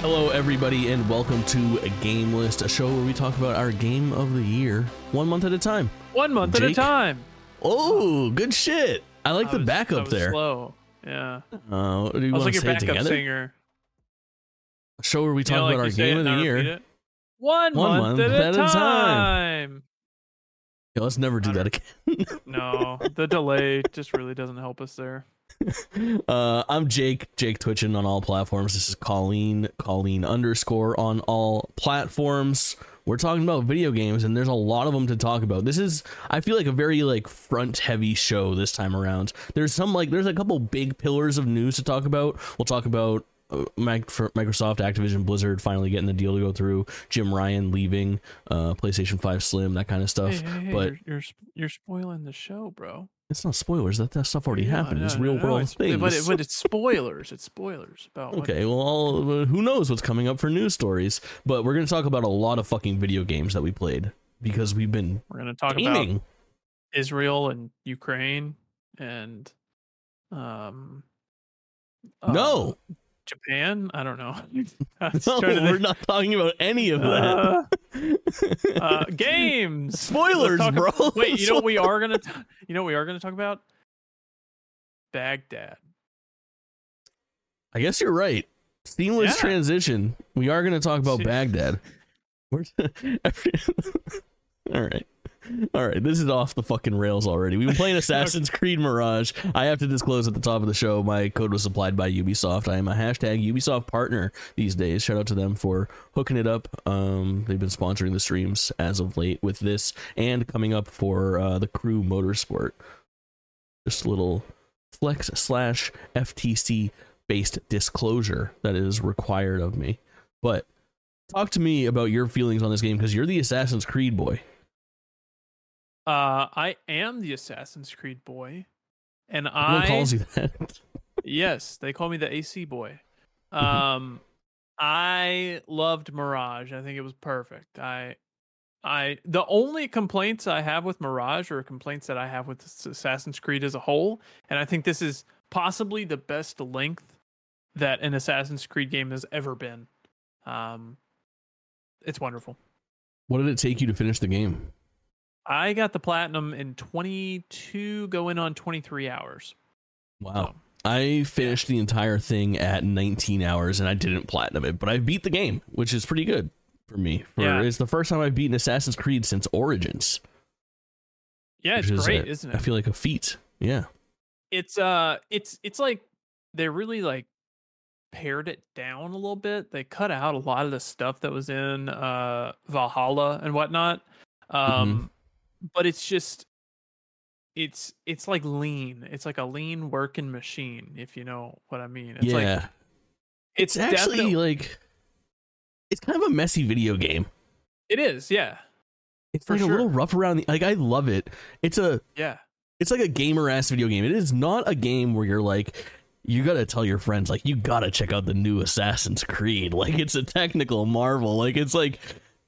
Hello, everybody, and welcome to a Game List, a show where we talk about our game of the year one month at a time. One month at a time. Oh, good shit! I like I the was- backup there. Slow. Yeah. Uh, do you I was like your backup together? singer. A show where we You talk know, like about our you game of the year. One, One month, month at, a time. time. Yeah, let's never do that again. No, the delay just really doesn't help us there. Uh, I'm Jake, Jake Twitchin on all platforms. This is Kaulin, Kaulin underscore on all platforms. We're talking about video games, and there's a lot of them to talk about. This is, I feel like, a very like front heavy show this time around. There's some like, there's a couple big pillars of news to talk about. We'll talk about Microsoft, Activision, Blizzard finally getting the deal to go through. Jim Ryan leaving, uh, PlayStation Five Slim, that kind of stuff. Hey, hey, hey, but you're, you're you're spoiling the show, bro. it's not spoilers. That that stuff already Yeah, happened. no, it's no, real no, world it's- things. But, it, but it's spoilers. It's spoilers about Okay, well, I'll- uh, who knows what's coming up for news stories? But we're going to talk about a lot of fucking video games that we played because we've been we're gonna talk gaming. about Israel and Ukraine and um. no, uh, Japan. I don't know. I no, we're think. not talking about any of that. Uh, uh, games. Spoilers, bro. about- wait, you know what we are gonna, t- you know what we are gonna talk about? Baghdad. I guess you're right. Seamless Yeah. transition. We are going to talk about See- Baghdad. All right. All right, this is off the fucking rails already. We've been playing Assassin's Creed Mirage. I have to disclose at the top of the show my code was supplied by Ubisoft. I am a hashtag Ubisoft partner these days. Shout out to them for hooking it up. Um, they've been sponsoring the streams as of late with this and coming up for uh, the Crew Motorfest. Just a little flex slash FTC based disclosure that is required of me. But talk to me about your feelings on this game because you're the Assassin's Creed boy. Uh, I am the Assassin's Creed boy, and Everyone I calls you that. yes, they call me the AC boy. Mm-hmm. Um, I loved Mirage. I think it was perfect. I, I the only complaints I have with Mirage are complaints that I have with Assassin's Creed as a whole, and I think this is possibly the best length that an Assassin's Creed game has ever been. Um, it's wonderful. What did it take you to finish the game? I got the platinum in 22, going on 23 hours. Wow. So, I finished the entire thing at 19 hours and I didn't platinum it, but I beat the game, which is pretty good for me. For Yeah. it's the first time I've beaten Assassin's Creed since Origins. yeah, it's is great, a- isn't it? I feel like a feat. Yeah. it's uh it's it's like they really like pared it down a little bit they cut out a lot of the stuff that was in uh valhalla and whatnot um but it's just it's it's like lean it's like a lean working machine if you know what i mean it's yeah. like it's it's, actually definitely like it's kind of a messy video game. it is yeah It's For like a little rough around the like I love it. It's a yeah it's like a gamer ass video game. It is not a game where you're like you gotta tell your friends like you gotta check out the new Assassin's Creed. Like it's a technical marvel. Like it's like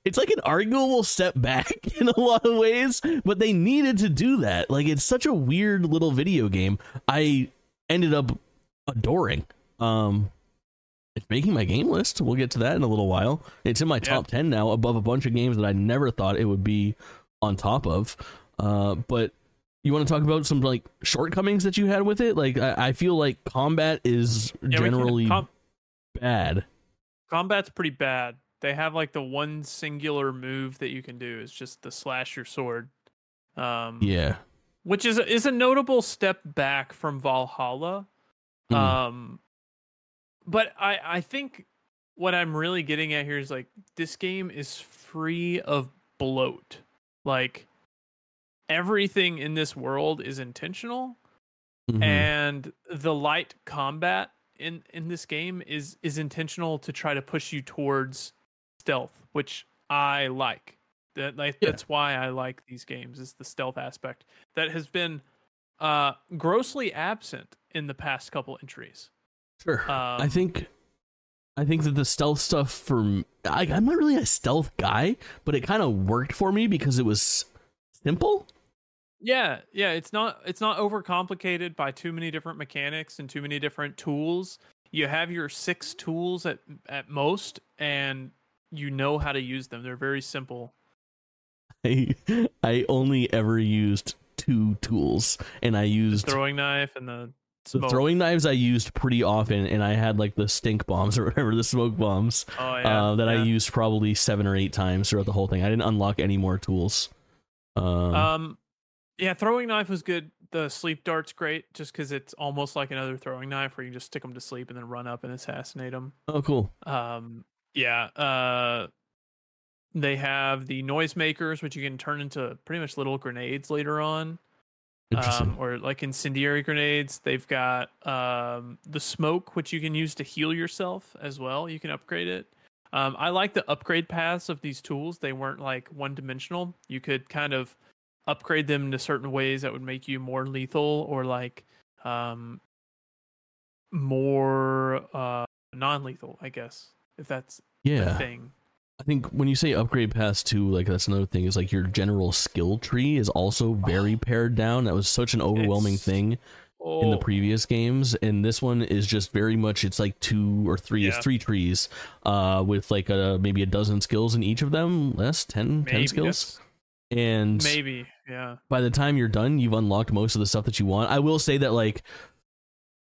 it's like an arguable step back in a lot of ways, but they needed to do that. Like it's such a weird little video game. I ended up adoring. Um it's making my game list. We'll get to that in a little while. It's in my top 10 now above a bunch of games that I never thought it would be on top of. Uh but you want to talk about some like shortcomings that you had with it? Like I, I feel like combat is yeah can- generally com- bad. combat's pretty bad they have like the one singular move that you can do is just the slash your sword um Yeah. which is is a notable step back from Valhalla. Mhm. Um, but I I think what I'm really getting at here is like this game is free of bloat. Like everything in this world is intentional, Mhm. and the light combat in in this game is is intentional to try to push you towards stealth, which I like. That like, Yeah. that's why I like these games is the stealth aspect that has been uh grossly absent in the past couple entries. Sure. I Um, think I think that the stealth stuff for I'm not really a stealth guy, but it kind of worked for me because it was simple. Yeah, yeah, it's not it's not overcomplicated by too many different mechanics and too many different tools. you have your six tools at at most, and you know how to use them. They're very simple. I I only ever used two tools, and I used The throwing knife and the smoke. throwing knives I used pretty often, and I had like the stink bombs or whatever, the smoke bombs Oh yeah, uh, that I used probably seven or eight times throughout the whole thing. I didn't unlock any more tools. Um, Um, yeah, throwing knife was good. The sleep dart's great, just because it's almost like another throwing knife where you just stick them to sleep and then run up and assassinate them. oh, cool. Um, yeah. Uh, they have the noisemakers, which you can turn into pretty much little grenades later on, um, or like incendiary grenades. They've got um, the smoke, which you can use to heal yourself as well. You can upgrade it. Um, I like the upgrade paths of these tools. They weren't like one dimensional. You could kind of upgrade them to certain ways that would make you more lethal or like um, more uh, non lethal, I guess, if that's yeah, thing. I think when you say upgrade pass too, like that's another thing is like your general skill tree is also very pared down. That was such an overwhelming It's- thing in the Oh, previous games and this one is just very much it's like two or three it's three trees uh with like a maybe a dozen skills in each of them less 10 10 skills that's- and Maybe, yeah. by the time you're done you've unlocked most of the stuff that you want i will say that like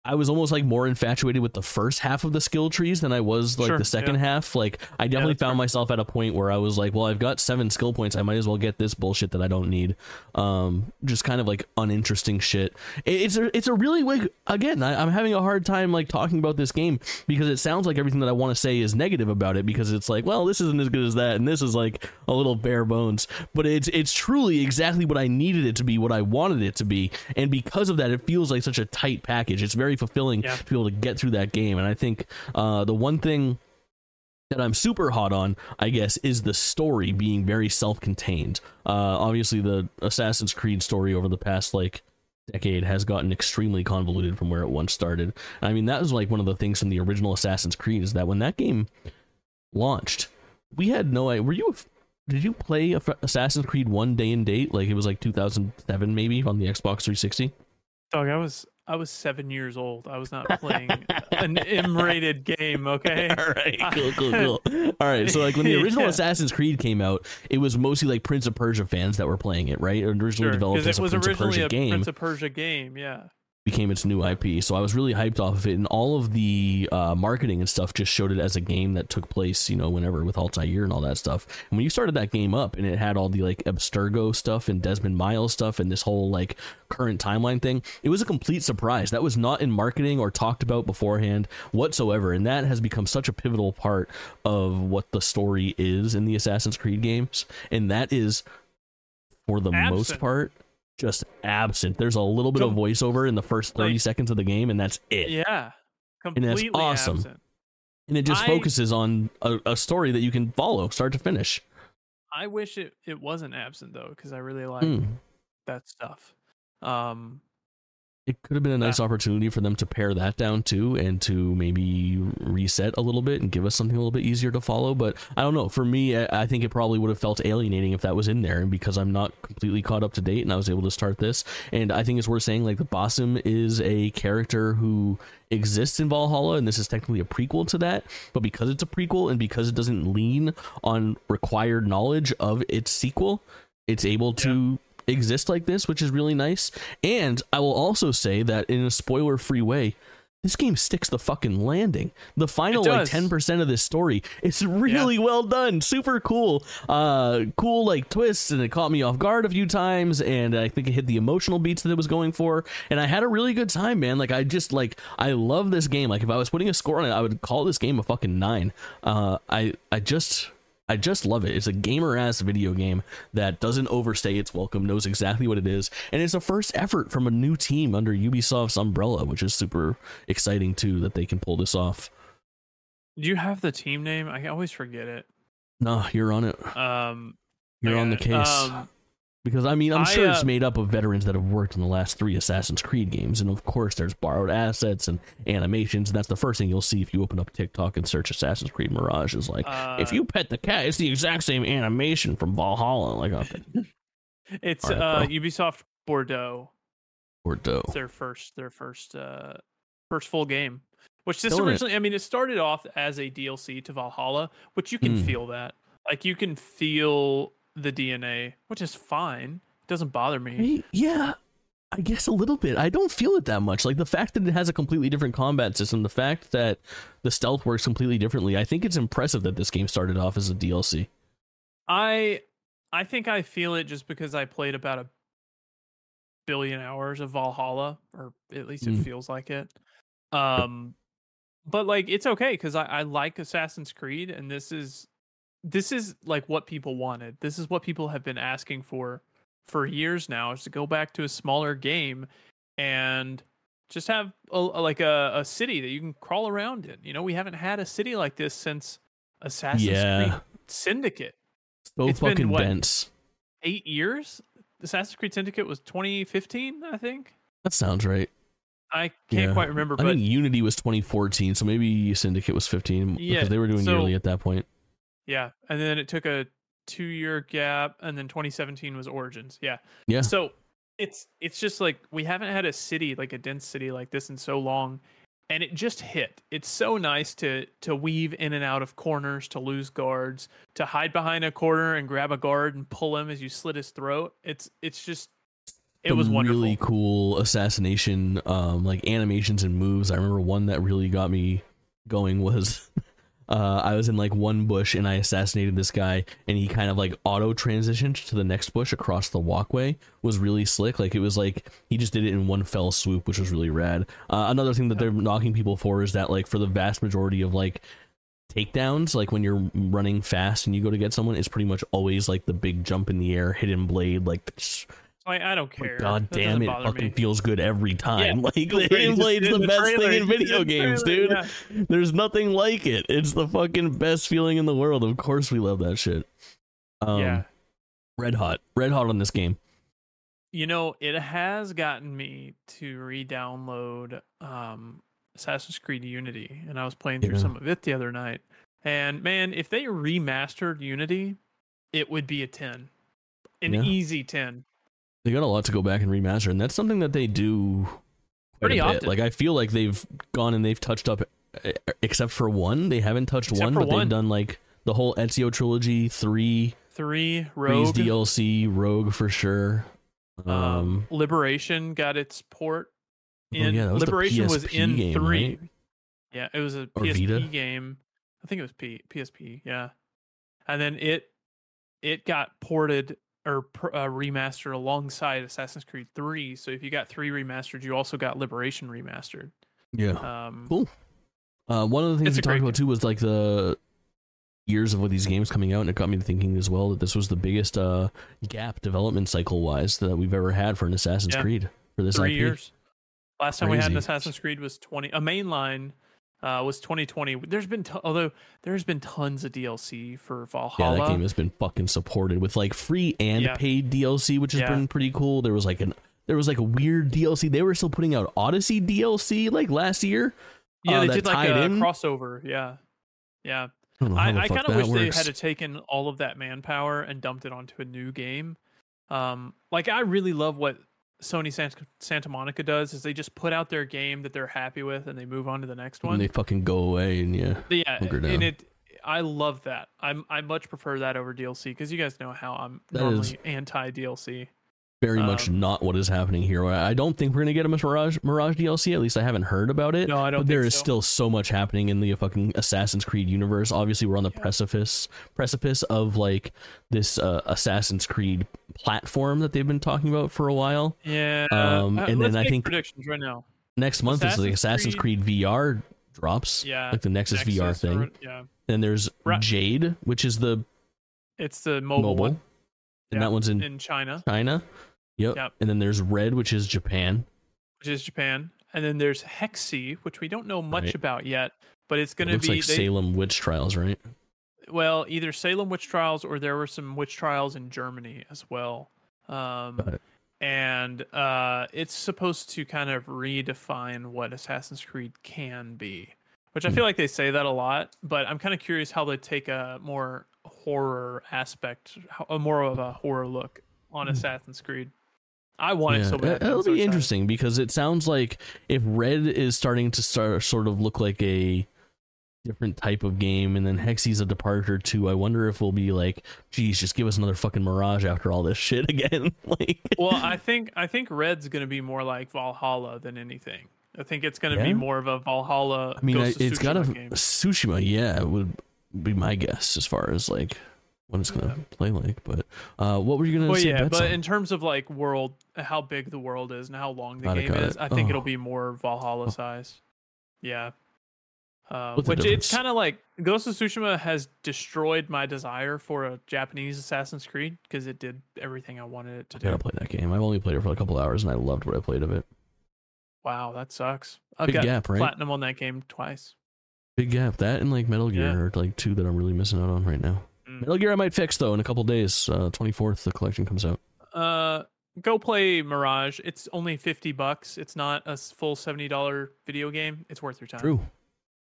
I was almost like more infatuated with the first half of the skill trees than I was like Sure, the second yeah. half. Like I definitely that's found fair. myself at a point where I was like, well, I've got seven skill points. I might as well get this bullshit that I don't need. Um, just kind of like uninteresting shit. It's a it's a really like again. I, I'm having a hard time like talking about this game because it sounds like everything that I want to say is negative about it because it's like, well, this isn't as good as that, and this is like a little bare bones. But it's it's truly exactly what I needed it to be, what I wanted it to be, and because of that, it feels like such a tight package. It's very fulfilling Yeah. to be able to get through that game. And I think uh, the one thing that I'm super hot on, I guess, is the story being very self-contained. Uh, obviously, the Assassin's Creed story over the past like decade has gotten extremely convoluted from where it once started. I mean, that was like one of the things from the original Assassin's Creed is that when that game launched, we had no idea. Were you? Did you play Assassin's Creed one day and date? Like it was like 2007 maybe on the Xbox 360. Dog, I was I was seven years old. I was not playing an M-rated game. Okay. All right, cool, cool, cool. All right, so like when the original Yeah. Assassin's Creed came out, it was mostly like Prince of Persia fans that were playing it, right? Originally Sure, developed as a was Prince of originally Persia a game, Prince of Persia game. Yeah. Became its new IP. So I was really hyped off of it, and all of the uh, marketing and stuff just showed it as a game that took place, you know, whenever with Altair and all that stuff. And when you started that game up, and it had all the like Abstergo stuff and Desmond Miles stuff, and this whole like current timeline thing, it was a complete surprise. That was not in marketing or talked about beforehand whatsoever, and that has become such a pivotal part of what the story is in the Assassin's Creed games, and that is for the most part just absent. There's a little bit of voiceover in the first 30 like- seconds of the game, and that's it. Yeah. Completely And that's awesome. absent. And it just I- focuses on a, a story that you can follow start to finish. I wish it, it wasn't absent though, because I really like Hmm. that stuff. Um, It could have been a nice opportunity for them to pare that down too and to maybe reset a little bit and give us something a little bit easier to follow. But I don't know. For me, I think it probably would have felt alienating if that was in there. And because I'm not completely caught up to date and I was able to start this. And I think it's worth saying like the Basim is a character who exists in Valhalla and this is technically a prequel to that. But because it's a prequel and because it doesn't lean on required knowledge of its sequel, it's able to exist like this, which is really nice. And I will also say that in a spoiler free way, this game sticks the fucking landing. The final like ten percent of this story, is really well done, super cool, uh, cool like twists, and it caught me off guard a few times, and I think it hit the emotional beats that it was going for, and I had a really good time, man. Like I just like I love this game. Like if I was putting a score on it, I would call this game a fucking nine. Uh, I I just I just love it. It's a gamer ass video game that doesn't overstay its welcome, knows exactly what it is, and it's a first effort from a new team under Ubisoft's umbrella, which is super exciting too that they can pull this off. do you have the team name? I always forget it. No, you're on it. Um, You're on the case. Um, because I mean, I'm I, sure it's uh, made up of veterans that have worked in the last three Assassin's Creed games, and of course, there's borrowed assets and animations. And that's the first thing you'll see if you open up TikTok and search Assassin's Creed Mirage. Is like, uh, if you pet the cat, it's the exact same animation from Valhalla. Like, it's right, uh. Ubisoft Bordeaux. Bordeaux. It's their first, their first, uh, first full game. Which this Killing it. originally, I mean, it started off as a DLC to Valhalla, which you can Mm. feel that. Like you can feel the DNA, which is fine. It doesn't bother me. Yeah, I guess a little bit. I don't feel it that much. Like the fact that it has a completely different combat system, the fact that the stealth works completely differently. I think it's impressive that this game started off as a DLC. I I think I feel it just because I played about a billion hours of Valhalla, or at least it Mm. feels like it. Um, but like it's okay because I, I like Assassin's Creed, and this is this is like what people wanted. This is what people have been asking for for years now is to go back to a smaller game and just have a, like a, a city that you can crawl around in. You know, we haven't had a city like this since Assassin's Yeah. Creed Syndicate So It's been, fucking what, dense. eight years. Assassin's Creed Syndicate was 2015, I think. That sounds right. I can't Yeah. quite remember, I but think Unity was 2014, so maybe Syndicate was 15 Yeah, because they were doing so- yearly at that point. Yeah. And then it took a two-year gap, and then 2017 was Origins. Yeah. Yeah. So it's it's just like we haven't had a city like a dense city like this in so long, and it just hit. It's so nice to to weave in and out of corners, to lose guards, to hide behind a corner and grab a guard and pull him as you slit his throat. It's it's just it Some was wonderful. really cool assassination um like animations and moves. I remember one that really got me going was uh I was in like one bush and I assassinated this guy and he kind of like auto transitioned to the next bush across the walkway was really slick like it was like he just did it in one fell swoop which was really rad. Uh, another thing that they're knocking people for is that like for the vast majority of like takedowns like when you're running fast and you go to get someone it's pretty much always like the big jump in the air hidden blade like Like, I don't like, care. God That damn it, fucking me. feels good every time. Yeah, like the feels great. hidden Just blade's in the the best trailer, thing in video games, trailer, dude. yeah. There's nothing like it. It's the fucking best feeling in the world. Of course we love that shit. Um, yeah. Red hot. Red hot on this game. You know, it has gotten me to re-download um, Assassin's Creed Unity, and I was playing through Yeah. some of it the other night. And man, if they remastered Unity, it would be a ten, an Yeah. easy ten. They got a lot to go back and remaster, and that's something that they do quite Pretty a bit. often. Like I feel like they've gone and they've touched up, except for one. They haven't touched Except one, but one. they've done like the whole Ezio trilogy, three, Three Rogue, DLC, Rogue for sure. Um, um, Liberation got its port. oh, yeah, that was the Liberation was in game, three. right? Yeah, it was a Or PSP Vita? game. I think it was P- PSP. Yeah, and then it it got ported or uh, remastered alongside Assassin's Creed Three. So if you got three remastered, you also got Liberation remastered. Yeah. Um, Cool. Uh, one of the things we talked about too was like the years of these games coming out, and it got me thinking as well that this was the biggest uh, gap development cycle wise that we've ever had for an Assassin's Yeah. Creed for this three IP. years. Last time we had an Assassin's Creed was twenty. A mainline uh, was 2020. There's been t- although there's been tons of DLC for Valhalla. Yeah, that game has been fucking supported with like free and Yeah. paid DLC, which has Yeah. been pretty cool. There was like an there was like a weird DLC. They were still putting out Odyssey DLC like last year. yeah, uh, they did like a in. crossover. Yeah, yeah. I don't know how I, I kind of wish they had taken all of that manpower and dumped it onto a new game. Um, like I really love what Sony Santa, Santa Monica does is they just put out their game that they're happy with and they move on to the next one. and they fucking go away and yeah. yeah, and it I love that. I'm I much prefer that over DLC because you guys know how I'm That normally anti DLC. Very much Um, not what is happening here. I don't think we're gonna get a Mirage Mirage DLC. At least I haven't heard about it. No, I don't But there is so. still so much happening in the fucking Assassin's Creed universe. Obviously, we're on the Yeah. precipice precipice of like this uh, Assassin's Creed platform that they've been talking about for a while. Yeah. Um, uh, and then I think- predictions right now. Next month is the Assassin's Assassin's Creed, VR drops. Yeah. like the Nexus, VR thing. or- yeah. Then there's Ra- Jade, which is the It's the mobile, mobile, one and Yeah, that one's in in China, China. Yep. Yep. And then there's Red, which is Japan. which is Japan, and then there's Hexe, which we don't know much Right. about yet, but it's going It to be like they- Salem witch trials, right? well either Salem witch trials or there were some witch trials in Germany as well. Um, and uh, it's supposed to kind of redefine what Assassin's Creed can be, which I Hmm. feel like they say that a lot. But I'm kind of curious how they take a more horror aspect, a more of a horror look on Hmm. Assassin's Creed. I want it so bad. It'll be excited. interesting because it sounds like if Red is starting to start sort of look like a different type of game, and then Hexe's a departure too. I wonder if we'll be like, geez, just give us another fucking Mirage after all this shit again. like, Well, I think I think Red's going to be more like Valhalla than anything. I think it's going to Yeah? be more of a Valhalla. I mean, I, of it's got a Tsushima game. Tsushima. Yeah, it would be my guess as far as like what it's gonna play like. But uh, what were you gonna Well, say? yeah, but on? in terms of like world, how big the world is and how long the it, game is. I think Oh. it'll be more Valhalla size. Yeah. Uh, which it's kind of like Ghost of Tsushima has destroyed my desire for a Japanese Assassin's Creed because it did everything I wanted it to I do. gotta play that game. I've only played it for a couple hours, and I loved what I played of it. Wow, that sucks. I've Big got gap, right? platinum on that game twice. Big gap. That and like Metal Gear Yeah. are like two that I'm really missing out on right now. Metal Gear I might fix though in a couple days. Uh, 24th the collection comes out. Uh, go play Mirage. It's only fifty bucks. It's not a full seventy dollar video game. It's worth your time. True.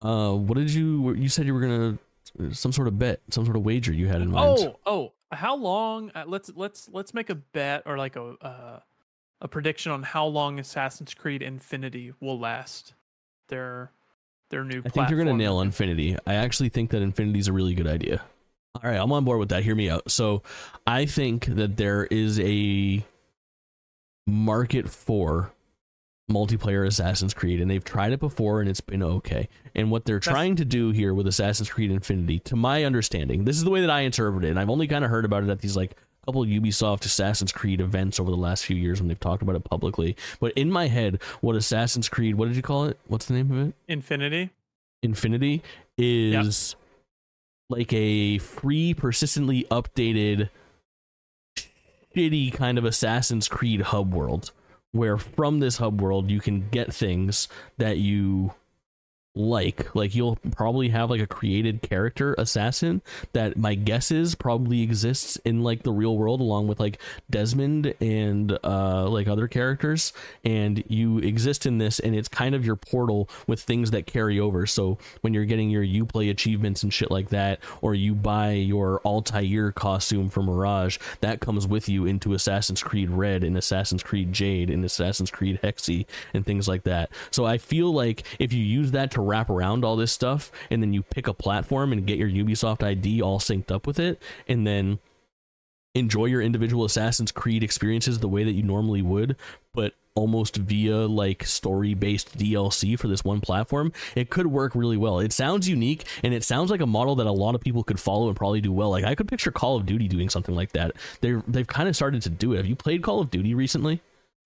Uh, what did you? You said you were gonna some sort of bet, some sort of wager you had in mind. Oh, oh, how long? Uh, let's let's let's make a bet or like a uh, a prediction on how long Assassin's Creed Infinity will last. Their their new. I think you're gonna nail Infinity. I actually think that Infinity's a really good idea. All right, I'm on board with that. Hear me out. So, I think that there is a market for multiplayer Assassin's Creed, and they've tried it before, and it's been okay. And what they're That's- trying to do here with Assassin's Creed Infinity, to my understanding, this is the way that I interpret it. And I've only kind of heard about it at these like couple Ubisoft Assassin's Creed events over the last few years when they've talked about it publicly. But in my head, what Assassin's Creed, what did you call it? What's the name of it? Infinity. Infinity is like a free, persistently updated, shitty kind of Assassin's Creed hub world, where from this hub world you can get things that you like. Like you'll probably have like a created character assassin that my guess is probably exists in like the real world along with like Desmond and uh like other characters and you exist in this and it's kind of your portal with things that carry over. So when you're getting your Uplay achievements and shit like that or you buy your Altair costume for Mirage, that comes with you into Assassin's Creed Red and Assassin's Creed Jade and Assassin's Creed Hexe and things like that. So I feel like if you use that to wrap around all this stuff and then you pick a platform and get your Ubisoft ID all synced up with it and then enjoy your individual Assassin's Creed experiences the way that you normally would, but almost via like story based DLC for this one platform, it could work really well. It sounds unique and it sounds like a model that a lot of people could follow and probably do well. Like I could picture Call of Duty doing something like that. They're they've kind of started to do it. Have you played Call of Duty recently?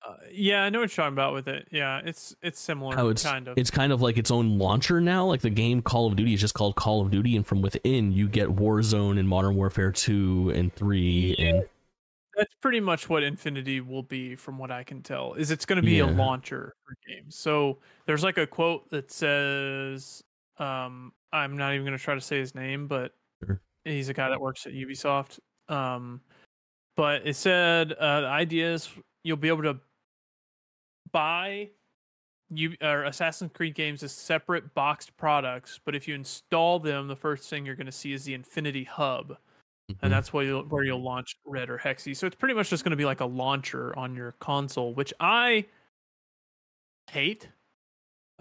Uh, yeah, I know what you're talking about with it. Yeah, it's it's similar. how it's kind of. it's kind of like its own launcher now. Like the game Call of Duty is just called Call of Duty, and from within you get Warzone and Modern Warfare two and three. And That's pretty much what Infinity will be, from what I can tell. Is it's going to be a launcher for games. So there's like a quote that says, um, "I'm not even going to try to say his name, but Sure. he's a guy that works at Ubisoft." Um, but it said uh, the idea is you'll be able to buy you or Assassin's Creed games as separate boxed products, but if you install them, the first thing you're going to see is the Infinity Hub Mhm. and that's where you'll where you'll launch Red or Hexe. So it's pretty much just going to be like a launcher on your console, which I hate.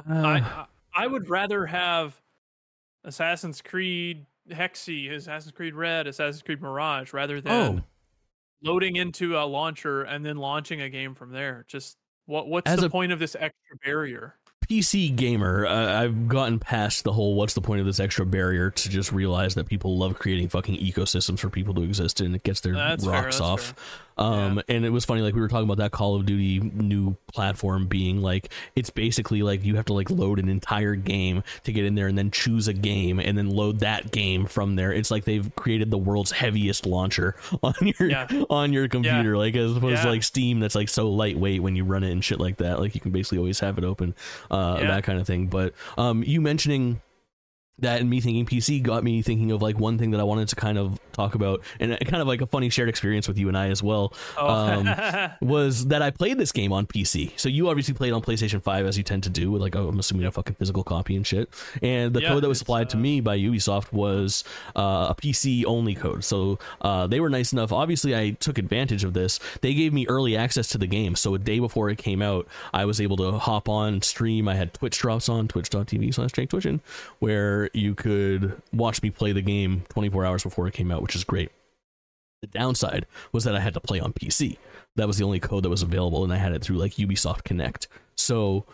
I Uh, I I would rather have Assassin's Creed Hexe, Assassin's Creed Red, Assassin's Creed Mirage, rather than oh, loading into a launcher and then launching a game from there. Just what what's As the a- point of this extra barrier? PC gamer, uh, I've gotten past the whole what's the point of this extra barrier to just realize that people love creating fucking ecosystems for people to exist in. and It gets their That's rocks that's off. fair. Um, and it was funny, like we were talking about that Call of Duty new platform being like it's basically like you have to like load an entire game to get in there and then choose a game and then load that game from there. It's like they've created the world's heaviest launcher on your Yeah. on your computer, like as opposed to like Steam that's like so lightweight when you run it and shit like that. Like you can basically always have it open, uh, Yeah. that kind of thing. But um, you mentioning that and me thinking PC got me thinking of like one thing that I wanted to kind of talk about and kind of like a funny shared experience with you and I as well Oh. um, was that I played this game on PC. So you obviously played on PlayStation 5 as you tend to do with like I'm assuming a fucking physical copy and shit. And the Yeah, code that was supplied to uh, me by Ubisoft was uh, a PC only code. So uh, they were nice enough. Obviously I took advantage of this. They gave me early access to the game. So a day before it came out, I was able to hop on stream. I had Twitch drops on twitch.tv slash Jake Twitchin where you could watch me play the game 24 hours before it came out, which is great. The downside was that I had to play on PC. That was the only code that was available, and I had it through like Ubisoft Connect. So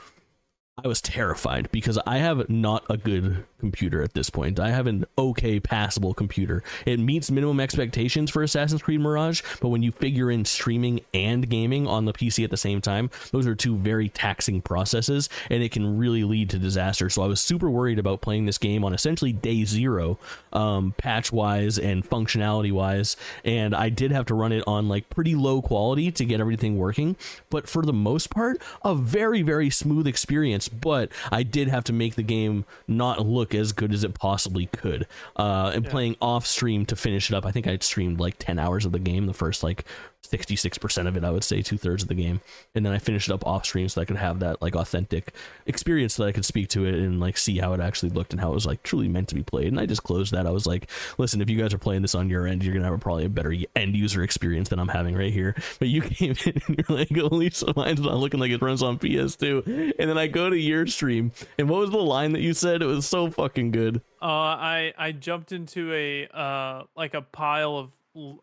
I was terrified because I have not a good computer at this point. I have an okay, passable computer. It meets minimum expectations for Assassin's Creed Mirage, but when you figure in streaming and gaming on the PC at the same time, those are two very taxing processes, and it can really lead to disaster. So I was super worried about playing this game on essentially day zero, um, patch wise and functionality wise, and I did have to run it on like pretty low quality to get everything working. But for the most part, a very, very smooth experience. But I did have to make the game not look as good as it possibly could. Uh, and playing off stream to finish it up, I think I streamed like 10 hours of the game, the first like 66% of it, I would say, two thirds of the game. And then I finished it up off stream so I could have that like authentic experience that I could speak to it and like see how it actually looked and how it was like truly meant to be played. And I just closed that. I was like, listen, if you guys are playing this on your end, you're gonna have a, probably a better end user experience than I'm having right here. But you came in and you're like, at least mine's not looking like it runs on PS2. And then I go to your stream, and what was the line that you said? It was so fucking good. Uh, I I jumped into a uh like a pile of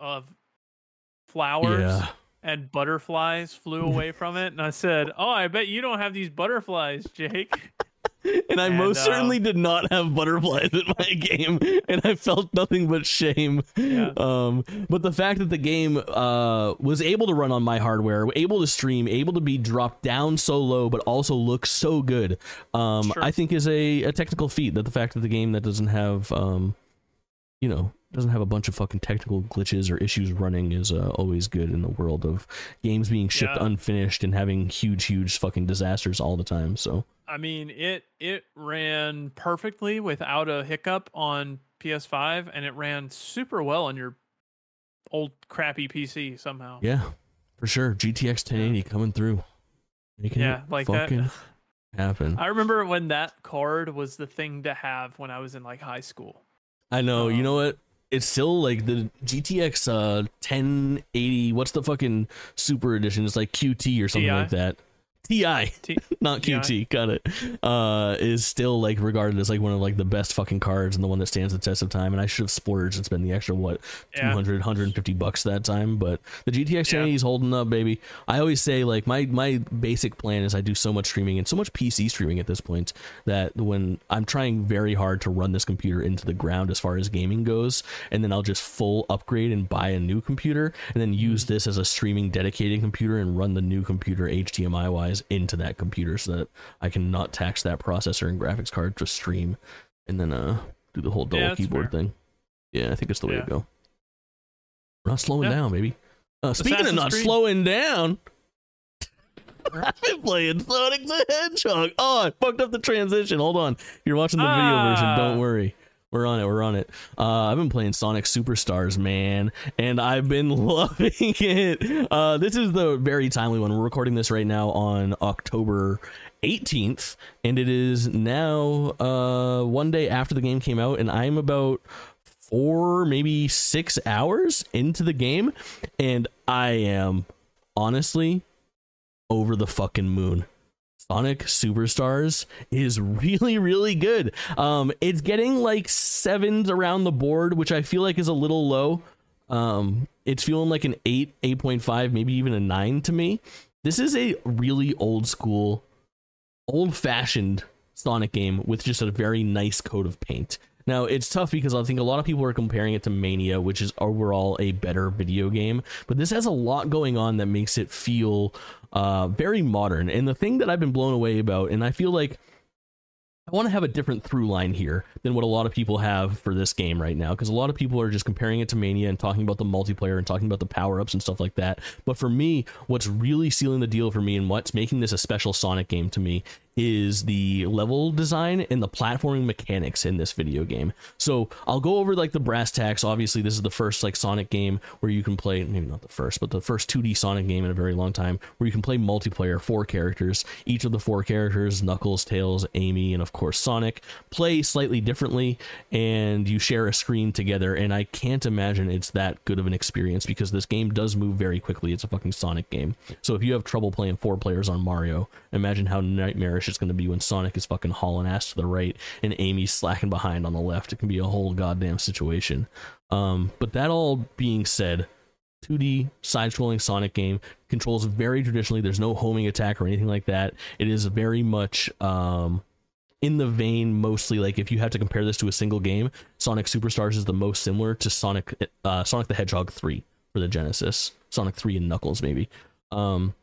of flowers Yeah. and butterflies flew away from it, and I said, "Oh, I bet you don't have these butterflies, Jake." And I And, most uh, certainly did not have butterflies in my game, and I felt nothing but shame. Yeah. Um, but the fact that the game uh, was able to run on my hardware, able to stream, able to be dropped down so low, but also look so good, um, Sure. I think is a, a technical feat. That the fact that the game that doesn't have, um, you know, doesn't have a bunch of fucking technical glitches or issues running is uh, always good in the world of games being shipped Yeah. unfinished and having huge, huge fucking disasters all the time. So. I mean, it it ran perfectly without a hiccup on PS5, and it ran super well on your old crappy PC somehow. Yeah, for sure. GTX 1080 coming through. Making Yeah, it like fucking that. happen. I remember when that card was the thing to have when I was in like high school. I know. you um, know what? It's still like the GTX uh 1080. What's the fucking super edition? It's like QT or something like that. TI, T- not. QT. Got it. Uh, is still like regarded as like one of like the best fucking cards and the one that stands the test of time. And I should have splurged and spent the extra what Yeah. 200 150 bucks that time but the gtx Yeah. 1080 is holding up baby i always say like my my basic plan is i do so much streaming and so much pc streaming at this point that when i'm trying very hard to run this computer into the ground as far as gaming goes and then i'll just full upgrade and buy a new computer and then use this as a streaming dedicated computer and run the new computer hdmi wise into that computer so that i can not tax that processor and graphics card to stream and then uh do the whole double Yeah, keyboard fair. thing yeah i think it's the way Yeah. to go we're not slowing Yeah. down, baby. Uh, speaking of not Creed. slowing down, I've been playing Sonic the Hedgehog. Oh, I fucked up the transition. Hold on. If you're watching the video version, Ah. don't worry. We're on it. We're on it. Uh, I've been playing Sonic Superstars, man, and I've been loving it. Uh, this is the very timely one. We're recording this right now on October 18th, and it is now uh, one day after the game came out, and I'm about four, maybe six hours into the game, and I am honestly over the fucking moon. Sonic Superstars is really, really good. Um, it's getting like sevens around the board, which I feel like is a little low. Um, it's feeling like an eight, eight point five, maybe even a nine to me. This is a really old school, old fashioned Sonic game with just a very nice coat of paint. Now it's tough because I think a lot of people are comparing it to Mania, which is overall a better video game. But this has a lot going on that makes it feel uh, very modern. And the thing that I've been blown away about, and I feel like I want to have a different through line here than what a lot of people have for this game right now, because a lot of people are just comparing it to Mania and talking about the multiplayer and talking about the power ups and stuff like that. But for me, what's really sealing the deal for me and what's making this a special Sonic game to me is the level design and the platforming mechanics in this video game. So I'll go over like the brass tacks. Obviously, this is the first like Sonic game where you can play maybe not the first, but the first 2D Sonic game in a very long time where you can play multiplayer, four characters. Each of the four characters, Knuckles, Tails, Amy, and of course Sonic, play slightly differently, and you share a screen together. And I can't imagine it's that good of an experience because this game does move very quickly. It's a fucking Sonic game. So if you have trouble playing four players on Mario, imagine how nightmarish it's going to be when Sonic is fucking hauling ass to the right and Amy's slacking behind on the left. It can be a whole goddamn situation. Um, but that all being said, 2D side-scrolling Sonic game controls very traditionally. There's no homing attack or anything like that. It is very much um, in the vein, mostly like if you have to compare this to a single game, Sonic Superstars is the most similar to Sonic uh, Sonic the Hedgehog 3 for the Genesis, Sonic 3 and Knuckles maybe. Um,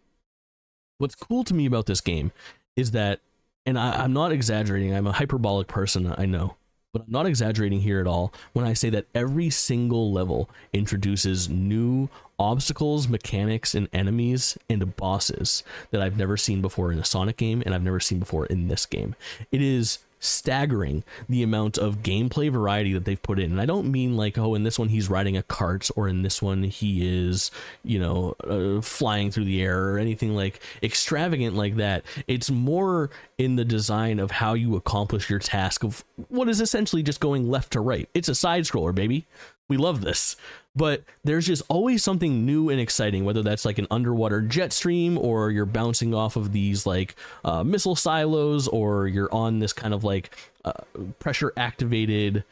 what's cool to me about this game is that, and I, I'm not exaggerating. I'm a hyperbolic person. I know but I'm not exaggerating here at all when I say that every single level introduces new obstacles, mechanics, and enemies and bosses that I've never seen before in a Sonic game and I've never seen before in this game. It is staggering the amount of gameplay variety that they've put in. And I don't mean like, oh, in this one he's riding a cart, or in this one he is, you know, uh, flying through the air, or anything like extravagant like that. It's more in the design of how you accomplish your task of what is essentially just going left to right. It's a side scroller, baby. We love this but there's just always something new and exciting whether that's like an underwater jet stream or you're bouncing off of these like uh, missile silos or you're on this kind of like uh, pressure activated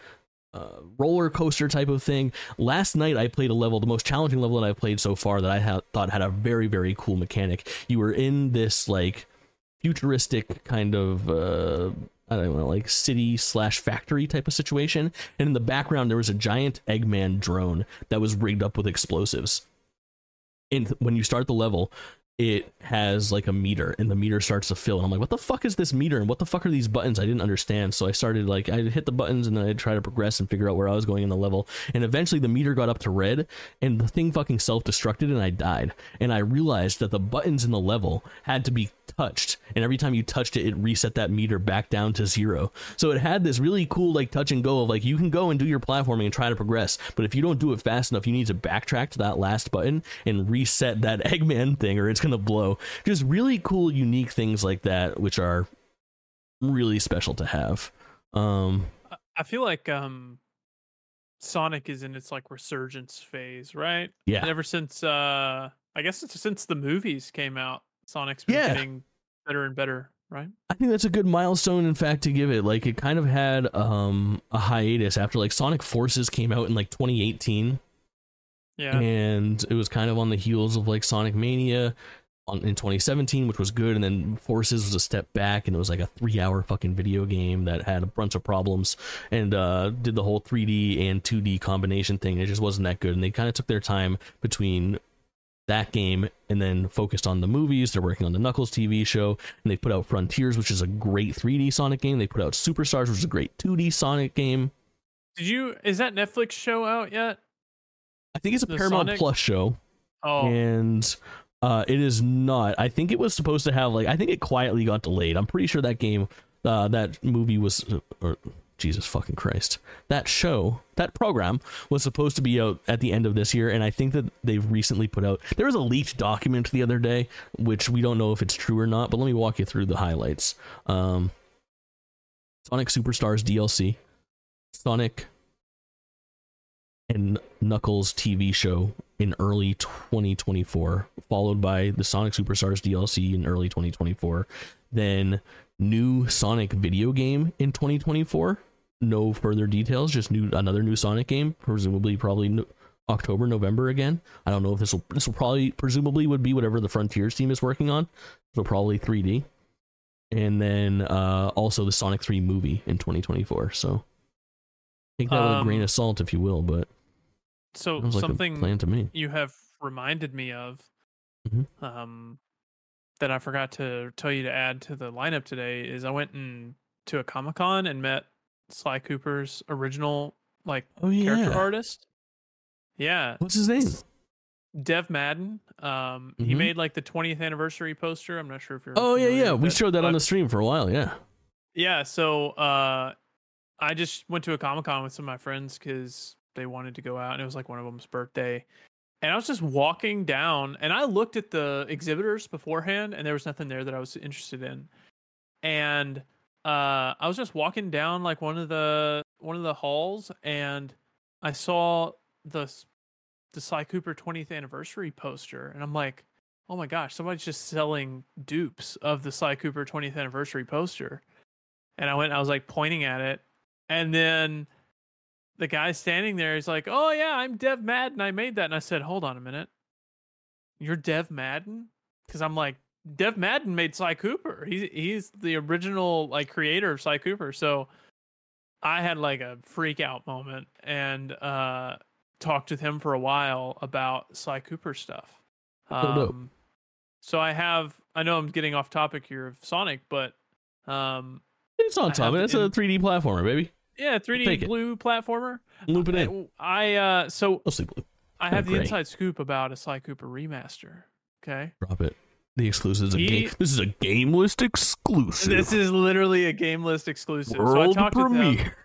uh, roller coaster type of thing. Last night I played a level, the most challenging level that I've played so far that I ha- thought had a very very cool mechanic. You were in this like futuristic kind of uh, I don't know, like city slash factory type of situation. And in the background, there was a giant Eggman drone that was rigged up with explosives. And when you start the level, it has like a meter and the meter starts to fill. And i'm like what the fuck is this meter? And what the fuck are these buttons? I didn't understand. So i started like i hit the buttons and then i try to progress and figure out where i was going in the level. And eventually the meter got up to red and the thing fucking self-destructed and i died. And i realized that the buttons in the level had to be touched and every time you touched it it reset that meter back down to zero. So it had this really cool like touch and go of like you can go and do your platforming and try to progress but if you don't do it fast enough you need to backtrack to that last button and reset that eggman thing or it's going to blow. Just really cool unique things like that which are really special to have. Um i feel like um sonic is in its like resurgence phase right? Yeah. Ever since uh i guess it's since the movies came out Sonic's been yeah. getting better and better, right? I think that's a good milestone, in fact, to give it. Like, it kind of had um, a hiatus after like Sonic Forces came out in like 2018. Yeah. And it was kind of on the heels of like Sonic Mania on, in 2017, which was good. And then Forces was a step back and it was like a three hour fucking video game that had a bunch of problems and uh, did the whole 3D and 2D combination thing. It just wasn't that good. And they kind of took their time between that game and then focused on the movies. They're working on the Knuckles TV show, and they put out Frontiers, which is a great 3D Sonic game. They put out Superstars, which is a great 2D Sonic game. Did you? Is that Netflix show out yet? I think it's a the Paramount Sonic? Plus show. Oh, and uh, it is not. I think it was supposed to have like. I think it quietly got delayed. I'm pretty sure that game, uh, that movie was, or Jesus fucking Christ. That show, that program was supposed to be out at the end of this year, and I think that they've recently put out. There was a leaked document the other day, which we don't know if it's true or not, but let me walk you through the highlights. Um, Sonic Superstars DLC, Sonic and Knuckles TV show in early 2024, followed by the Sonic Superstars DLC in early 2024, then new Sonic video game in 2024 no further details. Just new another new Sonic game, presumably probably no, October, November again. I don't know if this will this will probably presumably would be whatever the Frontiers team is working on. So probably 3D, and then uh, also the Sonic 3 movie in 2024. So take that um, with a grain of um, salt, if you will. But so like something plan to me. you have reminded me of. Mm-hmm. Um, that I forgot to tell you to add to the lineup today is I went and to a Comic Con and met Sly Cooper's original like oh, yeah. character artist. Yeah. What's his name? Dev Madan. Um, he Mhm. made like the 20th anniversary poster. I'm not sure if you're. Oh yeah, yeah. We showed that on the stream for a while. Yeah. Yeah, so uh, I just went to a Comic Con with some of my friends because they wanted to go out, and it was like one of them's birthday. And I was just walking down, and I looked at the exhibitors beforehand, and there was nothing there that I was interested in. And uh, I was just walking down like one of the one of the halls, and I saw the the Sly Cooper 20th anniversary poster, and I'm like, oh my gosh, somebody's just selling dupes of the Sly Cooper 20th anniversary poster and I went, I was like pointing at it, and then the guy standing there is like, "Oh yeah, I'm Dev Madan. I made that." And I said, "Hold on a minute, you're Dev Madan?" Because I'm like, Dev Madan made Sly Cooper. He's he's the original like creator of Sly Cooper. So I had like a freak out moment and uh talked with him for a while about Sly Cooper stuff. Oh. Um, so I have I know I'm getting off topic here of Sonic, but um It's on topic. It's a 3D platformer, baby. yeah, 3D it. blue platformer. Loop it in. I, I uh so Mostly blue. I have the inside scoop about a Sly Cooper remaster. Okay. Drop it. The exclusives. He- game. This is a game list exclusive. This is literally a game list exclusive. so I world talked with them, premiere.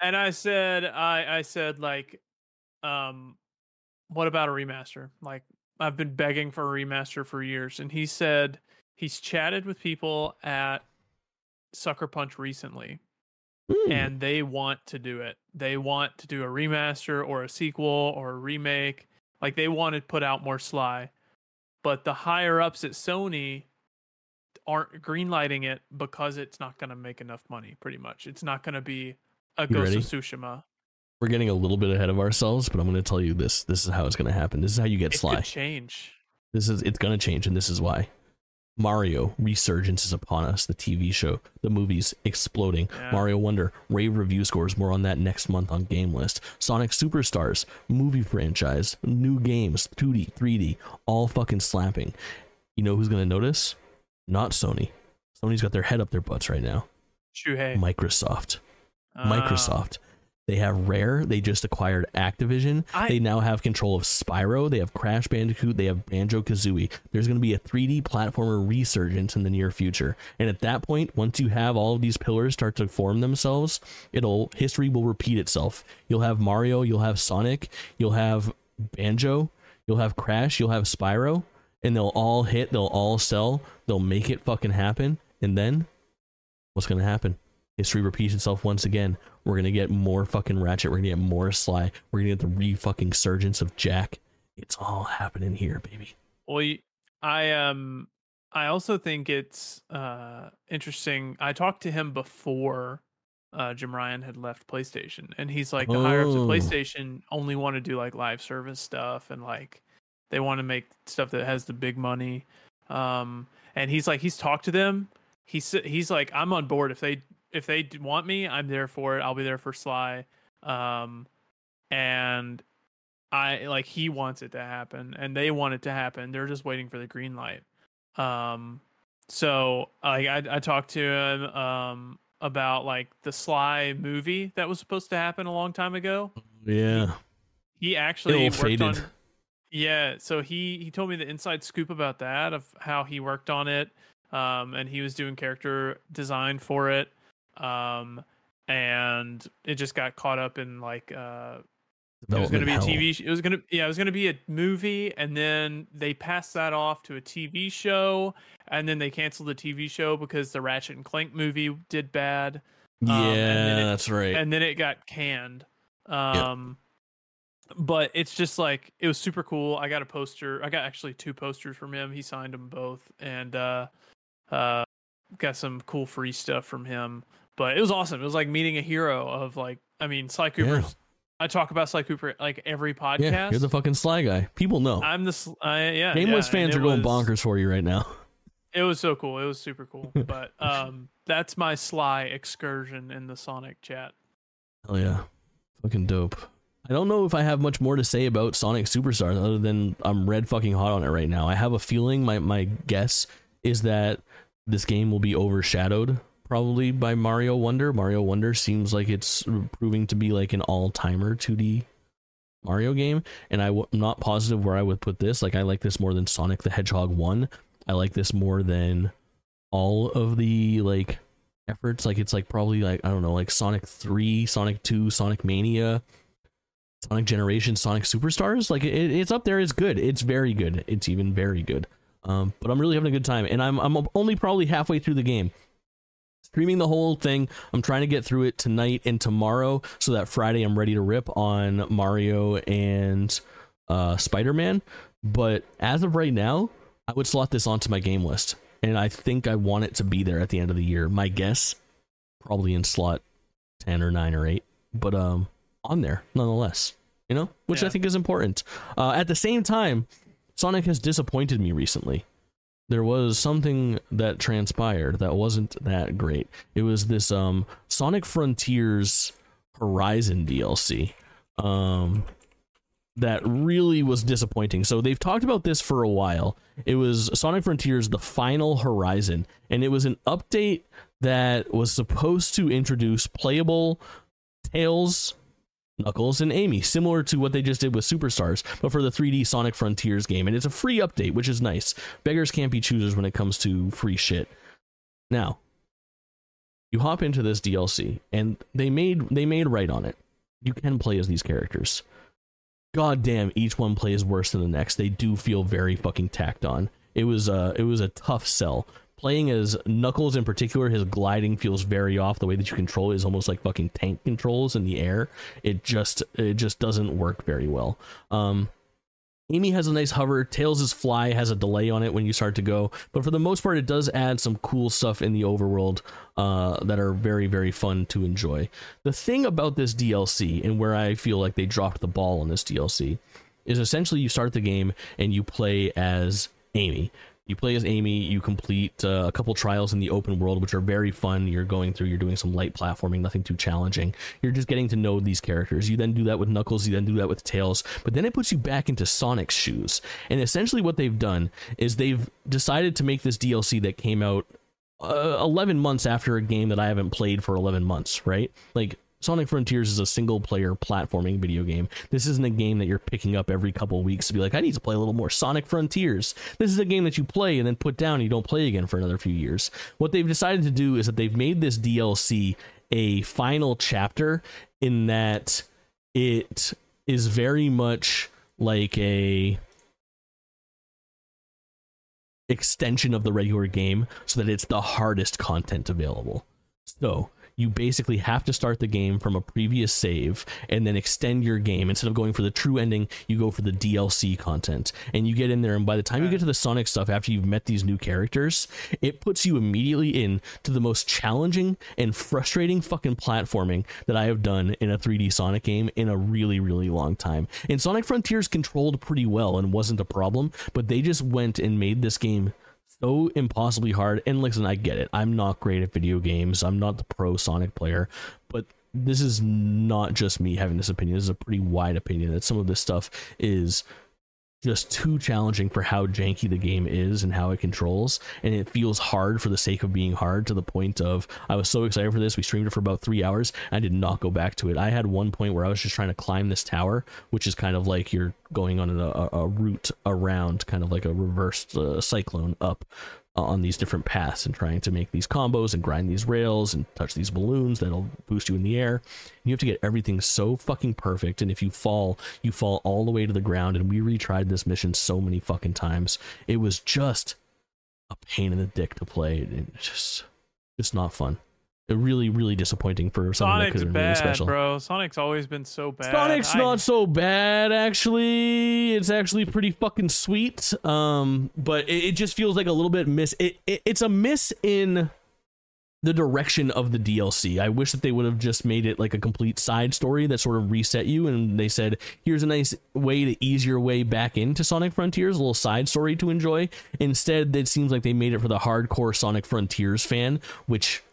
and I said I I said like um what about a remaster? Like I've been begging for a remaster for years and he said he's chatted with people at Sucker Punch recently Hmm. and they want to do it. They want to do a remaster or a sequel or a remake. Like they want to put out more Sly. But the higher ups at Sony aren't greenlighting it because it's not going to make enough money pretty much. It's not going to be a You Ghost ready? of Tsushima. We're getting a little bit ahead of ourselves, but I'm going to tell you this. This is how it's going to happen. This is how you get It Sly. change. This is it's gonna change, and this is why. Mario resurgence is upon us. The TV show, the movies exploding. Yeah. Mario Wonder rave review scores. More on that next month on Game List. Sonic Superstars movie franchise, new games, 2D, 3D, all fucking slapping. You know who's gonna notice? Not Sony. Sony's got their head up their butts right now. Shuhei. Microsoft. Ah. Microsoft. They have Rare. They just acquired Activision. I- they now have control of Spyro. They have Crash Bandicoot. They have Banjo Kazooie. There's going to be a 3D platformer resurgence in the near future. And at that point, once you have all of these pillars start to form themselves, it'll history will repeat itself. You'll have Mario. You'll have Sonic. You'll have Banjo. You'll have Crash. You'll have Spyro. And they'll all hit. They'll all sell. They'll make it fucking happen. And then, what's going to happen? History repeats itself once again. We're gonna get more fucking Ratchet. We're gonna get more Sly. We're gonna get the re fucking surgence of Jak. It's all happening here, baby. Well, I um I also think it's uh interesting. I talked to him before uh Jim Ryan had left PlayStation and he's like the higher ups at Oh. PlayStation only want to do like live service stuff and like they want to make stuff that has the big money. Um and he's like he's talked to them. He's he's like I'm on board if they if they want me, I'm there for it. I'll be there for Sly. Um and I like he wants it to happen and they want it to happen. They're just waiting for the green light. Um so like I I talked to him um about like the Sly movie that was supposed to happen a long time ago. Yeah. He actually worked Ill-fated. on Yeah, so he he told me the inside scoop about that of how he worked on it. Um and he was doing character design for it. Um and it just got caught up in like uh it was going to be a TV. sh- It was going to yeah, it was going to be a movie, and then they passed that off to a TV show, and then they canceled the TV show because the Ratchet and Clank movie did bad, Yeah, um, and it- that's right. and then it got canned. Um, but it's just like it was super cool. I got a poster. I got actually two posters from him. He signed them both, and uh, uh, got some cool free stuff from him. But it was awesome. It was like meeting a hero of like, I mean, Sly Cooper's. I talk about Sly Cooper like every podcast. yeah, you're the fucking Sly guy. People know. I'm the I, yeah. Nameless yeah, fans are going was- bonkers for you right now. It was so cool. It was super cool. but um, that's my Sly excursion in the Sonic chat. Hell yeah. Fucking dope. I don't know if I have much more to say about Sonic Superstars other than I'm red fucking hot on it right now. I have a feeling my, my guess is that this game will be overshadowed probably by Mario Wonder. Mario Wonder seems like it's proving to be like an all timer 2D Mario game, and i w- I'm not positive where I would put this. Like I like this more than Sonic the Hedgehog one. I like this more than all of the like efforts. Like it's like probably like I don't know, like Sonic three, Sonic two, Sonic Mania, Sonic Generation, Sonic Superstars. Like it, it's up there. It's good. It's very good. It's even very good. Um, but I'm really having a good time, and I'm I'm only probably halfway through the game streaming the whole thing. I'm trying to get through it tonight and tomorrow so that Friday I'm ready to rip on Mario and uh, Spider Man. But as of right now, I would slot this onto my game list. And I think I want it to be there at the end of the year. My guess, probably in slot 10 or 9 or 8. But um, on there nonetheless, you know, which yeah. I think is important. Uh, at the same time, Sonic has disappointed me recently there was something that transpired that wasn't that great. It was this um Sonic Frontiers Horizon DLC. Um that really was disappointing. So they've talked about this for a while. It was Sonic Frontiers the final horizon and it was an update that was supposed to introduce playable Tails Knuckles and Amy, similar to what they just did with Superstars, but for the 3D Sonic Frontiers game. And it's a free update, which is nice. Beggars can't be choosers when it comes to free shit. Now, you hop into this DLC, and they made they made right on it. You can play as these characters. God damn, each one plays worse than the next. They do feel very fucking tacked on. It was uh it was a tough sell playing as Knuckles in particular, his gliding feels very off. The way that you control is almost like fucking tank controls in the air. It just it just doesn't work very well. Um, Amy has a nice hover. Tails' fly has a delay on it when you start to go, but for the most part, it does add some cool stuff in the overworld uh, that are very, very fun to enjoy. The thing about this DLC, and where I feel like they dropped the ball on this DLC, is essentially you start the game and you play as Amy. You play as Amy. You complete uh, a couple trials in the open world, which are very fun. You're going through. You're doing some light platforming, nothing too challenging. You're just getting to know these characters. You then do that with Knuckles. You then do that with Tails. But then it puts you back into Sonic's shoes. And essentially, what they've done is they've decided to make this DLC that came out uh, 11 months after a game that I haven't played for 11 months, right? Like Sonic Frontiers is a single player platforming video game. This isn't a game that you're picking up every couple weeks to be like, I need to play a little more Sonic Frontiers. This is a game that you play and then put down and you don't play again for another few years. What they've decided to do is that they've made this DLC a final chapter in that it is very much like a extension of the regular game so that it's the hardest content available. So, you basically have to start the game from a previous save and then extend your game. Instead of going for the true ending, you go for the DLC content. And you get in there, and by the time you get to the Sonic stuff, after you've met these new characters, it puts you immediately in to the most challenging and frustrating fucking platforming that I have done in a 3D Sonic game in a really, really long time. And Sonic Frontiers controlled pretty well and wasn't a problem, but they just went and made this game so impossibly hard. And listen, I get it. I'm not great at video games. I'm not the pro Sonic player, but this is not just me having this opinion. This is a pretty wide opinion that some of this stuff is just too challenging for how janky the game is and how it controls and it feels hard for the sake of being hard to the point of i was so excited for this we streamed it for about three hours i did not go back to it. I had one point where i was just trying to climb this tower which is kind of like you're going on a, a route around kind of like a reversed uh, cyclone up on these different paths and trying to make these combos and grind these rails and touch these balloons that'll boost you in the air. And you have to get everything so fucking perfect. And if you fall, you fall all the way to the ground. And we retried this mission so many fucking times. It was just a pain in the dick to play. It's just, just not fun really really disappointing for something Sonic's that could really special. Bro, Sonic's always been so bad. Sonic's I... not so bad actually. It's actually pretty fucking sweet. Um, but it, it just feels like a little bit miss. It, it it's a miss in the direction of the DLC. I wish that they would have just made it like a complete side story that sort of reset you and they said, here's a nice way to ease your way back into Sonic Frontiers, a little side story to enjoy. Instead, it seems like they made it for the hardcore Sonic Frontiers fan, which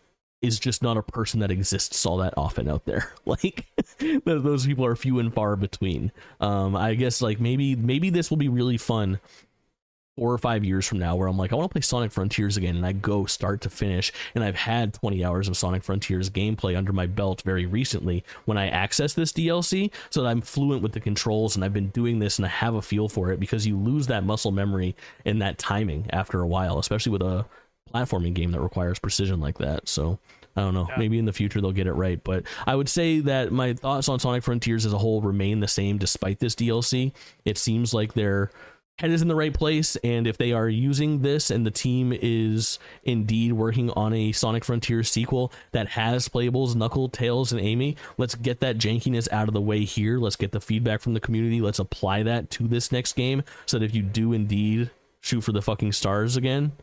is just not a person that exists all that often out there. Like those people are few and far between. Um, I guess like maybe maybe this will be really fun four or five years from now where I'm like, I want to play Sonic Frontiers again, and I go start to finish, and I've had 20 hours of Sonic Frontiers gameplay under my belt very recently when I access this DLC, so that I'm fluent with the controls, and I've been doing this and I have a feel for it because you lose that muscle memory and that timing after a while, especially with a platforming game that requires precision like that. So. I don't know. Yeah. Maybe in the future they'll get it right, but I would say that my thoughts on Sonic Frontiers as a whole remain the same despite this DLC. It seems like they're head is in the right place and if they are using this and the team is indeed working on a sonic frontier sequel that has playables knuckle tails and amy let's get that jankiness out of the way here let's get the feedback from the community let's apply that to this next game so that if you do indeed shoot for the fucking stars again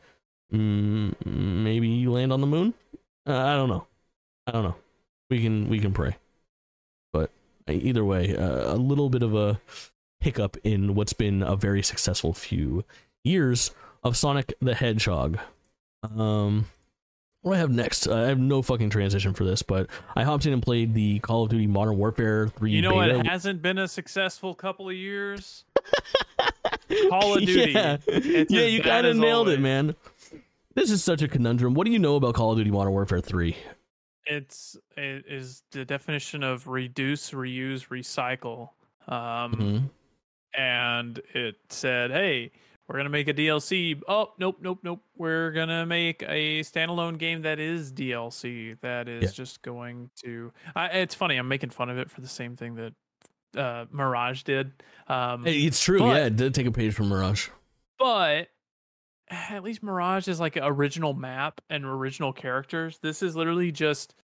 mm, maybe you land on the moon uh, i don't know i don't know we can we can pray but either way uh, a little bit of a hiccup in what's been a very successful few years of Sonic the Hedgehog. Um, what do I have next? I have no fucking transition for this, but I hopped in and played the Call of Duty Modern Warfare 3 You know beta. what hasn't been a successful couple of years? Call of Duty. Yeah, yeah you kind of nailed it, man. This is such a conundrum. What do you know about Call of Duty Modern Warfare 3? It's it is the definition of reduce, reuse, recycle. Um, Mhm. and it said, "Hey, we're gonna make a DLC." Oh, nope, nope, nope. We're gonna make a standalone game that is DLC. That is Yeah. just going to. I, it's funny. I'm making fun of it for the same thing that uh, Mirage did. Um, Hey, it's true. But- yeah, it did take a page from Mirage. but at least Mirage is like an original map and original characters. This is literally just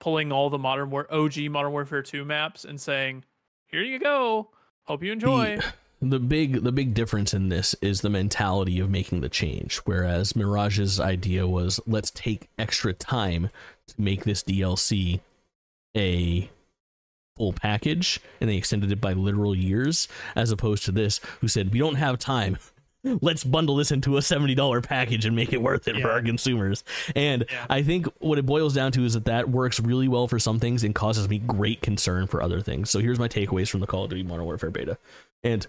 pulling all the modern war OG Modern Warfare 2 maps and saying, "Here you go. Hope you enjoy." the big the big difference in this is the mentality of making the change whereas mirage's idea was let's take extra time to make this dlc a full package and they extended it by literal years as opposed to this who said we don't have time let's bundle this into a $70 package and make it worth it for our consumers and Yeah. i think what it boils down to is that that works really well for some things and causes me great concern for other things so here's my takeaways from the call of duty modern warfare beta and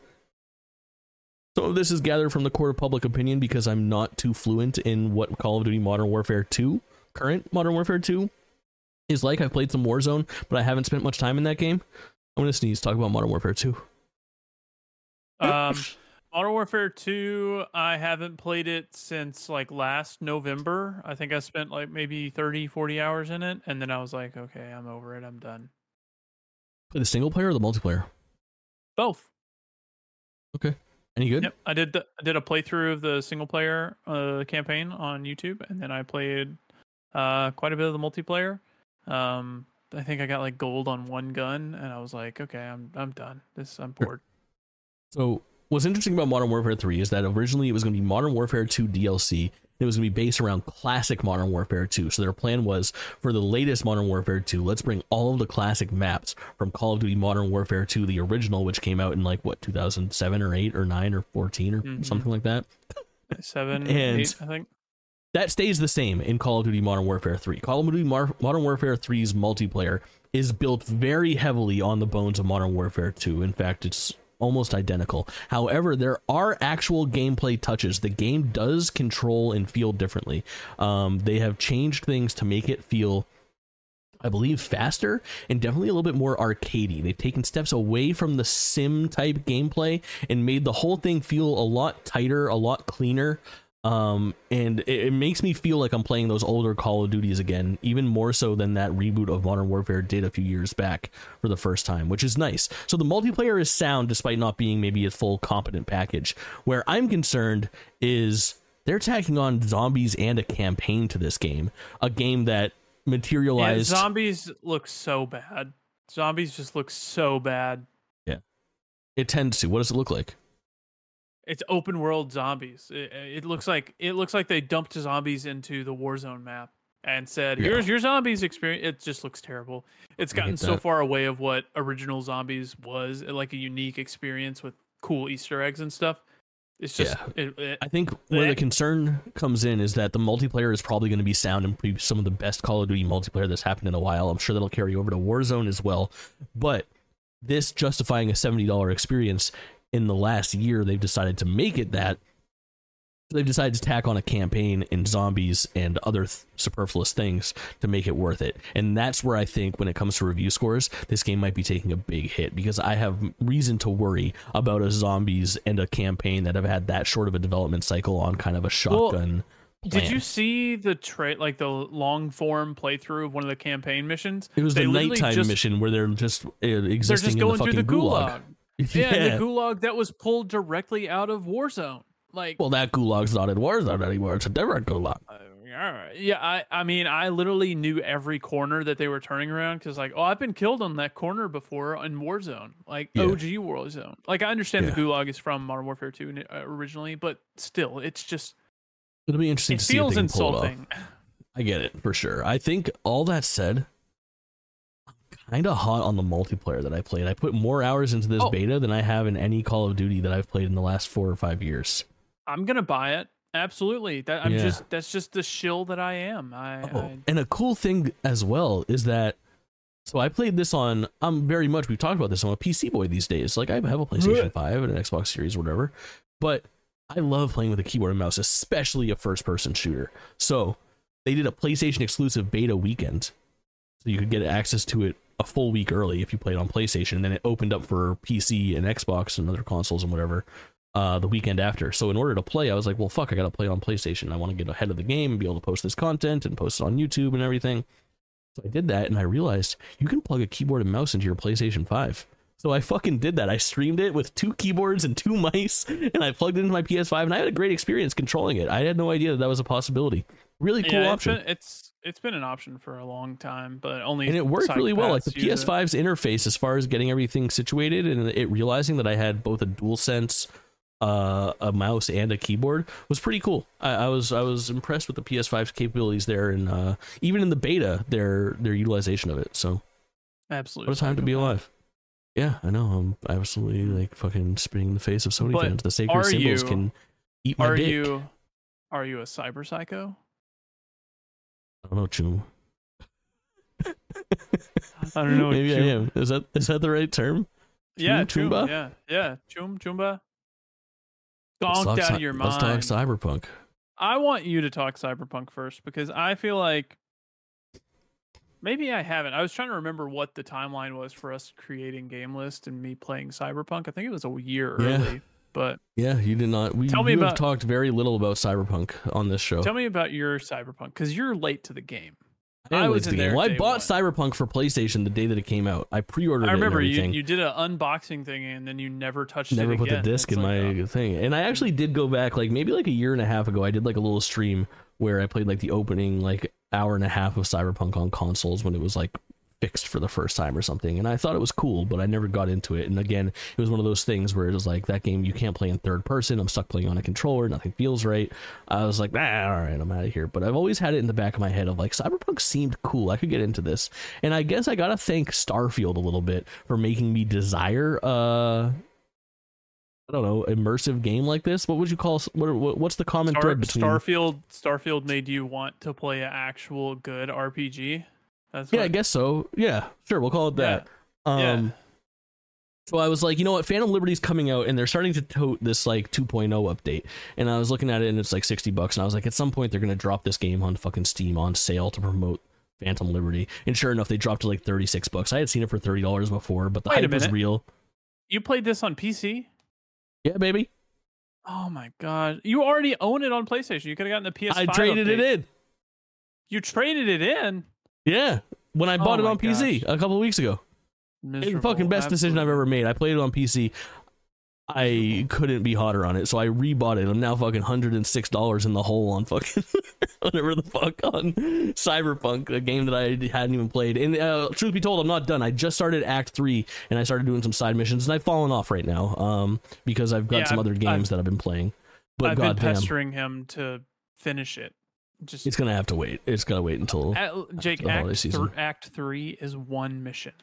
some of this is gathered from the court of public opinion because I'm not too fluent in what Call of Duty Modern Warfare 2, current Modern Warfare 2, is like. I've played some Warzone, but I haven't spent much time in that game. I'm gonna sneeze. Talk about Modern Warfare 2. Um, Modern Warfare 2, I haven't played it since like last November. I think I spent like maybe 30, 40 hours in it. And then I was like, okay, I'm over it. I'm done. Play the single player or the multiplayer? Both. Okay. Any good? Yep. I did the, I did a playthrough of the single player uh, campaign on YouTube. And then I played uh, quite a bit of the multiplayer. Um, I think I got like gold on one gun. And I was like, okay, I'm, I'm done. This, I'm bored. So, what's interesting about Modern Warfare 3 is that originally it was going to be Modern Warfare 2 DLC. It was going to be based around classic Modern Warfare 2. So, their plan was for the latest Modern Warfare 2, let's bring all of the classic maps from Call of Duty Modern Warfare 2, the original, which came out in like, what, 2007 or 8 or 9 or 14 or Mhm. something like that. Seven, And- eight, I think. That stays the same in Call of Duty Modern Warfare 3. Call of Duty Mar- Modern Warfare 3's multiplayer is built very heavily on the bones of Modern Warfare 2. In fact, it's almost identical. However, there are actual gameplay touches. The game does control and feel differently. Um, they have changed things to make it feel I believe faster and definitely a little bit more arcadey. They've taken steps away from the sim type gameplay and made the whole thing feel a lot tighter, a lot cleaner. Um, and it, it makes me feel like I'm playing those older Call of Duties again, even more so than that reboot of Modern Warfare did a few years back for the first time, which is nice. So the multiplayer is sound despite not being maybe a full competent package. Where I'm concerned is they're tacking on zombies and a campaign to this game, a game that Yeah, materialized. zombies look so bad. Zombies just look so bad. Yeah, it tends to. What does it look like? It's open world zombies. It, it looks like it looks like they dumped zombies into the Warzone map and said, Yeah. "Here's your zombies experience." It just looks terrible. It's gotten so far away of what original zombies was, uh, like a unique experience with cool Easter eggs and stuff. It's just it, it, I think where the concern comes in is that the multiplayer is probably going to be sound and be some of the best Call of Duty multiplayer that's happened in a while. I'm sure that'll carry over to Warzone as well. But this justifying a $70 experience in the last year, they've decided to make it that they've decided to tack on a campaign and zombies and other th- superfluous things to make it worth it. And that's where I think when it comes to review scores, this game might be taking a big hit because I have reason to worry about a zombies and a campaign that have had that short of a development cycle on kind of a shotgun. Did you see the tra- like the long form playthrough of one of the campaign missions? It was They the nighttime just- mission where they're just uh, They're existing just in going the through fucking the gulag. Yeah, Yeah. the gulag that was pulled directly out of Warzone. Like, well, that gulag's not in Warzone anymore. It's a different gulag. uh, yeah, I, I mean, I literally knew every corner that they were turning around because, like, oh, I've been killed on that corner before in Warzone, like Yeah. OG Warzone. Like, I understand Yeah. the gulag is from Modern Warfare 2 uh, originally, but still, it's just It'll be interesting it to see if feels they can pull off. insulting. I get it for sure. I think all that said, kind of hot on the multiplayer that I played. I put more hours into this Oh. beta than I have in any Call of Duty that I've played in the last four or five years. I'm gonna buy it. Absolutely. That I'm Yeah. just that's just the shill that I am. I, Oh, I and a cool thing as well is that. So I played this on. I'm very much. We've talked about this. I'm a PC boy these days. Like I have a PlayStation Five and an Xbox Series, or whatever. But I love playing with a keyboard and mouse, especially a first-person shooter. So they did a PlayStation exclusive beta weekend, so you could get access to it a full week early if you played on PlayStation. And then it opened up for PC and Xbox and other consoles and whatever uh, the weekend after. So in order to play, I was like, well, fuck, I got to play on PlayStation. I want to get ahead of the game and be able to post this content and post it on YouTube and everything. So I did that and I realized you can plug a keyboard and mouse into your PlayStation 5. So I fucking did that. I streamed it with two keyboards and two mice and I plugged it into my PS5 and I had a great experience controlling it. I had no idea that that was a possibility. Really cool yeah, option. It's been, it's it's been an option for a long time, but only and it worked really well. Like the psychopaths use it. PS5's interface, as far as getting everything situated and it realizing that I had both a DualSense, uh, a mouse, and a keyboard was pretty cool. I, I was I was impressed with the PS5's capabilities there, and uh, even in the beta, their their utilization of it. So Absolutely. what a time to be alive. Yeah, I know. I'm absolutely like fucking spitting in the face of Sony But fans. The sacred symbols you- can eat my Are dick. you are you a cyber psycho? I don't know, Chum. I don't know. Maybe I am. Is that is that the right term? Yeah, Chum- chum, Choomba? yeah, yeah, chum choomba. Let's Donked out of your Let's mind. talk cyberpunk. I want you to talk cyberpunk first because I feel like maybe I haven't. I was trying to remember what the timeline was for us creating game list and me playing cyberpunk. I think it was a year Yeah. early. But Yeah, you did not. We Tell me you have about- talked very little about Cyberpunk on this show. tell me about your cyberpunk because you're late to the game. I, I was in the there Well, I bought one. Cyberpunk for PlayStation the day that it came out. I pre-ordered I remember you you did an unboxing thing and then you never touched Never it put the disc It's in like, my oh, thing, and I actually did go back like maybe like a year and a half ago. I did like a little stream where I played like the opening like hour and a half of Cyberpunk on consoles when it was like fixed for the first time or something, and I thought it was cool, but I never got into it. And again, it was one of those things where it was like that game you can't play in third person. I'm stuck playing on a controller. Nothing feels right. I was like, ah, all right, I'm out of here. But I've always had it in the back of my head of like Cyberpunk seemed cool. I could get into this, and I guess I gotta thank Starfield a little bit for making me desire uh I don't know, immersive game like this. What would you call? What, what what's the common Star- thread between? Starfield Starfield made you want to play an actual good RPG. That's yeah, I guess so. Yeah, sure, we'll call it that. Um, yeah. So I was like, you know what, Phantom Liberty's coming out, and they're starting to tote this like 2.0 update. And I was looking at it, and it's like 60 bucks. And I was like, at some point, they're gonna drop this game on fucking Steam on sale to promote Phantom Liberty. And sure enough, they dropped it like 36 bucks. I had seen it for 30 dollars before, but the Wait hype was real. You played this on PC? Yeah, baby. Oh my god! You already own it on PlayStation. You could have gotten the PS5. I traded it in. You traded it in. Yeah, when I Oh bought it on PC a couple of weeks ago. It's the fucking Miserable, best decision I've ever made. I played it on PC. I couldn't be hotter on it, so I rebought it. I'm now fucking hundred and six dollars in the hole on fucking whatever the fuck on Cyberpunk, a game that I hadn't even played. And uh, truth be told, I'm not done. I just started Act Three, and I started doing some side missions, and I've fallen off right now, um, because I've got Yeah, some other I've- games I've- that I've been playing. But I've been goddamn, pestering him to finish it. Just it's gonna have to wait. It's gotta wait until At- Jake, Act, season. thr- Act Three is one mission.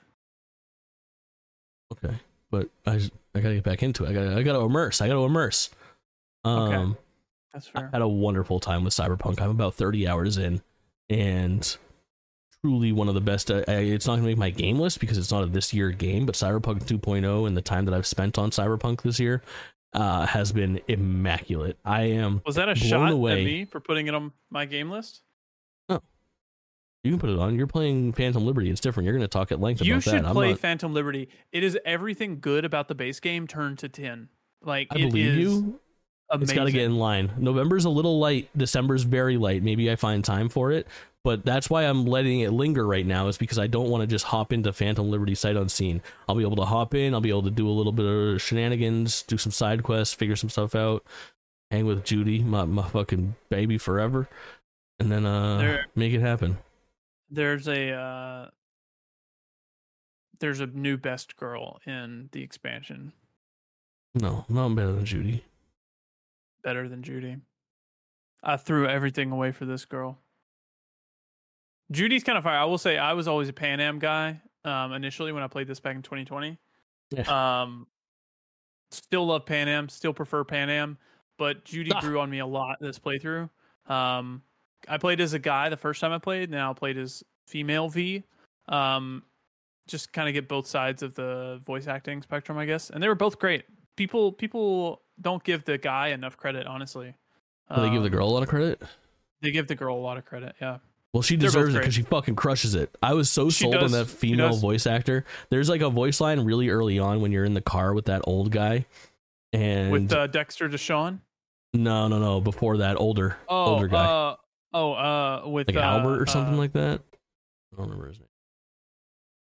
okay. But I I gotta get back into it. I gotta I gotta immerse. I gotta immerse. Um. Okay. That's fair. I had a wonderful time with Cyberpunk. I'm about 30 hours in, and truly one of the best. I, I, it's not going to make my game list because it's not a this year game, but Cyberpunk 2.0 and the time that I've spent on Cyberpunk this year uh, has been immaculate. I am. Was that a shot away. at me for putting it on my game list? No, you can put it on. You're playing Phantom Liberty. It's different. You're going to talk at length You about should that. I'm play not- Phantom Liberty. It is everything good about the base game turned to ten. Like I it believe is you. Amazing. It's got to get in line. November's a little light. December's very light. Maybe I find time for it, but that's why I'm letting it linger right now. Is because I don't want to just hop into Phantom Liberty sight unseen. I'll be able to hop in. I'll be able to do a little bit of shenanigans, do some side quests, figure some stuff out, hang with Judy, my my fucking baby forever, and then uh There- make it happen. There's a uh, there's a new best girl in the expansion, No, no, I'm better than Judy. better than Judy. I threw everything away for this girl. Judy's kind of fire. I will say I was always a Pan Am guy. Um, initially when I played this back in 2020. Um, still love Pan Am. Still prefer Pan Am, but Judy Ah. grew on me a lot this playthrough. Um, I played as a guy the first time I played. Now I played as female V. Um, just kind of get both sides of the voice acting spectrum, I guess. And they were both great. People people don't give the guy enough credit, honestly. Do they give the Um, girl a lot of credit? They give the girl a lot of credit. Yeah. Well, she deserves it because she fucking crushes it. I was so She sold on that female voice actor. There's like a voice line really early on when you're in the car with that old guy, and With uh, Dexter DeShawn. no, no, no, before that, older, Oh, older guy, uh, oh, uh, with like uh, Albert or something uh, like that. I don't remember his name.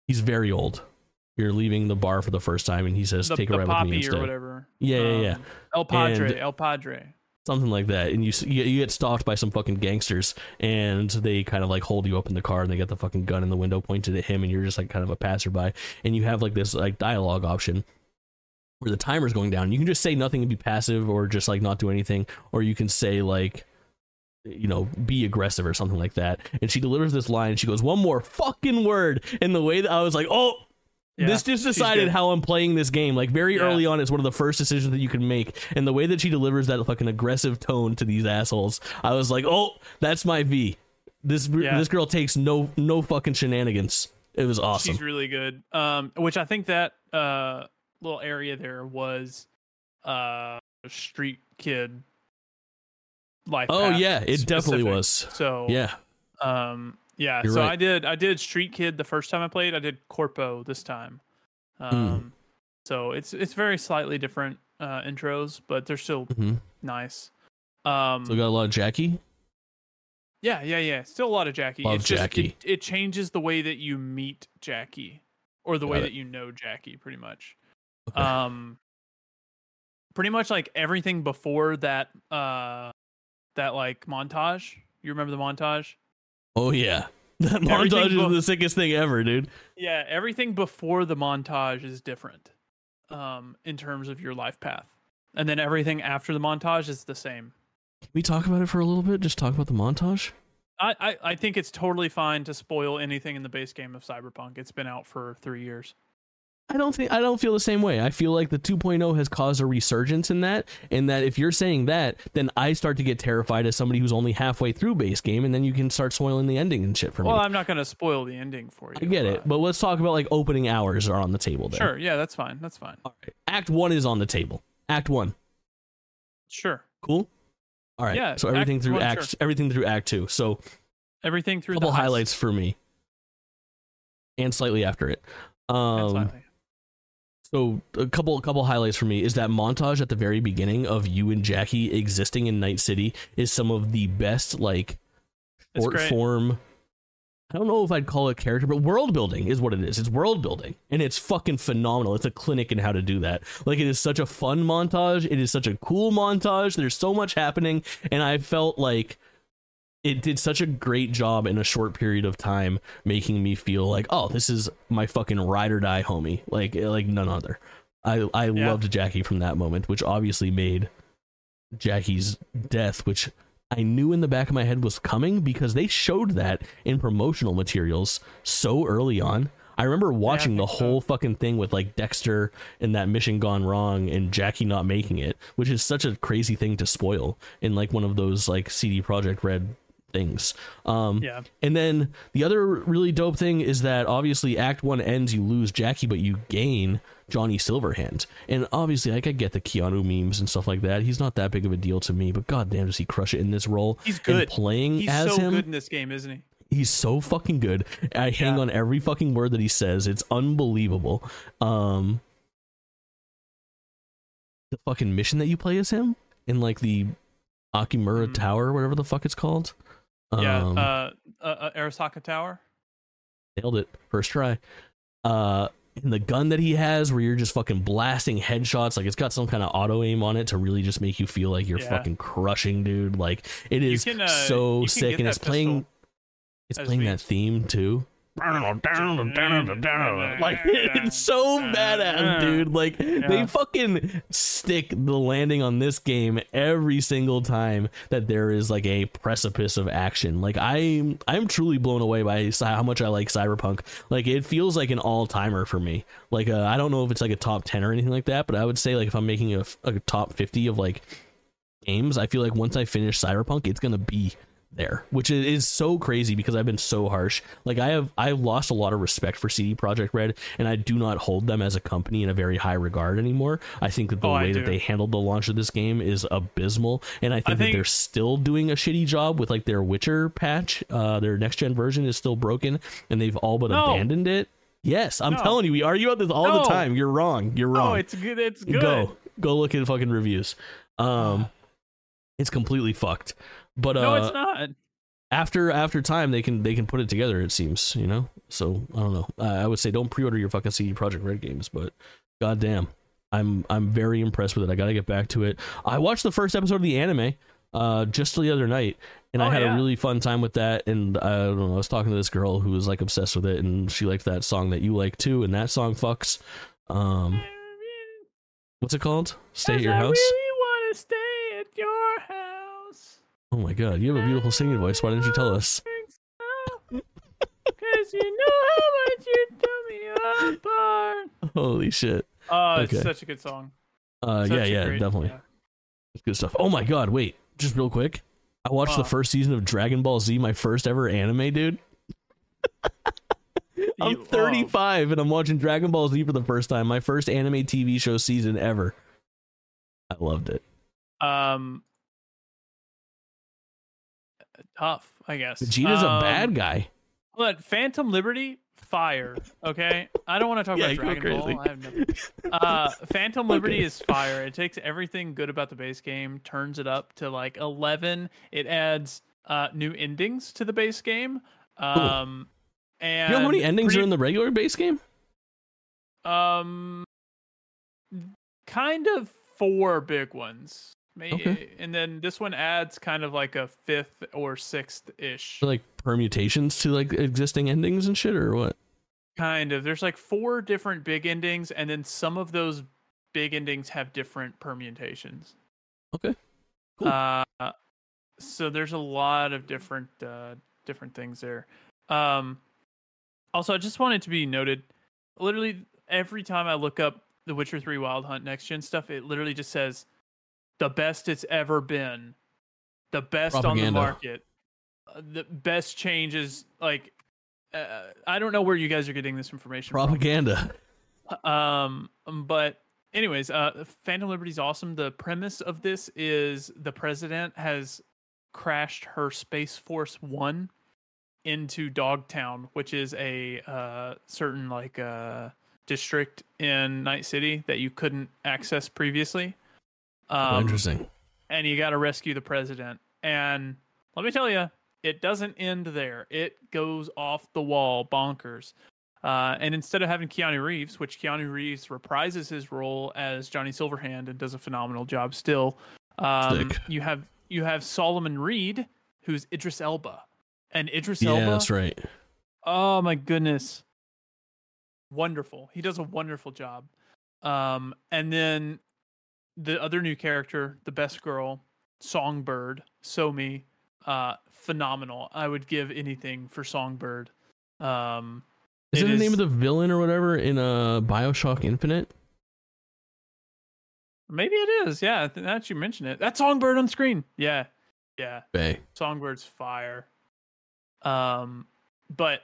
He's very old. You're leaving the bar for the first time, and he says, the, "Take a ride with me instead." or whatever. Yeah, yeah, yeah. Um, El Padre, And- El Padre. Something like that and you, you get stopped by some fucking gangsters and they kind of like hold you up in the car and they get the fucking gun in the window pointed at him and you're just like kind of a passerby and you have like this like dialogue option where the timer's going down. You can just say nothing and be passive or just like not do anything or you can say like you know be aggressive or something like that. And she delivers this line and she goes one more fucking word and the way that i was like oh Yeah, this just decided how I'm playing this game. Like very Yeah. early on, it's one of the first decisions that you can make, and the way that she delivers that fucking aggressive tone to these assholes, I was like, oh, that's my V. This Yeah. this girl takes no no fucking shenanigans. It was awesome. She's really good. Um, which I think that uh little area there was uh street kid life. oh yeah, it definitely was. So Yeah, um yeah. You're so right. I did I did Street Kid the first time I played. I did Corpo this time. Hmm. Um, so it's it's very slightly different uh intros, but they're still hmm nice. Um, so we got a lot of Jackie. Yeah, yeah, yeah. Still a lot of Jackie. Love it's just, Jackie. It, it changes the way that you meet Jackie, or the way it. that you know Jackie, pretty much. Okay. Um, pretty much like everything before that. Uh, that like montage. You remember the montage? Oh yeah, that everything montage is bef- the sickest thing ever, dude. Yeah, everything before the montage is different, um, in terms of your life path, and then everything after the montage is the same. Can we talk about it for a little bit? Just talk about the montage. I, I, I think it's totally fine to spoil anything in the base game of Cyberpunk. It's been out for three years. I don't think I don't feel the same way. I feel like the 2.0 has caused a resurgence in that, and that if you're saying that, then I start to get terrified as somebody who's only halfway through base game, and then you can start spoiling the ending and shit for Well, me. Well, I'm not going to spoil the ending for you. I get it, but let's talk about like opening hours are on the table there. sure, yeah, that's fine. That's fine. All right. Act one is on the table. Act one, Sure. cool. All right. Yeah, So everything Act through one, Act sure. everything through Act two. So Everything through couple the highlights for me, and slightly after it. Um. So a couple a couple highlights for me is that montage at the very beginning of you and Jackie existing in Night City is some of the best like short form. I don't know if I'd call it character, but world building is what it is. It's world building, and it's fucking phenomenal. It's a clinic in how to do that. Like it is such a fun montage. It is such a cool montage. There's so much happening, and I felt like it did such a great job in a short period of time making me feel like oh this is my fucking ride or die homie like like none other i i Yeah. loved jackie from that moment which obviously made jackie's death which i knew in the back of my head was coming because they showed that in promotional materials so early on I remember watching the think so. whole fucking thing with like Dexter and that mission gone wrong and Jackie not making it, which is such a crazy thing to spoil in like one of those like CD Projekt Red things. Um, Yeah. and then the other really dope thing is that obviously Act One ends, you lose Jackie, but you gain Johnny Silverhand. And obviously, like I get the Keanu memes and stuff like that. He's not that big of a deal to me, but goddamn, does he crush it in this role? He's good. And playing He's as so him, good in this game, isn't he? he's so fucking good. I hang Yeah. on every fucking word that he says. It's unbelievable. Um, the fucking mission that you play as him in like the Akimura Mhm. Tower, whatever the fuck it's called. Yeah. Um, uh, uh, uh, Arasaka Tower. nailed it first try uh and the gun that he has where you're just fucking blasting headshots like it's got some kind of auto aim on it to really just make you feel like you're Yeah. fucking crushing dude like it is can, uh, so sick and it's playing it's playing the- that theme too like it's so badass dude. Like they fucking stick the landing on this game every single time that there is like a precipice of action. Like i'm i'm truly blown away by how much i like cyberpunk. Like it feels like an all-timer for me. Like uh, i don't know if it's like a top 10 or anything like that but i would say like if i'm making a top 50 of like games i feel like once i finish cyberpunk it's gonna be there which is, so crazy because i've been so harsh like i have i've lost a lot of respect for cd projekt red and i do not hold them as a company in a very high regard anymore i think that the Oh, way that they handled the launch of this game is abysmal and i think, that think- they're still doing a shitty job with like their witcher patch uh their next gen version is still broken and they've all but No. abandoned it yes i'm No. telling you we argue about this all No. the time you're wrong you're wrong Oh, it's good. It's good. go go look at fucking reviews um it's completely fucked but uh no, it's not. after after time they can they can put it together it seems you know? So i don't know. Uh, i would say don't pre-order your fucking cd projekt red games but goddamn i'm i'm very impressed with it. I gotta get back to it. I watched the first episode of the anime uh just the other night and i Oh, had yeah. a really fun time with that and i don't know i was talking to this girl who was like obsessed with it and she liked that song that you like too and that song fucks. Um what's it called? Stay at your I house? really oh my god you have a beautiful singing voice why didn't you tell us Cause you know how much you tore me apart. holy shit Oh, it's Okay. such a good song. uh Such yeah yeah great- definitely yeah. It's good stuff. Oh my god, wait, just real quick. I watched the first season of Dragon Ball Z, my first ever anime, dude. I'm oh, 35 and I'm watching Dragon Ball Z for the first time. My first anime TV show season ever. I loved it. Um, tough, I guess. Vegeta's um, a bad guy. But Phantom Liberty, fire. Okay, I don't want to talk Yeah, about Dragon. Ball. I have nothing. Uh, Phantom Liberty Okay. is fire. It takes everything good about the base game, turns it up to like eleven. It adds uh, new endings to the base game. Um, and You know how many endings pretty- are in the regular base game? Um, kind of four big ones. May- Okay. And then this one adds kind of like a fifth or sixth ish. Like permutations to like existing endings and shit, or what? Kind of. There's like four different big endings, and then some of those big endings have different permutations. Okay. Cool. Uh, so there's a lot of different uh, different things there. Um, also, I just wanted to be noted. Literally every time I look up The Witcher Three Wild Hunt next gen stuff, it literally just says the best it's ever been, the best on the market, uh, the best changes. Like, uh, I don't know where you guys are getting this information from. Propaganda. Um, but anyways, uh, Phantom Liberty's awesome. The premise of this is the president has crashed her Space Force One into Dogtown, which is a uh, certain like uh, district in Night City that you couldn't access previously. Oh, Um, interesting. and you got to rescue the president. And let me tell you, it doesn't end there. It goes off the wall, bonkers. Uh, and instead of having Keanu Reeves, which Keanu Reeves reprises his role as Johnny Silverhand and does a phenomenal job still, um, you have you have Solomon Reed, who's Idris Elba, and Idris Yeah, Elba. that's right. Oh my goodness. Wonderful. He does a wonderful job. Um and then the other new character, the best girl, Songbird, Somi, uh phenomenal. I would give anything for Songbird. Um Is It it the name of the villain or whatever in uh Bioshock Infinite? maybe it is. Yeah, think that you mentioned it. that Songbird on screen. Yeah. Yeah. Bay. Songbird's fire. Um, but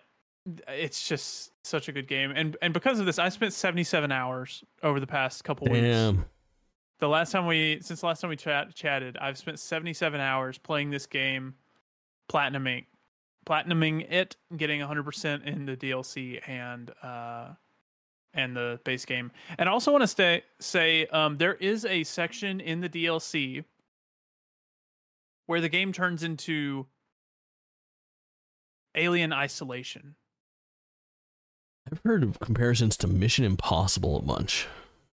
it's just such a good game, and and because of this, I spent 77 hours over the past couple weeks. The last time we, since the last time we chat, chatted, I've spent 77 hours playing this game, platinuming, platinuming it, getting 100% in the DLC and uh and the base game. And I also want to stay, say um, there is a section in the DLC where the game turns into Alien Isolation. I've heard of comparisons to Mission Impossible a bunch.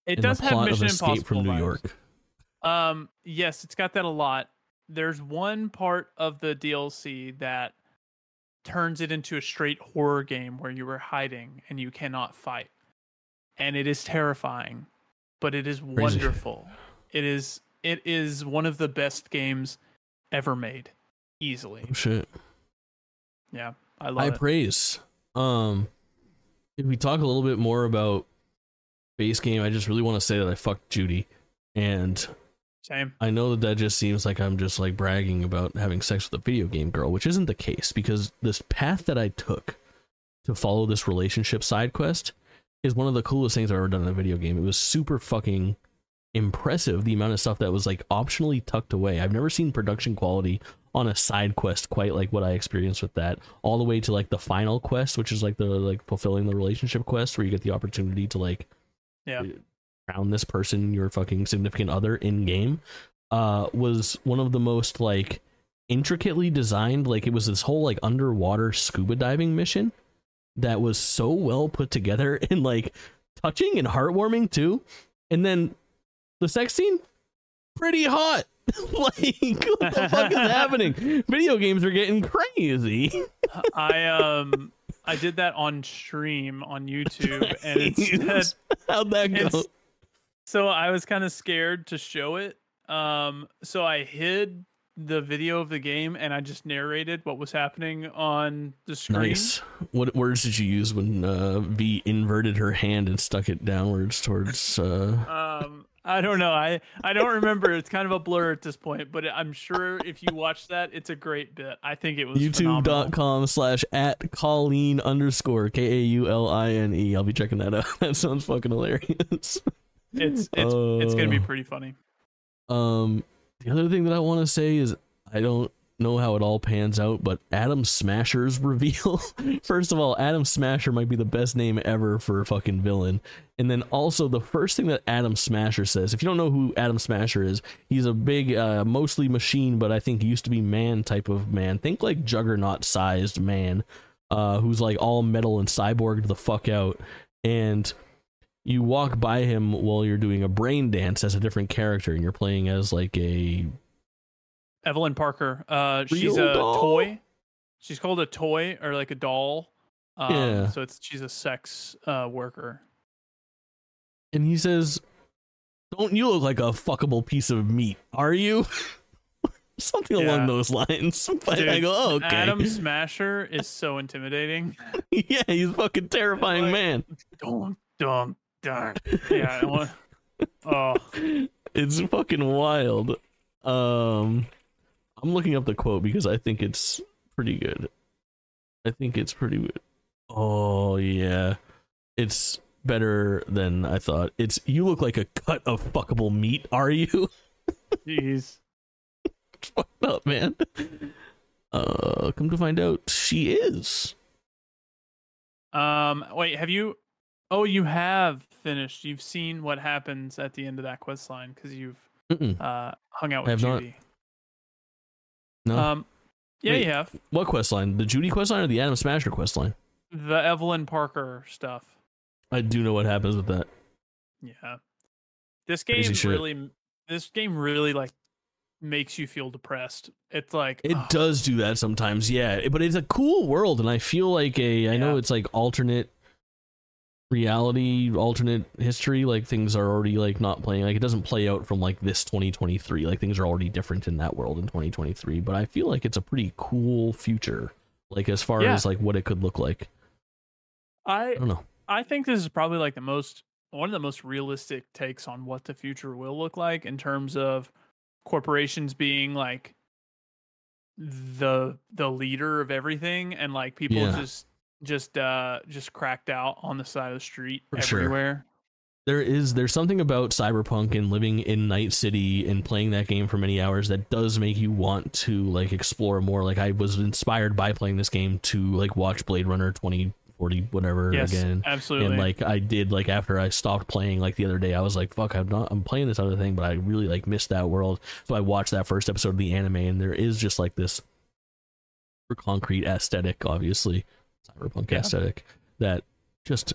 It does have Mission Impossible from New vibes. York. Um, yes, it's got that a lot. There's one part of the DLC that turns it into a straight horror game where you are hiding and you cannot fight. And it is terrifying, but it is wonderful. It is it is one of the best games ever made. Easily. Oh, shit. Yeah. I love High it. praise. Um, if we talk a little bit more about base game, I just really want to say that I fucked Judy, and Same. I know that that just seems like I'm just like bragging about having sex with a video game girl, which isn't the case because this path that I took to follow this relationship side quest is one of the coolest things I've ever done in a video game. It was super fucking impressive the amount of stuff that was like optionally tucked away. I've never seen production quality on a side quest quite like what I experienced with that, all the way to like the final quest, which is like the like fulfilling the relationship quest where you get the opportunity to like Yeah. crown this person your fucking significant other in game uh was one of the most like intricately designed like it was this whole like underwater scuba diving mission that was so well put together and like touching and heartwarming too. And then the sex scene pretty hot. Like what the fuck is happening? Video games are getting crazy. I um I did that on stream on YouTube and instead how'd that go So I was kind of scared to show it. Um, so I hid the video of the game and I just narrated what was happening on the screen. Nice. What words did you use when uh, V inverted her hand and stuck it downwards towards? Uh... Um, I don't know. I I don't remember. It's kind of a blur at this point, but I'm sure if you watch that, it's a great bit. I think it was. YouTube.com slash at Kaulin underscore K A U L I N E. I'll be checking that out. That sounds fucking hilarious. It's it's it's gonna be Uh, pretty funny. Um, the other thing that I want to say is I don't know how it all pans out, but Adam Smasher's reveal. First of all, Adam Smasher might be the best name ever for a fucking villain. And then also the first thing that Adam Smasher says, if you don't know who Adam Smasher is, he's a big, uh, mostly machine, but I think used to be man type of man. Think like juggernaut sized man, uh, who's like all metal and cyborged the fuck out. And you walk by him while you're doing a brain dance as a different character and you're playing as like a Evelyn Parker. Uh, she's Real a doll? toy. She's called a toy or like a doll. Um, Yeah. So it's she's a sex uh, worker. and he says don't you look like a fuckable piece of meat are you something Yeah. along those lines but i go oh, okay Adam Smasher is so intimidating. yeah he's a fucking terrifying Like- man Dum dum dum. Yeah. I want, oh, it's fucking wild um i'm looking up the quote because i think it's pretty good i think it's pretty good oh yeah it's better than i thought it's you look like a cut of fuckable meat are you jeez. fucked up, man. Uh, come to find out, she is. Um. Wait. Have you? Oh, you have finished. You've seen what happens at the end of that quest line because you've uh hung out with have not. No. Um. Yeah, Wait. you have what quest line? The Judy quest line or the Adam Smasher quest line? the Evelyn Parker stuff. I do know what happens with that. Yeah. This game really this game really like makes you feel depressed. It's like It does do that sometimes, yeah. But it's a cool world, and I feel like a. I know it's like alternate reality, alternate history. Like things are already like not playing. Like it doesn't play out from like this 2023. Like things are already different in that world in 2023. But I feel like it's a pretty cool future. Like as far Yeah. as like what it could look like. I I don't know. I think this is probably like the most one of the most realistic takes on what the future will look like in terms of corporations being like the the leader of everything and like people Yeah. just just uh just cracked out on the side of the street For sure. everywhere. there is there's something about cyberpunk and living in night city and playing that game for many hours that does make you want to like explore more like i was inspired by playing this game to like watch blade runner 2040 whatever Yes, again absolutely. and like i did like after i stopped playing like the other day i was like fuck i'm not i'm playing this other thing but i really like missed that world so i watched that first episode of the anime and there is just like this concrete aesthetic obviously cyberpunk Yeah. aesthetic that just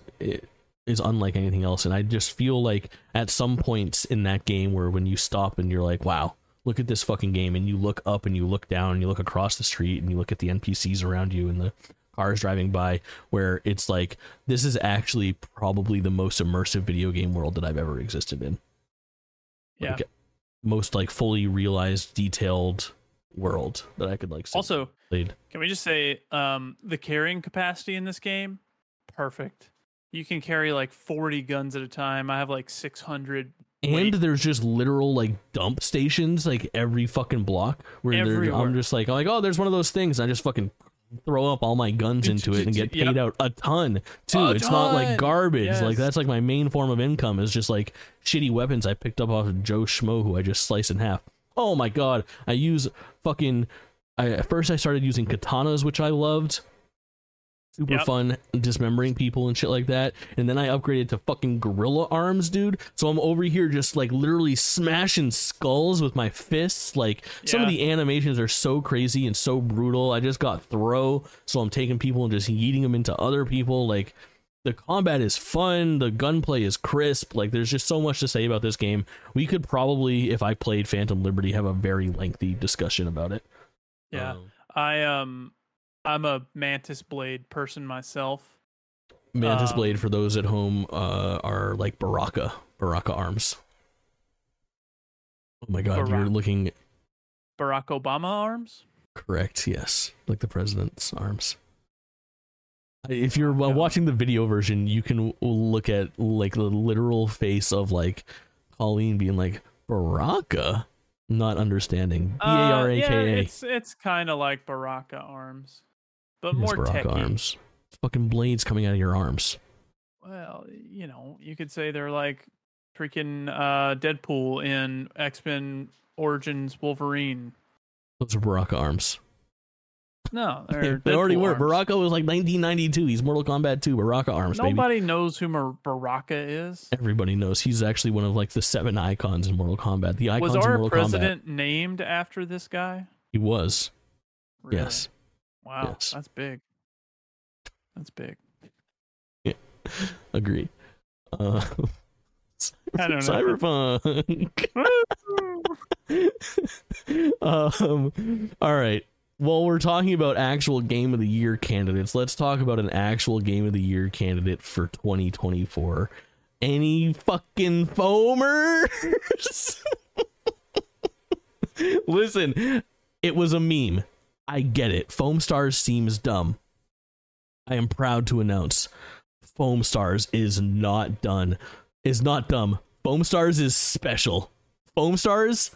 is unlike anything else and i just feel like at some points in that game where when you stop and you're like wow look at this fucking game and you look up and you look down and you look across the street and you look at the npcs around you and the cars driving by where it's like this is actually probably the most immersive video game world that i've ever existed in yeah. like, most like fully realized detailed world that i could like Also, played. Can we just say um, the carrying capacity in this game? Perfect. You can carry like 40 guns at a time. I have like 600. And Wait. there's just literal like dump stations like every fucking block where. I'm just like I'm like oh there's one of those things I just fucking throw up all my guns into it and get Yep. paid out a ton too. A it's not like ton! garbage. Like that's like my main form of income is just like shitty weapons I picked up off of Joe Schmo who I just slice in half. Oh my god, I use fucking. I, at first I started using katanas which I loved. Super Yep. fun dismembering people and shit like that. And then I upgraded to fucking gorilla arms, dude. So I'm over here just like literally smashing skulls with my fists. Like some of the animations are so crazy and so brutal. I just got throw, so I'm taking people and just yeeting them into other people. Like the combat is fun, the gunplay is crisp. Like there's just so much to say about this game. We could probably, if I played Phantom Liberty, have a very lengthy discussion about it. Yeah. Um, I um I'm a mantis blade person myself. Mantis Um, Blade for those at home uh, are like Baraka, Baraka arms. Oh my god, you're looking Barack Obama arms? correct. Yes, like the president's arms. If you're uh, Yeah. watching the video version, you can look at like the literal face of like Kaulin being like Baraka, not understanding. B A R A K A. Uh, yeah, it's it's kind of like Baraka arms, but Yes, more Baraka techy. arms. It's fucking blades coming out of your arms. Well, you know, you could say they're like freaking uh, Deadpool in X Men Origins Wolverine. Those are Baraka arms. No, they're they already were. arms. Baraka was like 1992. He's Mortal Kombat 2. Baraka arms, baby. Nobody knows who Mar- Baraka is. Everybody knows he's actually one of like the seven icons in Mortal Kombat. The icons in Mortal Kombat. Was in our Mortal president named after this guy? He was. Really? Yes. Wow, Yes. that's big. That's big. Yeah, agree. Uh, I don't know. Cyberpunk. um, all right. While we're talking about actual game of the year candidates, let's talk about an actual game of the year candidate for 2024. Any fucking foamers? Listen, it was a meme. I get it. Foam Stars seems dumb. I am proud to announce Foam Stars is not done. Is not dumb. Foam Stars is special. Foam Stars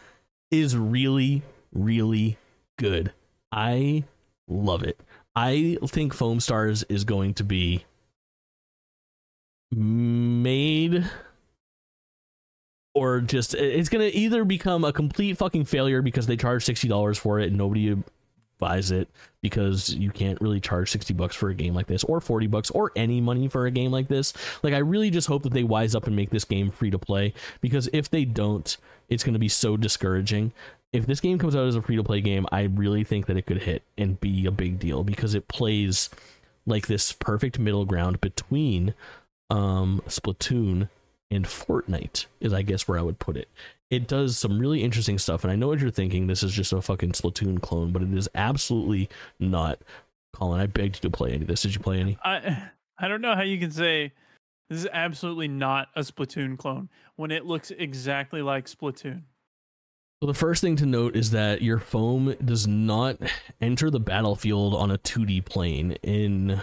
is really, really good. I love it. I think Foam Stars is going to be made or just it's going to either become a complete fucking failure because they charge $60 for it and nobody buys it because you can't really charge 60 bucks for a game like this or 40 bucks or any money for a game like this like i really just hope that they wise up and make this game free to play because if they don't it's going to be so discouraging if this game comes out as a free to play game i really think that it could hit and be a big deal because it plays like this perfect middle ground between um splatoon and fortnite is i guess where i would put it. It does some really interesting stuff and i know what you're thinking. This is just a fucking splatoon clone but it is absolutely not. Kaulin i begged you to play any of this. Did you play any? I I don't know how you can say this is absolutely not a Splatoon clone when it looks exactly like Splatoon. Well the first thing to note is that your foam does not enter the battlefield on a 2d plane in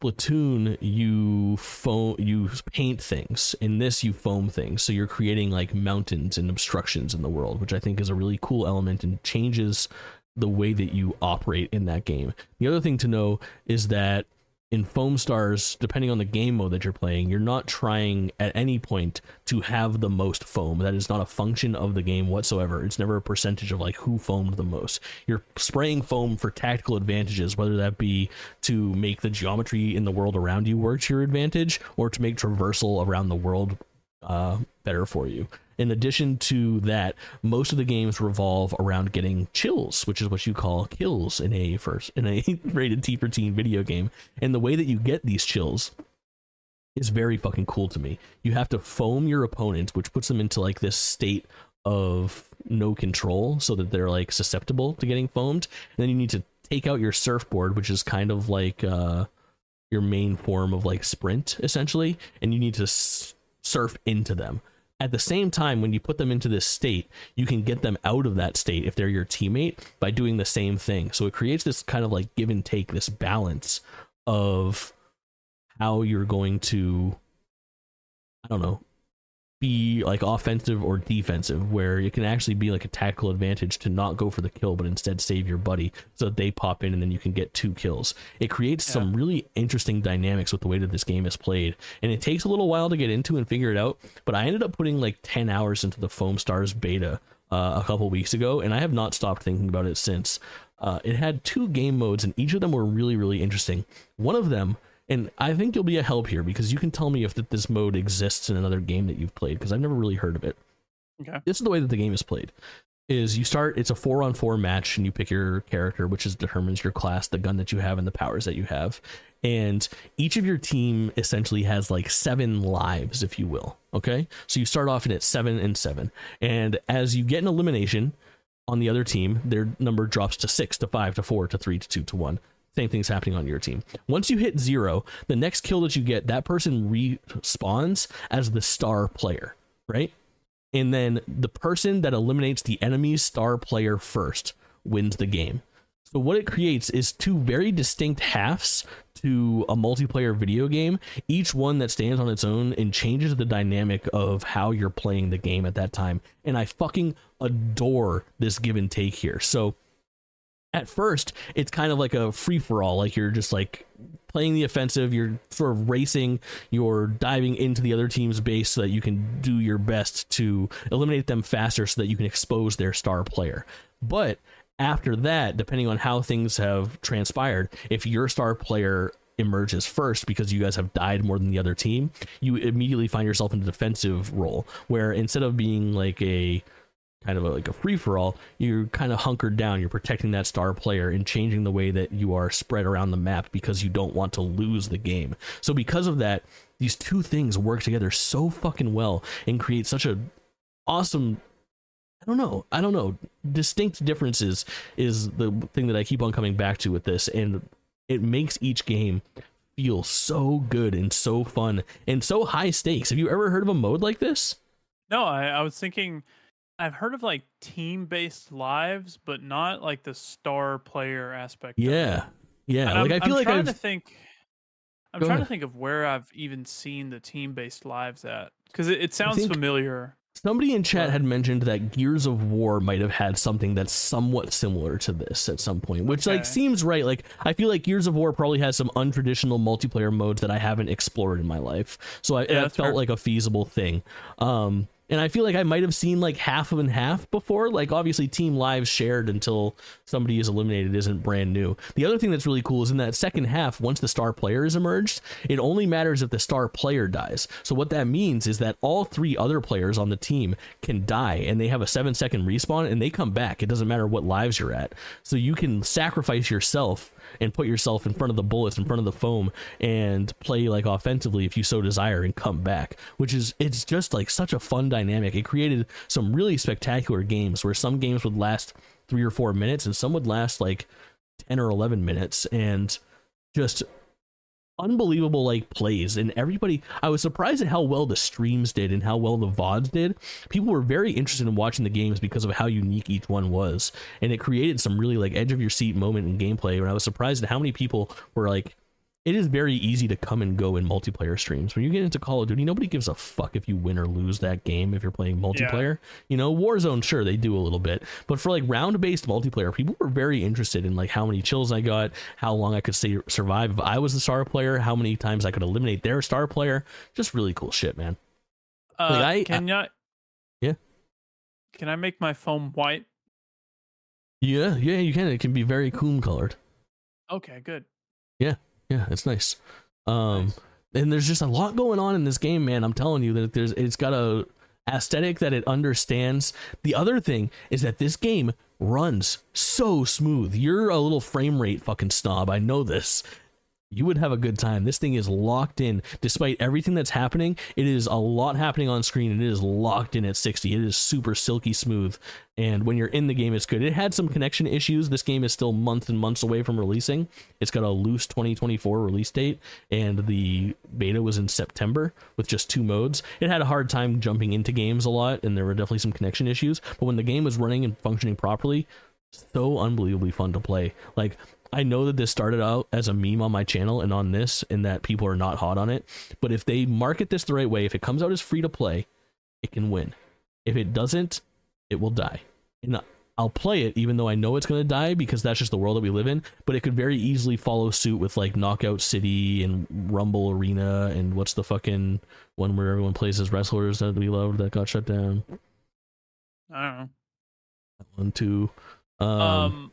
Splatoon, you foam, you paint things. In this, you foam things. So you're creating like mountains and obstructions in the world, which I think is a really cool element and changes the way that you operate in that game. The other thing to know is that in foam stars depending on the game mode that you're playing you're not trying at any point to have the most foam. That is not a function of the game whatsoever. It's never a percentage of like who foamed the most. You're spraying foam for tactical advantages whether that be to make the geometry in the world around you work to your advantage or to make traversal around the world uh, better for you in addition to that, most of the games revolve around getting chills, which is what you call kills in a first in a rated T for teen video game. And the way that you get these chills is very fucking cool to me. You have to foam your opponent, which puts them into like this state of no control so that they're like susceptible to getting foamed. And then you need to take out your surfboard, which is kind of like uh your main form of like sprint essentially, and you need to s- surf into them at the same time, when you put them into this state, you can get them out of that state if they're your teammate by doing the same thing. So it creates this kind of like give and take, this balance of how you're going to, I don't know, be like offensive or defensive, where it can actually be like a tactical advantage to not go for the kill, but instead save your buddy so that they pop in and then you can get two kills. It creates yeah. some really interesting dynamics with the way that this game is played, and it takes a little while to get into and figure it out. But I ended up putting like 10 hours into the Foam Stars beta uh, a couple weeks ago, and I have not stopped thinking about it since. Uh, it had two game modes, and each of them were really, really interesting. One of them and I think you'll be a help here because you can tell me if that this mode exists in another game that you've played because I've never really heard of it. Okay. This is the way that the game is played. Is you start it's a 4 on 4 match and you pick your character which is determines your class, the gun that you have and the powers that you have. And each of your team essentially has like 7 lives if you will. Okay? So you start off in at 7 and 7. And as you get an elimination, on the other team, their number drops to six, to five, to four, to three, to two, to one same thing's happening on your team. Once you hit zero, the next kill that you get, that person respawns as the star player, right? And then the person that eliminates the enemy's star player first wins the game. So what it creates is two very distinct halves to a multiplayer video game, each one that stands on its own and changes the dynamic of how you're playing the game at that time. And I fucking adore this give and take here. So at first it's kind of like a free for all like you're just like playing the offensive you're sort of racing you're diving into the other team's base so that you can do your best to eliminate them faster so that you can expose their star player. But after that depending on how things have transpired if your star player emerges first because you guys have died more than the other team you immediately find yourself in a defensive role where instead of being like a kind of a, like a free for all, you're kind of hunkered down. You're protecting that star player and changing the way that you are spread around the map because you don't want to lose the game. So because of that, these two things work together so fucking well and create such a awesome I don't know. I don't know. Distinct differences is the thing that I keep on coming back to with this and it makes each game feel so good and so fun and so high stakes. Have you ever heard of a mode like this? No, I, I was thinking I've heard of like team based lives, but not like the star player aspect. Yeah, yeah. And like I'm, I feel I'm like trying I've... to think. I'm Go trying ahead. to think of where I've even seen the team based lives at because it, it sounds familiar. Somebody in chat had mentioned that Gears of War might have had something that's somewhat similar to this at some point, which like seems right. Like I feel like Gears of War probably has some untraditional multiplayer modes that I haven't explored in my life, so I, Yeah, it felt fair. like a feasible thing. Um, and I feel like I might have seen like half and half before. Like obviously, team lives shared until somebody is eliminated isn't brand new. The other thing that's really cool is in that second half, once the star player is emerged, it only matters if the star player dies. So what that means is that all three other players on the team can die, and they have a seven second respawn, and they come back. It doesn't matter what lives you're at. So you can sacrifice yourself and put yourself in front of the bullets, in front of the foam, and play like offensively if you so desire, and come back. Which is it's just like such a fun dynamic. It created some really spectacular games where some games would last three or four minutes, and some would last like ten or eleven minutes, and just unbelievable like plays. And everybody i was surprised at how well the streams did and how well the vods did. People were very interested in watching the games because of how unique each one was. And it created some really like edge of your seat moment in gameplay. And i was surprised at how many people were like it is very easy to come and go in multiplayer streams. When you get into Call of Duty, nobody gives a fuck if you win or lose that game if you're playing multiplayer. You know, Warzone, sure, they do a little bit. But for like round based multiplayer, people were very interested in like how many kills I got, how long I could stay survive if I was the star player, how many times I could eliminate their star player. Just really cool shit, man. Uh, Like, I- can I? Yeah. Can I make my foam white? Yeah, yeah, you can. It can be very cool colored. Okay, good. Yeah, it's nice. Um, Nice. and there's just a lot going on in this game, man. I'm telling you that there's it's got a aesthetic that it understands. The other thing is that this game runs so smooth. You're a little frame rate fucking snob. I know this. You would have a good time. This thing is locked in. Despite everything that's happening, it is a lot happening on screen and it is locked in at 60. It is super silky smooth. And when you're in the game, it's good. It had some connection issues. This game is still months and months away from releasing. It's got a loose 2024 release date, and the beta was in September with just two modes. It had a hard time jumping into games a lot, and there were definitely some connection issues. But when the game was running and functioning properly, so unbelievably fun to play. Like I know that this started out as a meme on my channel and on this, and that people are not hot on it. But if they market this the right way, if it comes out as free to play, it can win. If it doesn't, it will die. And I'll play it even though I know it's going to die because that's just the world that we live in. But it could very easily follow suit with like Knockout City and Rumble Arena and what's the fucking one where everyone plays as wrestlers that we loved that got shut down. I don't know. One, two. Um, Um,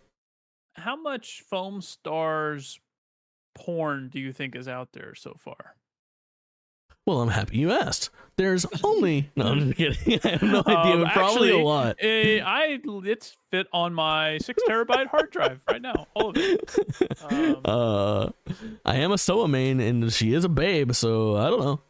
how much foam stars porn do you think is out there so far? Well, I'm happy you asked. There's only no, I'm just kidding. I have no idea. Um, but probably actually, a lot. Eh, I it's fit on my six terabyte hard drive right now. All of it. Um, uh, I am a Soa main, and she is a babe, so I don't know.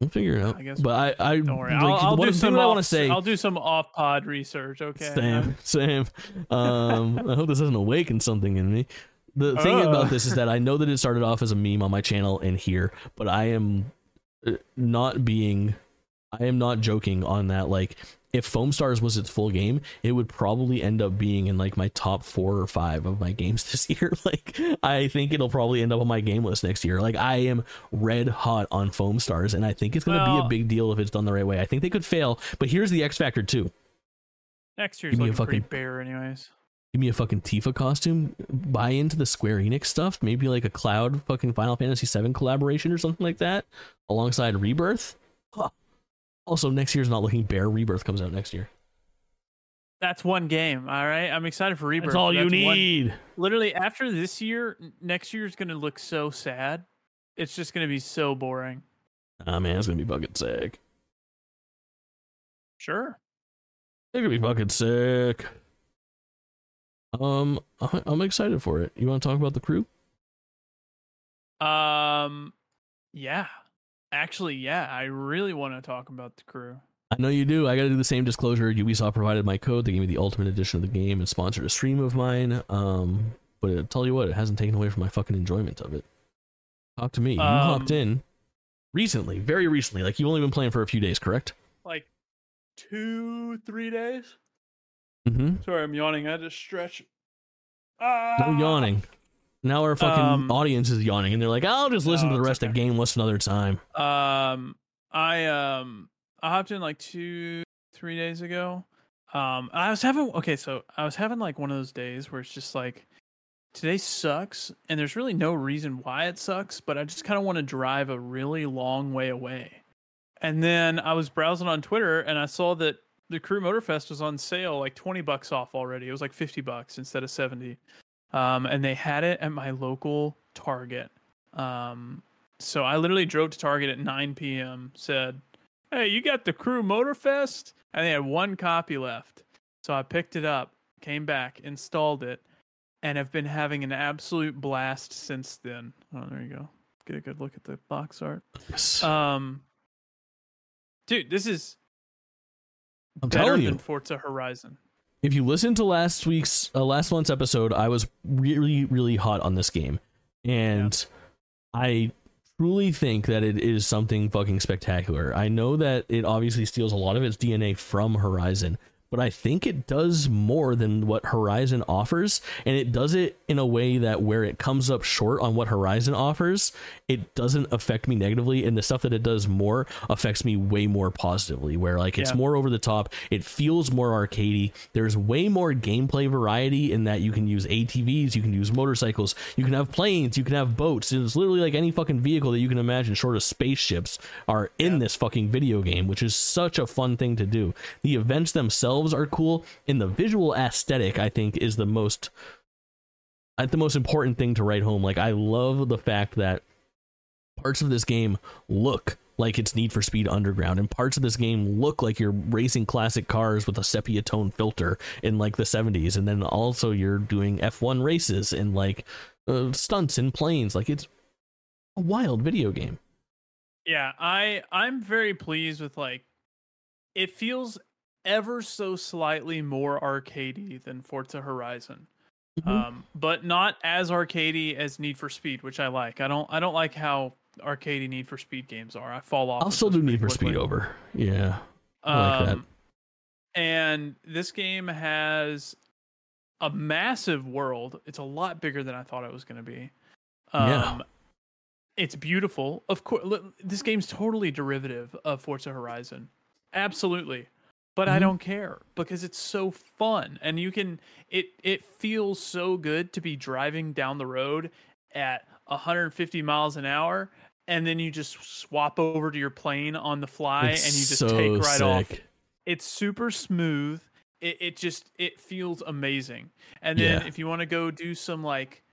We'll figure it out. I guess but I, I Don't worry. like, I'll, I'll do some. thing that I want to say. I'll do some off pod research. Okay. Same, same. Um, I hope this doesn't awaken something in me. The thing Uh. about this is that I know that it started off as a meme on my channel and here, but I am uh, not being, I am not joking on that. Like, if Foam Stars was its full game, it would probably end up being in like my top four or five of my games this year. Like, I think it'll probably end up on my game list next year. Like, I am red hot on Foam Stars, and I think it's going to be a big deal if it's done the right way. I think they could fail, but here's the X factor too. Next year's Give me a fucking- bare, anyways. give me a fucking Tifa costume, buy into the Square Enix stuff, maybe like a Cloud fucking Final Fantasy VII collaboration or something like that, alongside Rebirth. Huh. Also, next year's not looking bare. Rebirth comes out next year. That's one game. All right. I'm excited for Rebirth. That's all you one- need. literally after this year, next year is gonna look so sad. It's just gonna be so boring. Ah man, it's gonna be fucking sick. Sure. It's gonna be fucking sick. Um, I'm excited for it. You want to talk about the crew? Um. Yeah. Actually, yeah. I really want to talk about the crew. I know you do. I got to do the same disclosure. Ubisoft provided my code. They gave me the ultimate edition of the game and sponsored a stream of mine. Um, but I tell you what, it hasn't taken away from my fucking enjoyment of it. Talk to me. You Um, hopped in recently, very recently. Like you've only been playing for a few days, correct? Like two, three days. Mm-hmm. Sorry, I'm yawning. I had to stretch. Ah. No yawning. Now our fucking Um, audience is yawning, and they're like, "I'll just listen No, to the rest of okay. Game List another time." Um, I um, I hopped in like two, three days ago. Um, I was having okay, so I was having like one of those days where it's just like today sucks, and there's really no reason why it sucks, but I just kind of want to drive a really long way away. And then I was browsing on Twitter, and I saw that the Crew Motorfest was on sale, like twenty bucks off already. It was like fifty bucks instead of seventy. Um, and they had it at my local Target. Um, so I literally drove to Target at 9 p.m. Said, "Hey, you got the Crew Motorfest?" And they had one copy left. So I picked it up, came back, installed it, and have been having an absolute blast since then. Oh, there you go. Get a good look at the box art. Yes. Um, dude, this is I'm better telling you, than Forza Horizon. If you listen to last week's uh, last month's episode, I was really really hot on this game, and I truly think that it is something fucking spectacular. I know that it obviously steals a lot of its DNA from Horizon, but I think it does more than what Horizon offers, and it does it in a way that where it comes up short on what Horizon offers, it doesn't affect me negatively, and the stuff that it does more affects me way more positively. Where like it's Yeah. more over the top, it feels more arcadey. There's way more gameplay variety in that you can use ATVs, you can use motorcycles, you can have planes, you can have boats. It's literally like any fucking vehicle that you can imagine, short of spaceships, are in this fucking video game, which is such a fun thing to do. The events themselves are cool, and the visual aesthetic, I think, is the most uh, the most important thing to write home. Like I love the fact that parts of this game look like it's Need for Speed Underground, and parts of this game look like you're racing classic cars with a sepia tone filter in like the 70s, and then also you're doing F1 races and like uh, stunts in planes. Like it's a wild video game. Yeah, I I'm very pleased with like it feels ever so slightly more arcadey than Forza Horizon. Mhm. Um, but not as arcadey as Need for Speed, which I like. I don't I don't like how arcadey Need for Speed games are. I fall off. I'll still do Need for quickly. Speed over. Yeah. I like that. Um, and this game has a massive world. It's a lot bigger than I thought it was going to be. Um, Yeah. It's beautiful. Of course, this game's totally derivative of Forza Horizon. Absolutely. But I Mhm. don't care because it's so fun and you can it it feels so good to be driving down the road at 150 miles an hour and then you just swap over to your plane on the fly It's and you just so take right off sick. it's super smooth it, it just it feels amazing and then Yeah. if you want to go do some like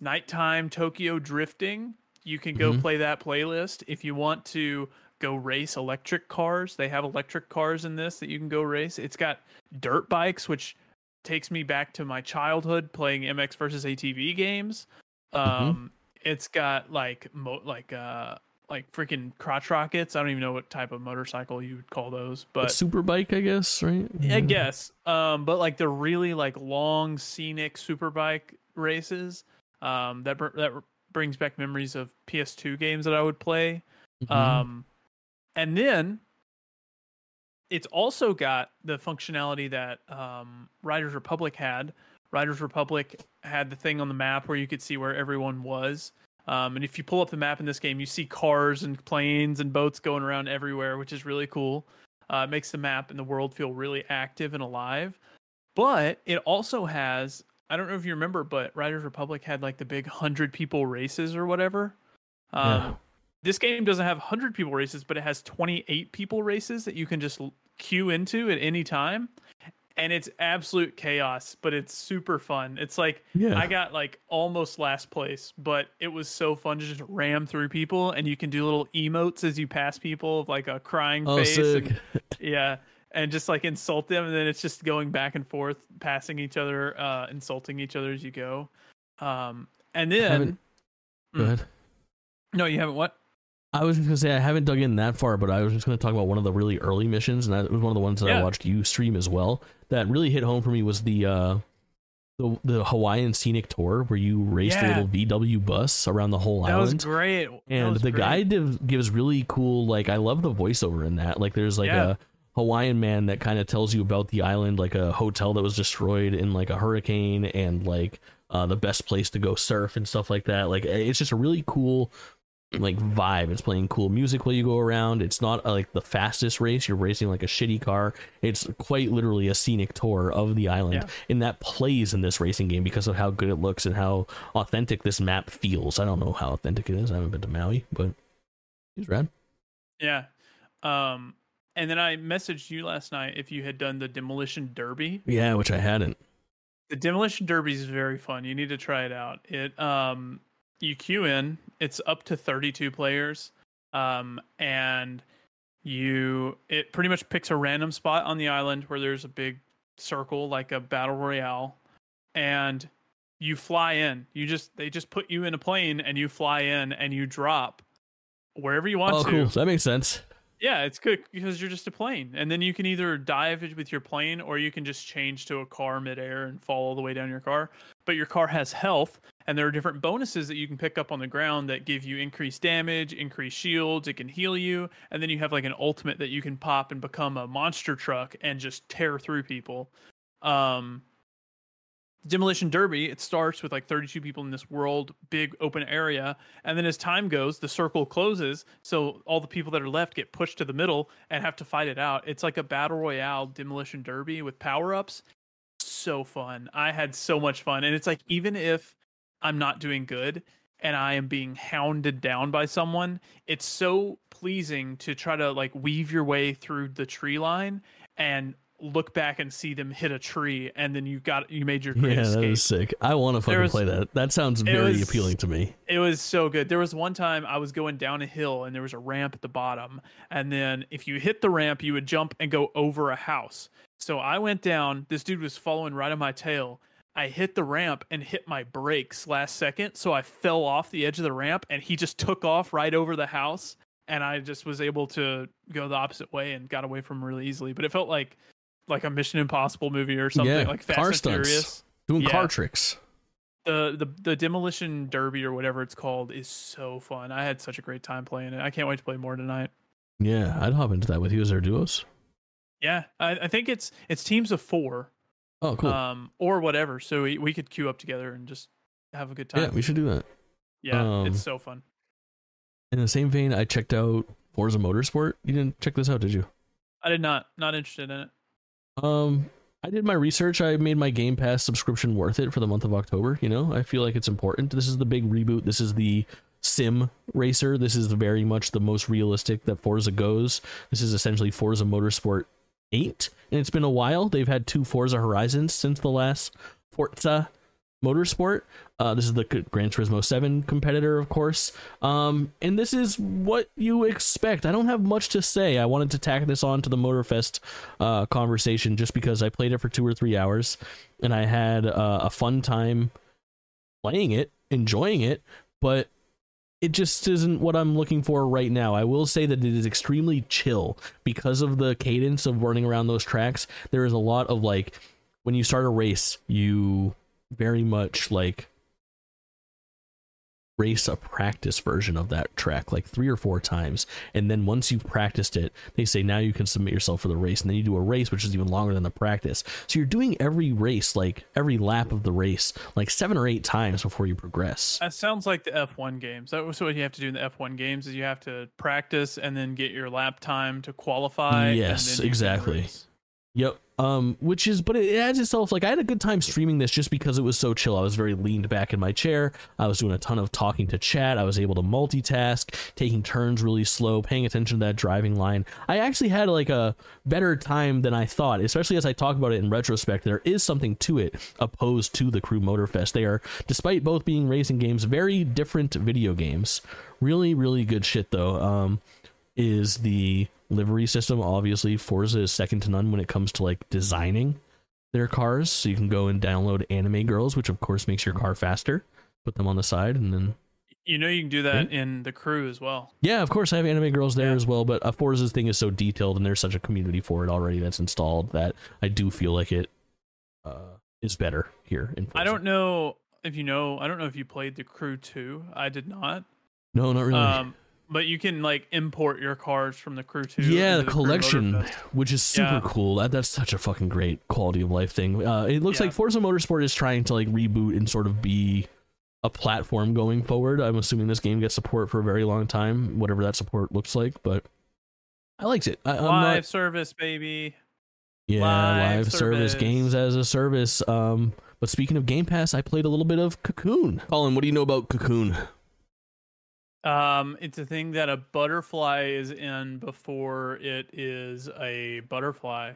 nighttime tokyo drifting you can go Mhm. play that playlist if you want to go race electric cars they have electric cars in this that you can go race it's got dirt bikes which takes me back to my childhood playing mx versus atv games um it's got like mo- like uh like freaking crotch rockets i don't even know what type of motorcycle you would call those A but super bike, I guess, right? I guess. Um, but like the really like long scenic super bike races, um, that br- that brings back memories of PS2 games that I would play. Mhm. Um, and then it's also got the functionality that um, Riders Republic had. Riders Republic had the thing on the map where you could see where everyone was. Um, and if you pull up the map in this game, you see cars and planes and boats going around everywhere, which is really cool. Uh, it makes the map and the world feel really active and alive. But it also has, I don't know if you remember, but Riders Republic had like the big 100 people races or whatever. Um, Yeah. This game doesn't have 100 people races, but it has 28 people races that you can just queue into at any time. And it's absolute chaos, but it's super fun. It's like yeah. I got like almost last place, but it was so fun to just ram through people, and you can do little emotes as you pass people of like a crying oh, face. sick. And, yeah, and just like insult them, and then it's just going back and forth, passing each other, uh, insulting each other as you go. Um, and then Mm. no, you haven't what? I was just gonna say I haven't dug in that far, but I was just gonna talk about one of the really early missions, and that was one of the ones that I watched you stream as well. That really hit home for me was the uh, the the Hawaiian scenic tour where you raced Yeah. a little VW bus around the whole That was island. great. That and was the great. guy div- gives really cool like i love the voiceover in that like there's like Yeah. a hawaiian man that kind of tells you about the island like a hotel that was destroyed in like a hurricane and like uh, the best place to go surf and stuff like that like it's just a really cool like vibe it's playing cool music while you go around it's not uh, like the fastest race you're racing like a shitty car it's quite literally a scenic tour of the island Yeah. and that plays in this racing game because of how good it looks and how authentic this map feels i don't know how authentic it is i haven't been to maui but it's rad Yeah. Um, and then I messaged you last night if you had done the demolition derby. yeah which i hadn't The demolition derby is very fun. You need to try it out. It um you queue in. It's up to 32 players. Um and you it pretty much picks a random spot on the island where there's a big circle like a battle royale and you fly in. You just they just put you in a plane and you fly in and you drop wherever you want oh to. cool that makes sense Yeah, it's good because you're just a plane, and then you can either dive with your plane or you can just change to a car midair and fall all the way down your car. But your car has health, and there are different bonuses that you can pick up on the ground that give you increased damage, increased shields, it can heal you, and then you have like an ultimate that you can pop and become a monster truck and just tear through people. Um Demolition Derby, it starts with like 32 people in this world, big open area. And then as time goes, the circle closes. So all the people that are left get pushed to the middle and have to fight it out. It's like a battle royale Demolition Derby with power ups. So fun. I had so much fun. And it's like, even if I'm not doing good and I am being hounded down by someone, it's so pleasing to try to like weave your way through the tree line and look back and see them hit a tree and then you got you made your great yeah, escape. that is sick. I want to fucking was- play that. That sounds very was- appealing to me. It was so good. There was one time I was going down a hill and there was a ramp at the bottom. And then if you hit the ramp, you would jump and go over a house. So I went down. This dude was following right on my tail. I hit the ramp and hit my brakes last second. So I fell off the edge of the ramp and he just took off right over the house. And I just was able to go the opposite way and got away from him really easily. But it felt like like a Mission Impossible movie or something, Yeah, like Fast car and stunts. Furious Doing Yeah. car tricks. the the the demolition derby or whatever it's called is so fun. I had such a great time playing it. I can't wait to play more tonight. Yeah, I'd hop into that with you. as our duos? Yeah, I, I think it's it's teams of four, Oh, cool. um, or whatever. So we, we could queue up together and just have a good time. yeah, we should do that. Yeah, um, it's so fun. In the same vein, I checked out Forza Motorsport. You didn't check this out, did you? I did not not interested in it. Um, I did my research. I made my Game Pass subscription worth it for the month of October. You know, I feel like it's important. This is the big reboot. This is the sim racer. This is very much the most realistic that Forza goes. This is essentially Forza Motorsport 8, and it's been a while. They've had two Forza Horizons since the last Forza Motorsport. Uh, this is the Gran Turismo 7 competitor, of course. Um, and this is what you expect. I don't have much to say. I wanted to tack this on to the Motorfest uh, conversation just because I played it for two or three hours and I had uh, a fun time playing it, enjoying it, but it just isn't what I'm looking for right now. I will say that it is extremely chill because of the cadence of running around those tracks. There is a lot of like when you start a race, you very much like race a practice version of that track like three or four times and then once you've practiced it they say now you can submit yourself for the race and then you do a race which is even longer than the practice so you're doing every race like every lap of the race like seven or eight times before you progress That sounds like the F1 games. That was what you have to do in the F1 games is you have to practice and then get your lap time to qualify. and Yes, exactly. Yep. Um, which is, but it adds itself. Like I had a good time streaming this just because it was so chill. I was very leaned back in my chair. I was doing a ton of talking to chat. I was able to multitask, taking turns really slow, paying attention to that driving line. I actually had like a better time than I thought. Especially as I talk about it in retrospect, there is something to it opposed to the Crew Motorfest. They are, despite both being racing games, very different video games. Really, really good shit though. Um, is the livery system. Obviously, Forza is second to none when it comes to like designing their cars. So you can go and download Anime Girls, which of course makes your car faster. Put them on the side, and then You know you can do that in the crew as well. yeah, of course I have Anime Girls there Yeah. as well. But a Forza's thing is so detailed, and there's such a community for it already that's installed that I do feel like it uh, is better here. In Forza. I don't know if you know. I don't know if you played the crew too. I did not. No, not really. Um, but you can like import your cars from the crew too. yeah, into the collection, which is super Yeah. cool. That that's such a fucking great quality of life thing. Uh, it looks Yeah. like Forza Motorsport is trying to like reboot and sort of be a platform going forward. I'm assuming this game gets support for a very long time, whatever that support looks like. But I liked it. I, I'm Live not, service, baby. yeah, live live service. service. games as a service. Um, but speaking of Game Pass, I played a little bit of Cocoon. Kaulin, what do you know about Cocoon? Um, it's a thing that a butterfly is in before it is a butterfly.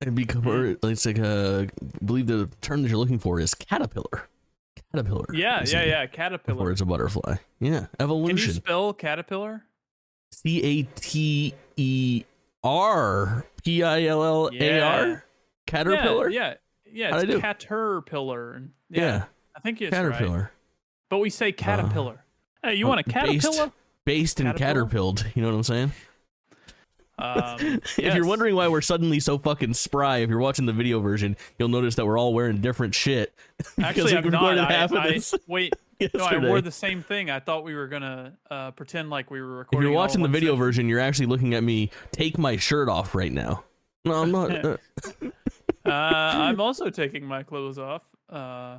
It'd be cover- it's like a, I believe the term that you're looking for is caterpillar. Caterpillar. Yeah, yeah, yeah. Before Caterpillar. it's a butterfly. Yeah, evolution. Can you spell caterpillar? C A T E R P I L L A R. Caterpillar. Yeah, yeah. Yeah do? it's caterpillar. Yeah, Yeah, I think it's right. caterpillar. Uh, But we say caterpillar. Hey, you want a based- caterpillar? Based and Caterpillar? caterpilled. You know what I'm saying? Um, If yes. you're wondering why we're suddenly so fucking spry, if you're watching the video version, you'll notice that we're all wearing different shit. actually, I'm not. I, I- wait, no, I wore the same thing. I thought we were gonna uh, pretend like we were recording. if you're watching the video session. version, you're actually looking at me take my shirt off right now. No, I'm not. uh, I'm also taking my clothes off. Uh,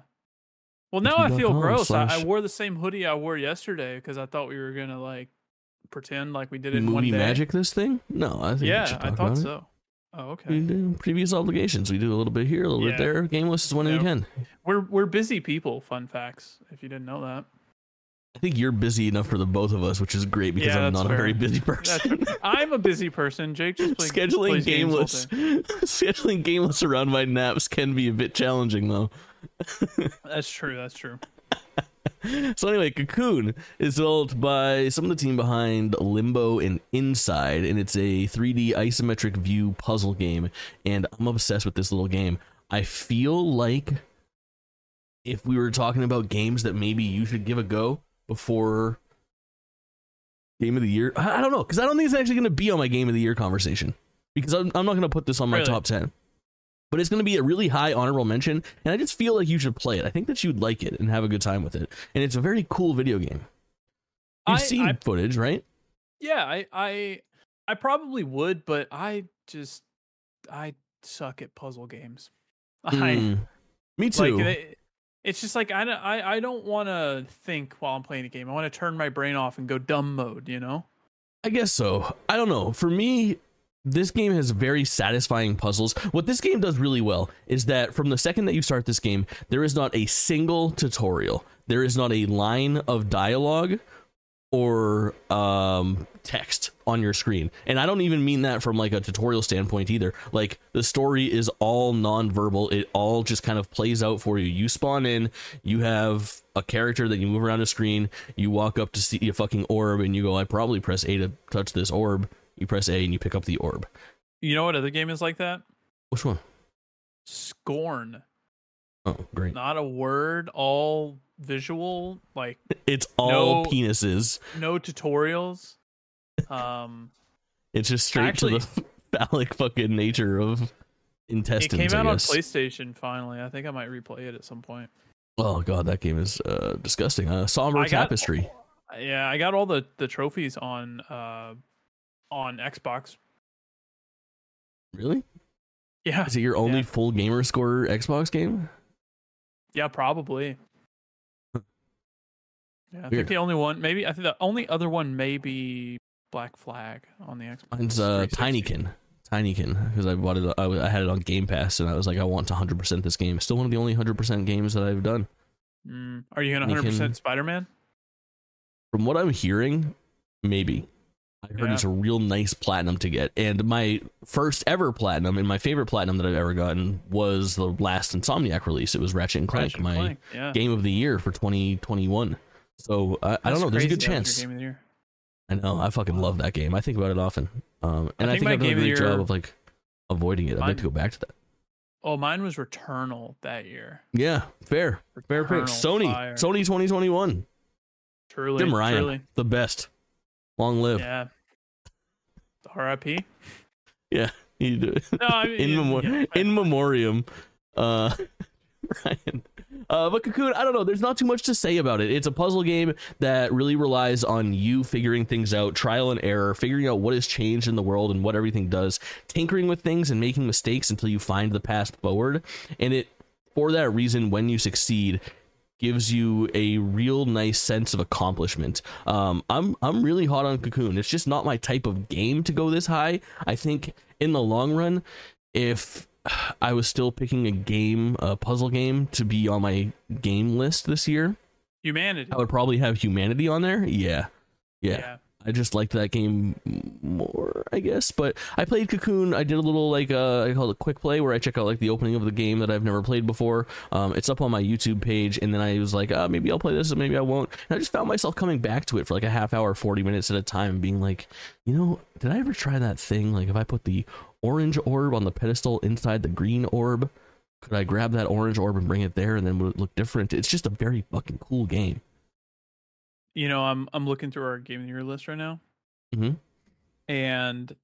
well, now I feel gross. I, I wore the same hoodie I wore yesterday because I thought we were gonna like pretend like we did it in one movie day. magic this thing? No, I think we Yeah, I thought about it. so. Oh, We okay. do previous obligations. We do a little bit here, a little bit Yeah. there. GameList is when we Yeah. can. We're we're busy people. Fun facts, if you didn't know that. I think you're busy enough for the both of us, which is great because Yeah, I'm not a very busy person. I'm a busy person. Jake just plays scheduling plays GameList, scheduling GameList around my naps can be a bit challenging though. That's true. That's true. So anyway, Cocoon is developed by some of the team behind Limbo and Inside, and it's a 3D isometric view puzzle game. And I'm obsessed with this little game. I feel like if we were talking about games that maybe you should give a go before game of the year, I don't know because I don't think it's actually going to be on my game of the year conversation because I'm, I'm not going to put this on my Really? top ten. But it's going to be a really high honorable mention, and I just feel like you should play it. I think that you'd like it and have a good time with it, and it's a very cool video game. You've I- seen I- footage, right? Yeah, I I I probably would, but I just I suck at puzzle games. I Mm. me like too. they, it's just like I don't I, I don't want to think while I'm playing a game. I want to turn my brain off and go dumb mode, you know? I guess so. I don't know. For me, this game has very satisfying puzzles. What this game does really well is that from the second that you start this game, there is not a single tutorial. There is not a line of dialogue or um text on your screen. And I don't even mean that from like a tutorial standpoint either. Like the story is all non-verbal. It all just kind of plays out for you. You spawn in, you have a character that you move around the screen, you walk up to see a fucking orb and you go I probably press A to touch this orb. You press A and you pick up the orb. You know what other game is like that? Which one? Scorn. Oh, great. Not a word, all visual, like It's all No- penises. no tutorials. Um It's just straight Actually- to the phallic fucking nature of intestines. it came out on. PlayStation finally. I think I might replay it at some point. Oh god, that game is uh, disgusting. Uh, somber I got- tapestry. Yeah, I got all the the trophies on uh on Xbox. Really? Yeah. Is it your only Yeah. full gamer score Xbox game? Yeah, probably. Yeah, I Weird. think the only one, maybe I think the only other one may be Black Flag on the Xbox. Mine's uh, Tinykin. Tinykin, because I bought it. I, I had it on Game Pass, and I was like, I want to 100% this game. Still one of the only 100% games that I've done. Mm. Are you gonna 100% Spider Man? From what I'm hearing, maybe. I heard Yeah. it's a real nice platinum to get. And my first ever platinum and my favorite platinum that I've ever gotten was the last Insomniac release. It was Ratchet and Clank, my yeah. game of the year for 2021. So I, I don't know. There's a good crazy that was your chance. Game of the year. I know. I fucking love that game. I think about it often. Um, and I think think, my I've done a game of the great job of like avoiding it. I'd like to go back to that. Oh, mine was Returnal that year. Yeah, fair, fair pick. Sony, fire. Sony 2021. Truly, Jim Ryan, truly. the best. Long live. Yeah. R.I.P. Yeah, You do it. No, I mean, in, memor- yeah, in memoriam. Uh, Ryan. Uh, but Cocoon, I don't know. There's not too much to say about it. It's a puzzle game that really relies on you figuring things out, trial and error, figuring out what has changed in the world and what everything does, tinkering with things and making mistakes until you find the path forward. And it, for that reason, when you succeed, gives you a real nice sense of accomplishment. Um, I'm I'm really hot on Cocoon. It's just not my type of game to go this high. I think in the long run, if I was still picking a game, a puzzle game to be on my game list this year, Humanity. I would probably have Humanity on there. Yeah. Yeah. yeah. I just liked that game more, I guess. But I played Cocoon. I did a little like uh, I call it quick play where I check out like the opening of the game that I've never played before. Um, it's up on my YouTube page, and then I was like, uh, maybe I'll play this, and maybe I won't. And I just found myself coming back to it for like a half hour, forty minutes at a time, being like, you know, did I ever try that thing? Like if I put the orange orb on the pedestal inside the green orb, could I grab that orange orb and bring it there, and then would it look different? It's just a very fucking cool game. You know, I'm I'm looking through our game of the year list right now, Mhm. and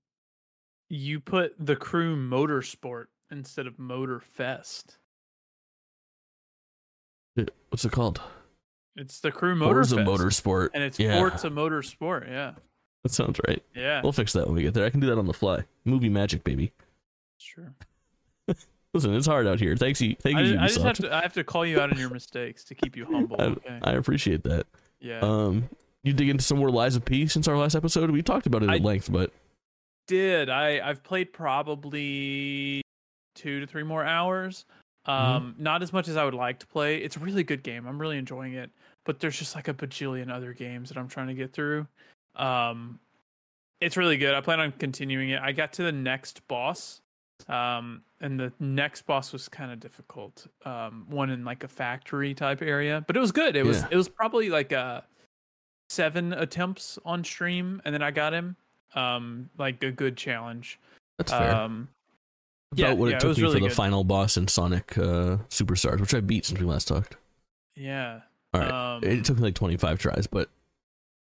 you put the crew Motorsport instead of Motor Fest. What's it called? It's the crew Motor Forza Fest, Motorsport. and it's yeah, Forza Motorsport. Yeah, that sounds right. yeah, We'll fix that when we get there. I can do that on the fly. Movie magic, baby. sure. Listen, it's hard out here. Thanks you. Thank I, you, I just have to I have to call you out on your mistakes to keep you humble. I, Okay. I appreciate that. Yeah. Um, you dig into some more Lies of P since our last episode? We talked about it at I- length, but did I I've played probably two to three more hours. Mm-hmm. Um, not as much as I would like to play. It's a really good game. I'm really enjoying it. But there's just like a bajillion other games that I'm trying to get through. Um, it's really good. I plan on continuing it. I got to the next boss. Um, and the next boss was kind of difficult. Um, one in like a factory type area, but it was good. It was Yeah. it was probably like uh seven attempts on stream, and then I got him. Um, like a good challenge. that's fair. Um, About yeah, what yeah, it it took was me really for the good. final boss in Sonic uh, Superstars, which I beat since we last talked. yeah. All right, Um, it took me like 25 tries, but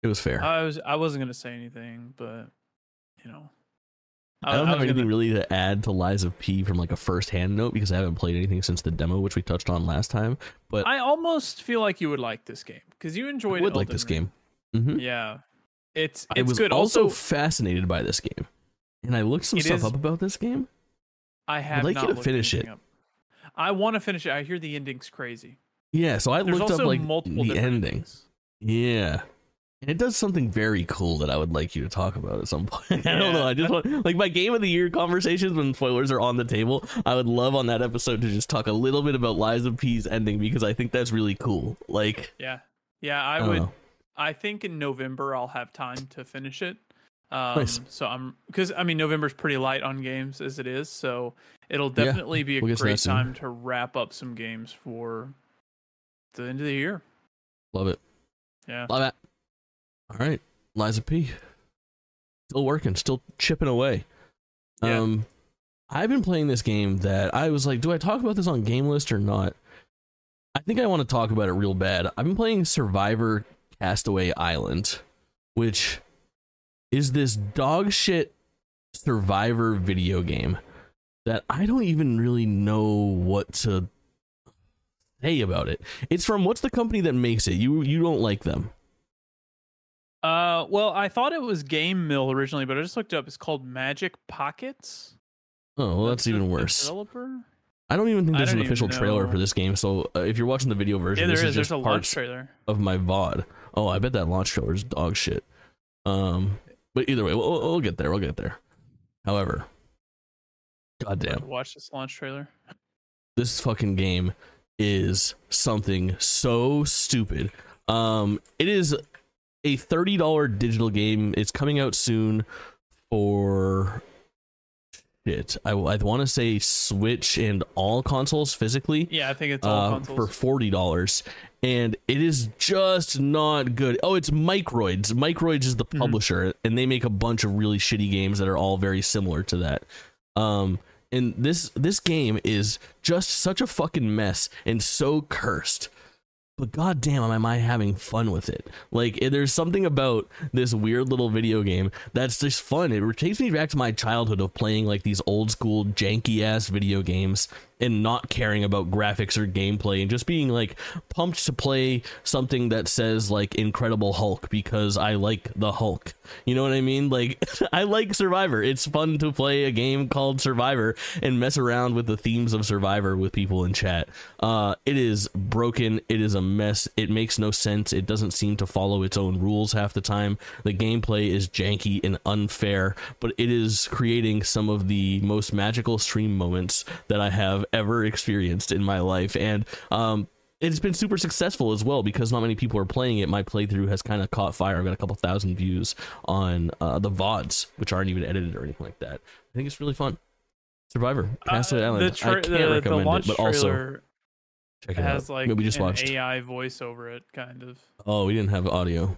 it was fair. I was I wasn't gonna say anything, but you know, I don't have anything gonna- really to add to Lies of P from like a first hand note because I haven't played anything since the demo, which we touched on last time. But I, I almost feel like you would like this game because you enjoyed. would like this Ring. game. hmm Yeah, it's I was good. also, Also, fascinated by this game, and I looked some stuff is- up about this game. I have like you to finish it. Up. I want to finish it. I hear the ending's crazy. Yeah, so I There's looked up like multiple the ending. endings. Yeah. And it does something very cool that I would like you to talk about at some point. I don't know. I just want like my game of the year conversations when spoilers are on the table. I would love on that episode to just talk a little bit about Lies of P's ending because I think that's really cool. Like Yeah, yeah. I, I would. know. I think in November I'll have time to finish it. Um, Nice. So I'm because I mean November's pretty light on games as it is, so it'll Yeah, definitely be a we'll great time to wrap up some games for the end of the year. love it. Yeah. Love it. All right. Of P. Still working, still chipping away. Yeah. Um I've been playing this game that I was like, do I talk about this on game list or not? I think I want to talk about it real bad. I've been playing Survivor Castaway Island, which is this dog shit survivor video game that I don't even really know what to say about it. It's from what's the company that makes it? You you don't like them. Uh, well, I thought it was GameMill originally, but I just looked it up. It's called Magic Pockets. Oh, well, that's even worse. Developer? I don't even think there's an official trailer for this game. So uh, if you're watching the video version, Yeah, this there is There's a launch trailer. of my VOD. Oh, I bet that launch trailer is dog shit. Um, but either way, we'll, we'll get there. We'll get there. However, goddamn, Watch this launch trailer. this fucking game is something so stupid. Um, it is a thirty dollar digital game. It's coming out soon for shit. I, I want to say Switch and all consoles physically Yeah, I think it's all uh, consoles. for forty dollars, and it is just not good. Oh, it's Microids. Microids is the Mhm. publisher, and they make a bunch of really shitty games that are all very similar to that. Um, and this this game is just such a fucking mess and so cursed. But goddamn, am I having fun with it? Like, eh, there's something about this weird little video game that's just fun. It takes me back to my childhood of playing like these old school janky ass video games and not caring about graphics or gameplay and just being like pumped to play something that says like Incredible Hulk because I like the Hulk. You know what I mean? Like, I like Survivor. It's fun to play a game called Survivor and mess around with the themes of Survivor with people in chat. Uh, it is broken. It is a mess. It makes no sense. It doesn't seem to follow its own rules half the time. The gameplay is janky and unfair, but it is creating some of the most magical stream moments that I have ever experienced in my life. And, um, it's been super successful as well because not many people are playing it. My playthrough has kind of caught fire. I've got a couple thousand views on uh, the VODs, which aren't even edited or anything like that. I think it's really fun. Survivor, Castaway Uh, Island. Tra- I can't the, the recommend launch it, but also check it has out. like Maybe we just an watched. AI voice over it, kind of. Oh, we didn't have audio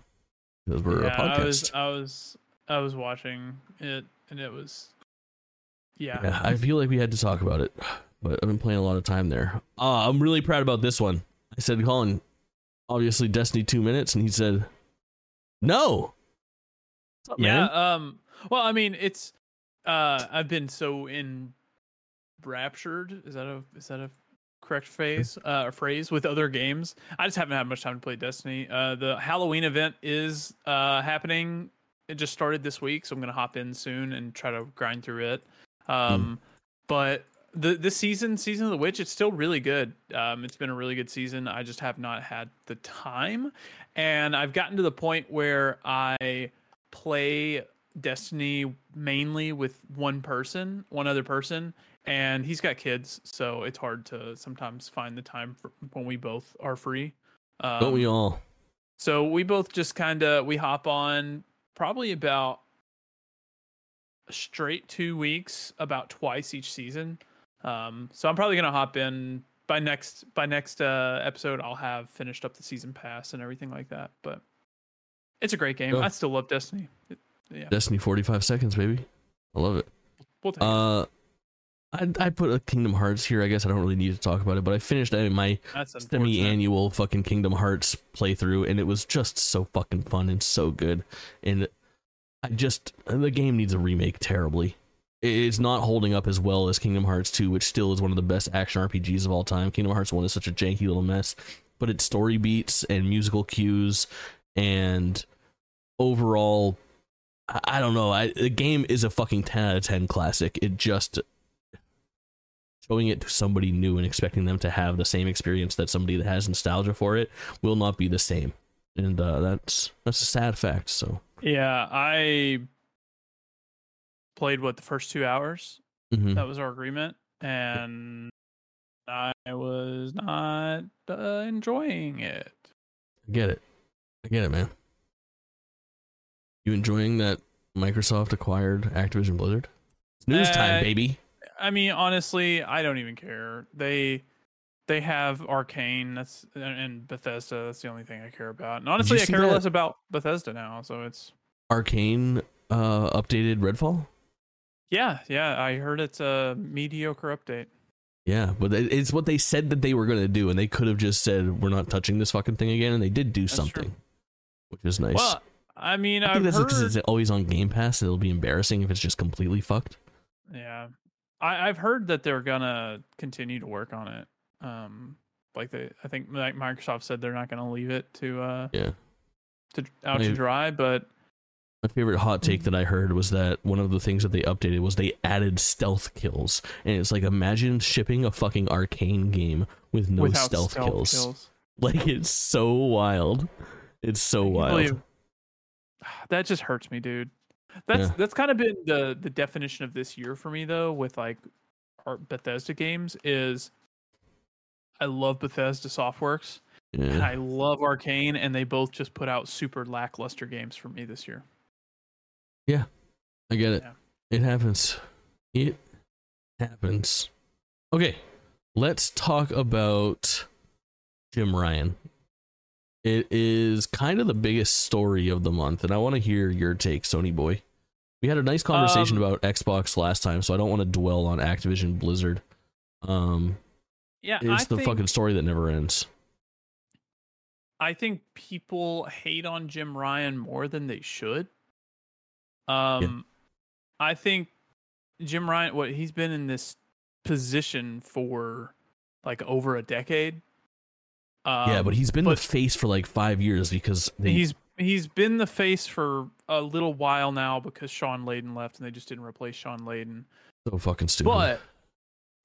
because we're yeah, a podcast. I was, I was, I was watching it, and it was, yeah. Yeah, I feel like we had to talk about it, but I've been playing a lot of time there. Uh, I'm really proud about this one. I said, Kaulin, obviously Destiny two minutes, and he said, no. Up, yeah man? um well i mean it's uh, I've been so in raptured. Is that a is that a correct phrase? Uh, a phrase with other games. I just haven't had much time to play Destiny. Uh, the Halloween event is uh happening. It just started this week, so I'm gonna hop in soon and try to grind through it. Um, but the this season, season of the witch, it's still really good. Um, it's been a really good season. I just have not had the time, and I've gotten to the point where I play Destiny mainly with one person, one other person, and he's got kids, so it's hard to sometimes find the time for when we both are free. Um, Don't we all? so we both just kind of we hop on probably about straight two weeks, about twice each season. Um, so I'm probably gonna hop in by next by next uh, episode. I'll have finished up the season pass and everything like that. But it's a great game. Yeah. I still love Destiny. It- yeah, Destiny 45 seconds, baby. I love it. we'll take. Uh, I I put a Kingdom Hearts here. I guess I don't really need to talk about it, but I finished my semi-annual fucking Kingdom Hearts playthrough, and it was just so fucking fun and so good. And I just the game needs a remake terribly. It's not holding up as well as Kingdom Hearts 2, which still is one of the best action RPGs of all time. Kingdom Hearts 1 is such a janky little mess, but its story beats and musical cues and overall I, don't know. I, the game is a fucking 10 out of 10 classic. It just showing it to somebody new and expecting them to have the same experience that somebody that has nostalgia for it will not be the same. And uh, that's that's a sad fact. So Yeah, I played what the first two hours. mhm. That was our agreement, and I was not uh, enjoying it. I get it. I get it, man. You enjoying that Microsoft acquired Activision Blizzard? It's news time, Uh, baby. I mean, honestly, I don't even care. They they have Arkane. That's and Bethesda. That's the only thing I care about. And honestly, I care that? less about Bethesda now. So it's Arkane uh, updated Redfall. yeah, yeah. I heard it's a mediocre update. Yeah, but it's what they said that they were going to do, and they could have just said, "We're not touching this fucking thing again," and they did do That's true. something, which is nice. Well, I mean, I think I've that's because heard. it's always on Game Pass. It'll be embarrassing if it's just completely fucked. Yeah, I've heard that they're gonna continue to work on it. Um, like they, I think like Microsoft said they're not gonna leave it to uh Yeah. to out to dry. But My favorite hot take that I heard was that one of the things that they updated was they added stealth kills, and it's like imagine shipping a fucking Arkane game with no without stealth, kills. Like it's so wild. It's so wild. believe- That just hurts me, dude. That's Yeah. that's kind of been the the definition of this year for me though with like our Bethesda games is I love Bethesda Softworks and I love Arkane and they both just put out super lackluster games for me this year. Yeah, I get it. Yeah. It happens. It happens. Okay, let's talk about Jim Ryan. It is kind of the biggest story of the month, and I want to hear your take, Sony boy. We had a nice conversation Um, about Xbox last time, so I don't want to dwell on Activision Blizzard. Um, Yeah, it's I the think, fucking story that never ends. I think people hate on Jim Ryan more than they should. Um I think Jim Ryan what he's been in this position for like over a decade. Um, yeah, but he's been but- the face for like five years because they, he's he's been the face for a little while now because Shawn Layden left and they just didn't replace Shawn Layden. so fucking stupid. But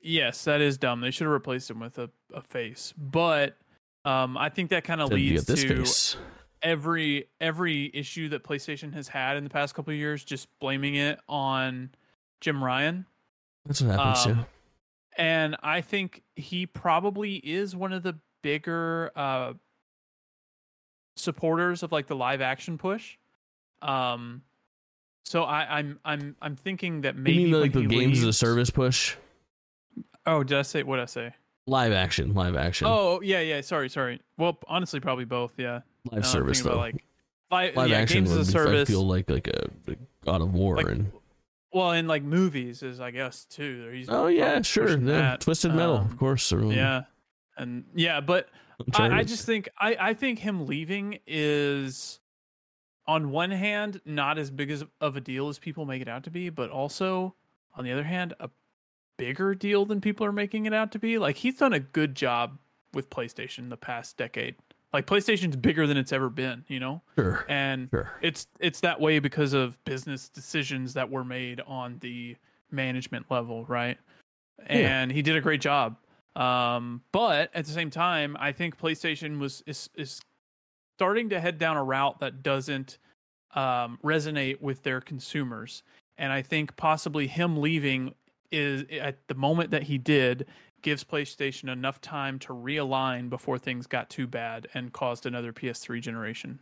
yes, that is dumb. They should have replaced him with a, a face. But um, I think that kind of leads to face. every every issue that PlayStation has had in the past couple of years, just blaming it on Jim Ryan. That's what happens. um, yeah. And I think he probably is one of the bigger uh, supporters of like the live action push. Um, so I, I'm I'm I'm thinking that maybe you mean like the games as a service push? Oh, did I say what I say? Live action, live action, Oh yeah, yeah. Sorry, sorry. Well, honestly, probably both. Yeah. live I'm service though. like, li- live yeah, action games would be- service. I feel like like a, a God of War Like, and Well, in like movies is I guess too. He's oh yeah, sure, yeah. Twisted Metal, Um, of course. Yeah, and yeah, but I, I just think I I think him leaving is on one hand, not as big as of a deal as people make it out to be, but also on the other hand, a bigger deal than people are making it out to be. Like he's done a good job with PlayStation the past decade. Like PlayStation's bigger than it's ever been, you know? Sure. And Sure. it's it's that way because of business decisions that were made on the management level, right? Yeah. And he did a great job. Um, but at the same time, I think PlayStation was is is starting to head down a route that doesn't um, resonate with their consumers. And I think possibly him leaving is at the moment that he did gives PlayStation enough time to realign before things got too bad and caused another PS3 generation.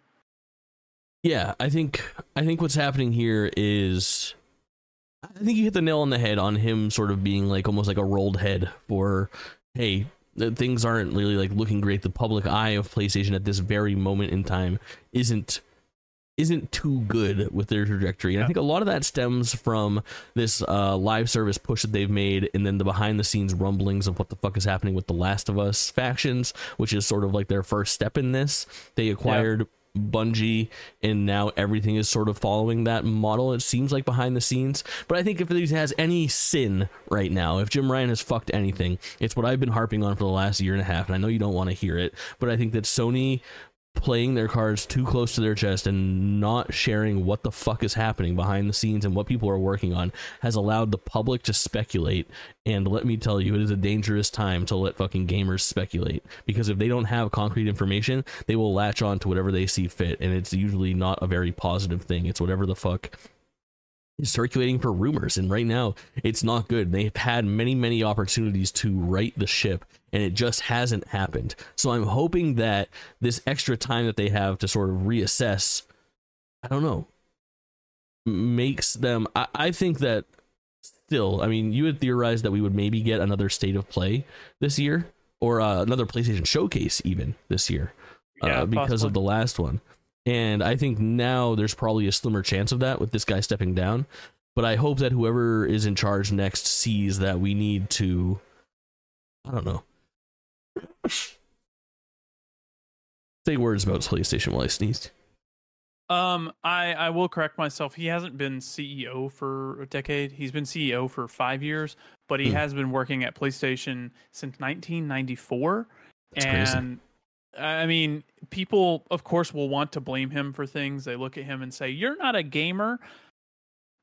Yeah, I think I think what's happening here is I think you hit the nail on the head on him sort of being like almost like a rolled head for hey, things aren't really like looking great. The public eye of PlayStation at this very moment in time isn't isn't too good with their trajectory. And I think a lot of that stems from this uh, live service push that they've made, and then the behind the scenes rumblings of what the fuck is happening with the Last of Us factions, which is sort of like their first step in this. They acquired Bungie, and now everything is sort of following that model. It seems like behind the scenes, but I think if it has any sin right now, if Jim Ryan has fucked anything, it's what I've been harping on for the last year and a half. And I know you don't want to hear it, but I think that Sony playing their cards too close to their chest and not sharing what the fuck is happening behind the scenes and what people are working on has allowed the public to speculate. And let me tell you it is a dangerous time to let fucking gamers speculate because if they don't have concrete information they will latch on to whatever they see fit. And it's usually not a very positive thing. It's whatever the fuck is circulating for rumors. And right now it's not good. They've had many many opportunities to right the ship and it just hasn't happened so i'm hoping that this extra time that they have to sort of reassess i don't know makes them i, I think that still i mean you had theorized that we would maybe get another state of play this year or uh, another playstation showcase even this year uh, Yeah, because possibly. of the last one and I think now there's probably a slimmer chance of that with this guy stepping down. But I hope that whoever is in charge next sees that we need to. I don't know. Say words about PlayStation while I sneezed. Um, I I will correct myself. He hasn't been CEO for a decade. He's been CEO for five years, but he Hmm. has been working at PlayStation since 1994. That's crazy. and I mean, people, of course, will want to blame him for things. They look at him and say, "You're not a gamer,"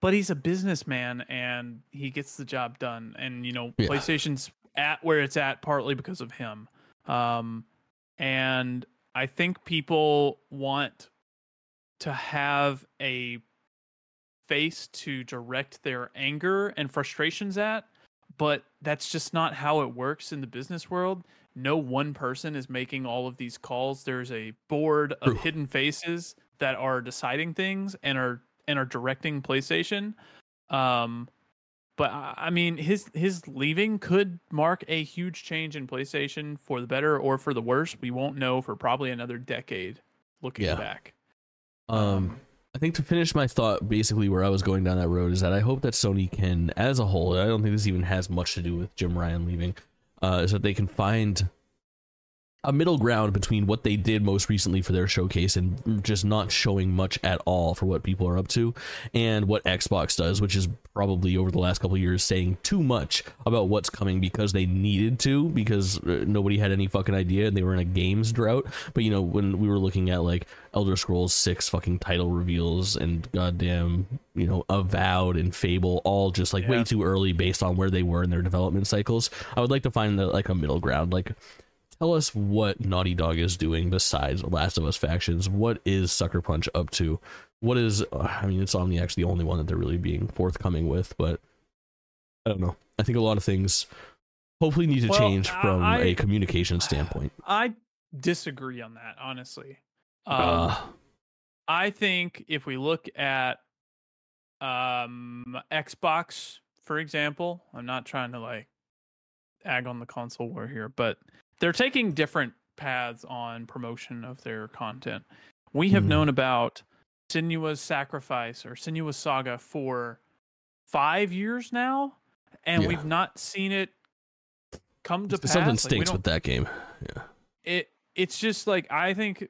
but he's a businessman and he gets the job done. And you know, Yeah. PlayStation's at where it's at partly because of him. Um, and I think people want to have a face to direct their anger and frustrations at, but that's just not how it works in the business world. No one person is making all of these calls. There's a board of True. hidden faces that are deciding things and are and are directing PlayStation. Um, but I I mean, his his leaving could mark a huge change in PlayStation for the better or for the worse. We won't know for probably another decade. Looking Yeah. back, Um, I think to finish my thought, basically where I was going down that road is that I hope that Sony can, as a whole, I don't think this even has much to do with Jim Ryan leaving, uh, is that they can find a middle ground between what they did most recently for their showcase and just not showing much at all for what people are up to, and what Xbox does, which is probably over the last couple of years saying too much about what's coming because they needed to because uh, nobody had any fucking idea and they were in a games drought. But you know when we were looking at like Elder Scrolls Six fucking title reveals and goddamn you know Avowed and Fable all just like way too early based on where they were in their development cycles. I would like to find the, like a middle ground like tell us what Naughty Dog is doing besides Last of Us factions. What is Sucker Punch up to? What is? Uh, I mean, Insomniac's the only one that they're really being forthcoming with, but I don't know. I think a lot of things hopefully need to Well, change from I- a communication standpoint. I disagree on that. Honestly, um, uh, I think if we look at um Xbox, for example, I'm not trying to like ag on the console war here, but they're taking different paths on promotion of their content. We have Mhm. known about Senua's Sacrifice or Senua's Saga for five years now, and Yeah. we've not seen it come to pass. something stinks don't- with that game. Yeah. it it's just like I think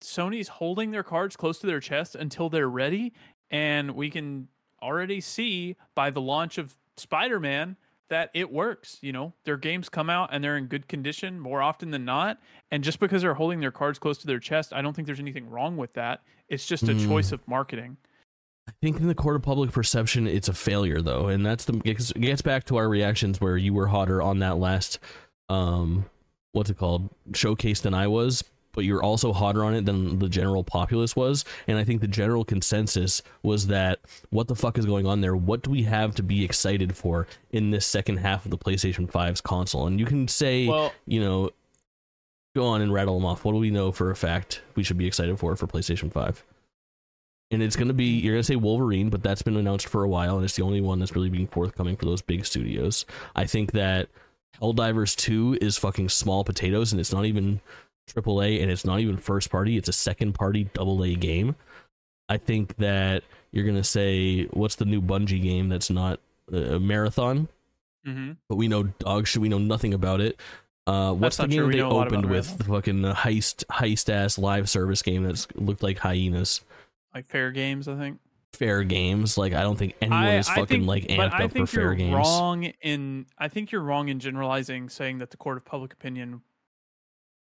Sony's holding their cards close to their chest until they're ready, and we can already see by the launch of Spider-Man that it works. You know, their games come out and they're in good condition more often than not. And just because they're holding their cards close to their chest, I don't think there's anything wrong with that. It's just a Mm. choice of marketing. I think in the court of public perception, it's a failure though, and that's the it gets back to our reactions where you were hotter on that last, um, what's it called showcase than I was, but you're also hotter on it than the general populace was, and I think the general consensus was that what the fuck is going on there? What do we have to be excited for in this second half of the PlayStation 5's console? And you can say, Well, you know, go on and rattle them off. What do we know for a fact we should be excited for for PlayStation 5? And it's going to be, you're going to say Wolverine, but that's been announced for a while, and it's the only one that's really being forthcoming for those big studios. I think that Helldivers 2 is fucking small potatoes, and it's not even AAA, and it's not even first party. It's a second party double A game. I think that you're going to say, what's the new Bungie game that's not uh, Marathon? hmm but we know dog shit. We know nothing about it. Uh, what's the game true. They know a lot about opened with? The fucking uh, heist heist ass live service game that's looked like hyenas. like fair games, I think. Fair games. Like I don't think anyone I, is I fucking think, like amped up for think fair you're games. wrong in. I think you're wrong in generalizing, saying that the court of public opinion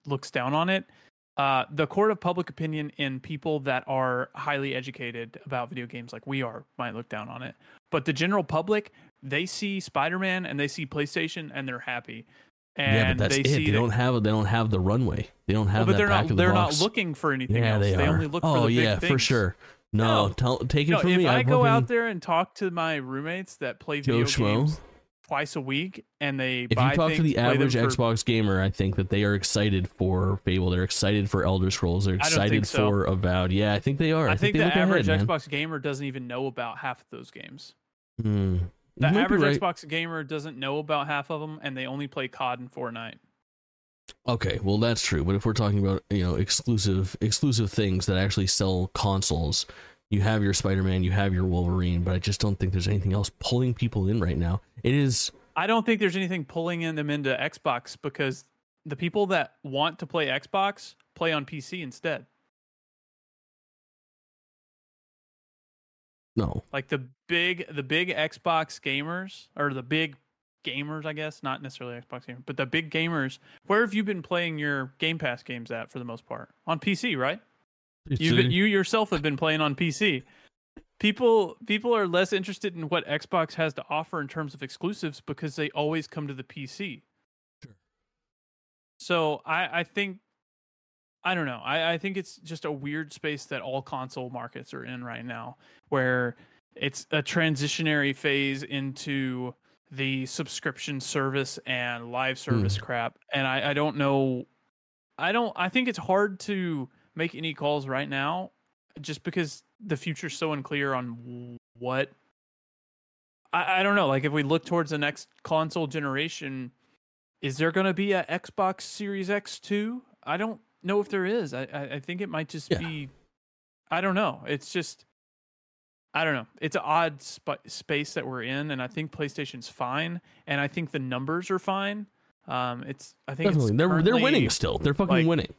looks down on it. Uh, the court of public opinion in people that are highly educated about video games, like we are, might look down on it. But the general public, they see Spider-Man and they see PlayStation and they're happy. And yeah, but that's they it. They don't have they don't have the runway. They don't have but they're not. the They're box. not looking for anything yeah, else. they, are. only look oh for the big yeah, for sure. No, No. take it No, from if me. I I've go fucking- out there and talk to my roommates that play Joe video Schmo? games twice a week, and they If buy you talk to the average for- Xbox gamer, I think that they are excited for Fable. They're excited for Elder Scrolls. They're excited so. for Avowed. Yeah, I think they are. I, think, they the average ahead. Xbox gamer doesn't even know about half of those games. Hmm. The average right. Xbox gamer doesn't know about half of them, and they only play COD and Fortnite. Okay, well that's true. But if we're talking about you know exclusive exclusive things that actually sell consoles, you have your Spider-Man, you have your Wolverine, but I just don't think there's anything else pulling people in right now. It is I don't think there's anything pulling in them into Xbox because the people that want to play Xbox play on PC instead. no. like the big the big Xbox gamers or the big gamers, I guess, not necessarily Xbox gamers, but the big gamers. Where have you been playing your Game Pass games at for the most part? On PC, right? You It's, uh, you yourself have been playing on PC. People people are less interested in what Xbox has to offer in terms of exclusives because they always come to the PC. Sure. So I I think I don't know. I, I think it's just a weird space that all console markets are in right now, where it's a transitionary phase into the subscription service and live hmm. service crap. And I, I don't know. I don't. I think it's hard to make any calls right now, just because the future's so unclear on what. I, I don't know. Like if we look towards the next console generation, is there going to be a Xbox Series X two? I don't know if there is. I I, think it might just Yeah. be. I don't know. It's just. I don't know. It's an odd sp- space that we're in, and I think PlayStation's fine, and I think the numbers are fine. Um, it's I think Definitely. it's They're they're winning still. They're fucking like, winning.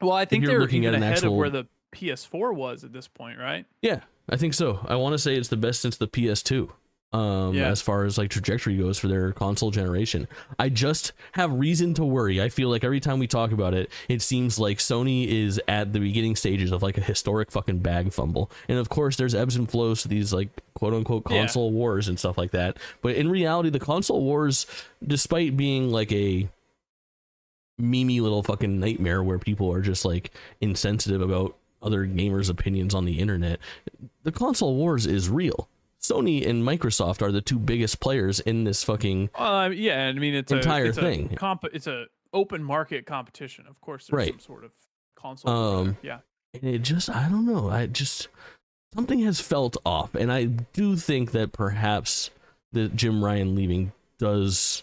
Well, I think they're looking even at an ahead actual- of where the PS4 was at this point, right? Yeah, I think so. I want to say it's the best since the PS2. Um, Yeah. as far as like trajectory goes for their console generation, I just have reason to worry. I feel like every time we talk about it, it seems like Sony is at the beginning stages of like a historic fucking bag fumble. And of course, there's ebbs and flows to these like quote unquote Yeah. console wars and stuff like that. But in reality, the console wars, despite being like a memey little fucking nightmare where people are just like insensitive about other gamers' opinions on the internet, the console wars is real. Sony and Microsoft are the two biggest players in this fucking Uh, yeah, I mean it's Entire a, it's thing. A comp- it's a open market competition. Of course, there's Right. some sort of console. Um, yeah, and it just I don't know. I just something has felt off, and I do think that perhaps the Jim Ryan leaving does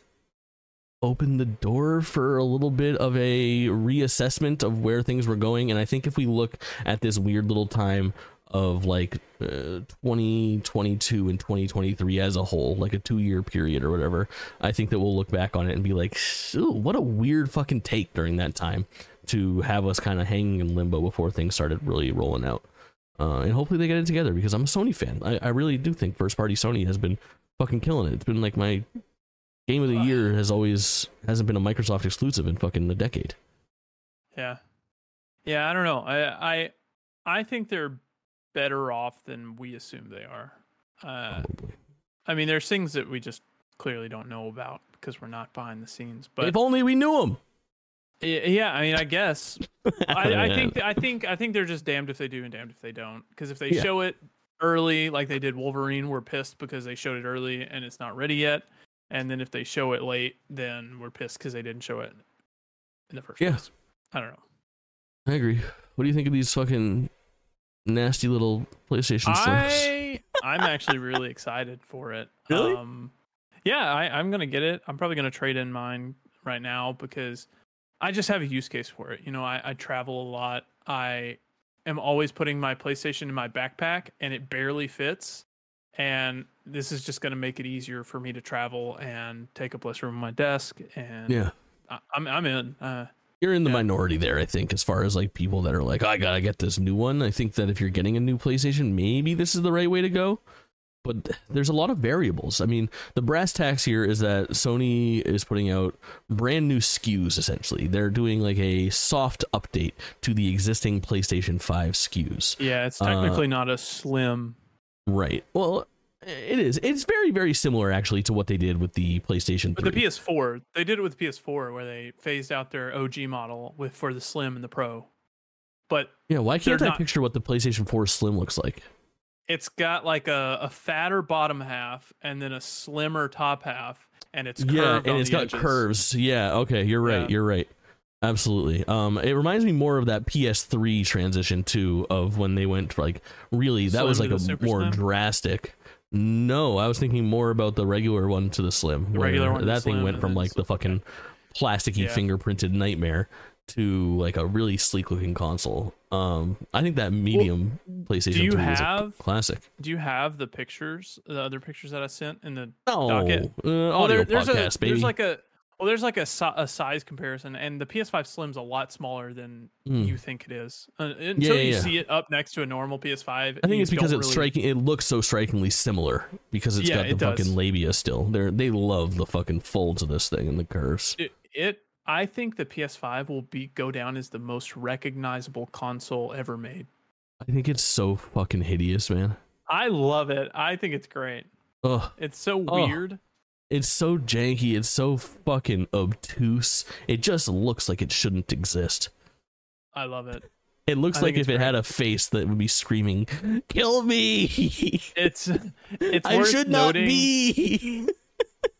open the door for a little bit of a reassessment of where things were going. And I think if we look at this weird little time of like uh, 2022 and 2023 as a whole, like a two year period or whatever, I think that we'll look back on it and be like, "Ooh, what a weird fucking take during that time. to have us kind of hanging in limbo before things started really rolling out. Uh, and hopefully they get it together because I'm a Sony fan. I, I really do think first party Sony has been fucking killing it. It's been like my game of the year has always hasn't been a Microsoft exclusive in fucking a decade. Yeah, yeah. I don't know. I I I think they're better off than we assume they are. Uh, Probably. I mean, there's things that we just clearly don't know about because we're not behind the scenes. But if only we knew them. Yeah, I mean, I guess I, I think I think I think they're just damned if they do and damned if they don't. Because if they Yeah. show it early, like they did Wolverine, we're pissed because they showed it early and it's not ready yet. And then if they show it late, then we're pissed because they didn't show it in the first Yeah. place. I don't know. I agree. What do you think of these fucking nasty little PlayStation Slims? I I'm actually really excited for it. Really? Um, yeah, I, I'm gonna get it. I'm probably gonna trade in mine right now because I just have a use case for it. You know, I, I travel a lot. I am always putting my PlayStation in my backpack, and it barely fits. And this is just gonna make it easier for me to travel and take up less room on my desk. And Yeah. I, I'm I'm in. Uh, You're in the Yeah. minority there, I think, as far as like people that are like, I gotta get this new one. I think that if you're getting a new PlayStation, maybe this is the right way to go. But there's a lot of variables. I mean, the brass tacks here is that Sony is putting out brand new SKUs essentially. They're doing like a soft update to the existing PlayStation 5 SKUs. yeah, it's Uh, technically not a slim. Right. Well, it is. It's very, very similar actually to what they did with the PlayStation 3. With the PS4, they did it with PS4 where they phased out their OG model with for the Slim and the Pro. But yeah, why can't I not- picture what the PlayStation 4 Slim looks like? it's got like a, a fatter bottom half and then a slimmer top half, and it's curved yeah and it's got edges. curves yeah okay you're right Yeah. you're right absolutely. Um it reminds me more of that ps3 transition too of when they went like really that was like a more Slim? drastic. No i was thinking more about the regular one to the slim The regular one that thing Slim went from like the Slim, fucking plasticky Yeah. fingerprinted nightmare to like a really sleek looking console. Um i think that medium playstation do you 3 is a have- classic. Do you have the pictures, the other pictures that I sent in the no. docket. uh, Well, audio there- there's a baby. there's like a well there's like a, a size comparison and the PS5 Slim's a lot smaller than Mm. you think it is. Uh, until yeah, you yeah. see it up next to a normal PS5, I think it's because it's really- striking. It looks so strikingly similar because it's Yeah, got the it does. fucking labia still. They they love the fucking folds of this thing and the curves. it, it I think the PS5 will be go down as the most recognizable console ever made. I think it's so fucking hideous, man. I love it. I think it's great. Ugh, It's so Oh. weird. It's so janky. It's so fucking obtuse. It just looks like it shouldn't exist. I love it. It looks I like if it had a face that would be screaming, "Kill me! It's it's I worth should not be."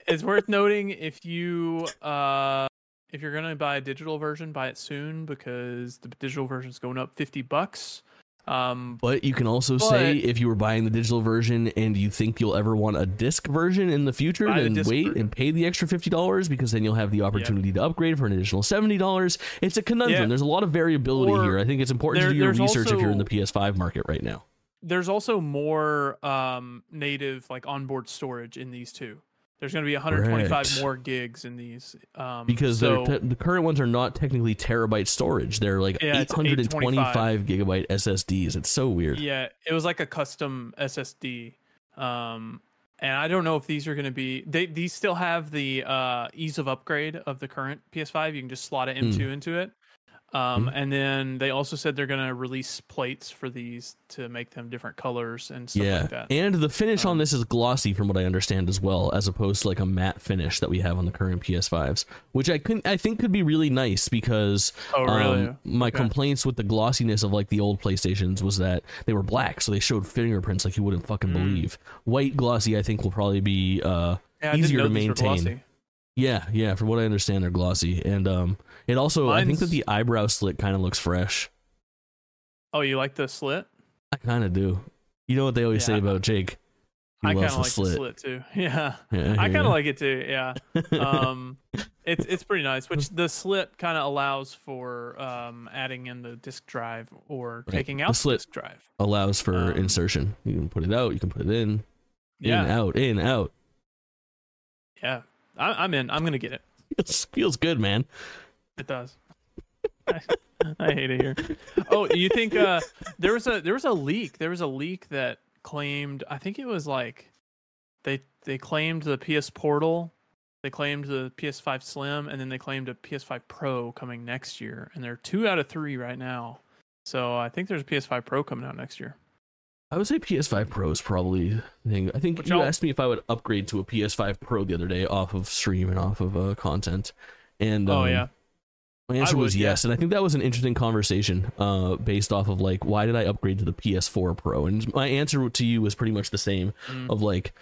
It's worth noting if you uh if you're gonna buy a digital version, buy it soon because the digital version's going up fifty bucks. Um, But you can also say if you were buying the digital version and you think you'll ever want a disc version in the future, the then wait version. and pay the extra fifty dollars because then you'll have the opportunity to upgrade for an additional seventy dollars. It's a conundrum. Yeah. There's a lot of variability Or here. I think it's important there- to do your research if you're in the PS5 market right now. there's also more um native like onboard storage in these two. There's going to be 125 Correct. more gigs in these. Um, Because so, te- the current ones are not technically terabyte storage. They're like Yeah, 825 gigabyte SSDs. It's so weird. Yeah, it was like a custom SSD. Um, and I don't know if these are going to be. They these still have the uh, ease of upgrade of the current PS5. You can just slot an Hmm. M2 into it. Um, and then they also said they're going to release plates for these to make them different colors and stuff yeah, like that. and the finish on Um, this is glossy, from what I understand as well, as opposed to like a matte finish that we have on the current PS5s, which I couldn't, I think could be really nice because oh, really? um, my Okay. complaints with the glossiness of like the old PlayStations was that they were black, so they showed fingerprints like you wouldn't fucking Mm. believe. White glossy, I think, will probably be uh, yeah, easier to maintain. Yeah, yeah. From what I understand, they're glossy, and um, it also I think that the eyebrow slit kind of looks fresh. Oh, you like the slit? I kind of do. You know what they always say about Jake? He I kind of the like slit. the slit too. Yeah, Yeah, I kind of like it too. Yeah. um it's it's pretty nice which the slit kind of allows for um adding in the disk drive or Right. taking The out the, slit- disk drive allows for Um, insertion. You can put it out. You can put it in. In yeah out. In out. yeah I, i'm in i'm gonna get it Feels, feels good, man. it does I hate it here. Oh, you think uh, there was a there was a leak? There was a leak that claimed. I think it was like they they claimed the PS Portal, they claimed the PS5 Slim, and then they claimed a PS5 Pro coming next year. And they're two out of three right now. So I think there's a PS5 Pro coming out next year. I would say PS5 Pro is probably the thing. I think Which you I'll- asked me if I would upgrade to a PS5 Pro the other day off of stream and off of uh, content. And oh um, yeah, My answer would, was yeah. yes, and I think that was an interesting conversation, uh, based off of like why did I upgrade to the PS4 Pro? And my answer to you was pretty much the same Mm. of like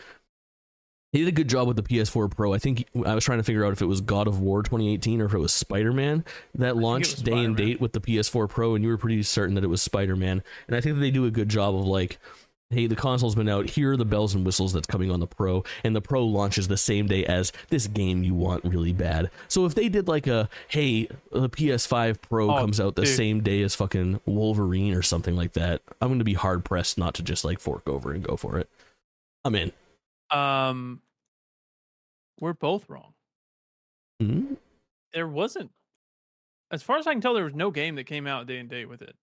they did a good job with the PS4 Pro. I think I was trying to figure out if it was God of War 2018 or if it was Spider Man that was launched day and date with the PS4 Pro, and you were pretty certain that it was Spider Man. And I think that they do a good job of like. Hey, the console's been out. Here are the bells and whistles that's coming on the Pro, and the Pro launches the same day as this game you want really bad. So if they did like a, hey, the PS5 Pro Oh, comes out the dude. same day as fucking Wolverine or something like that, I'm going to be hard pressed not to just like fork over and go for it. I'm in. Um, we're both wrong. Hmm? There wasn't, as far as I can tell, there was no game that came out day and date with it.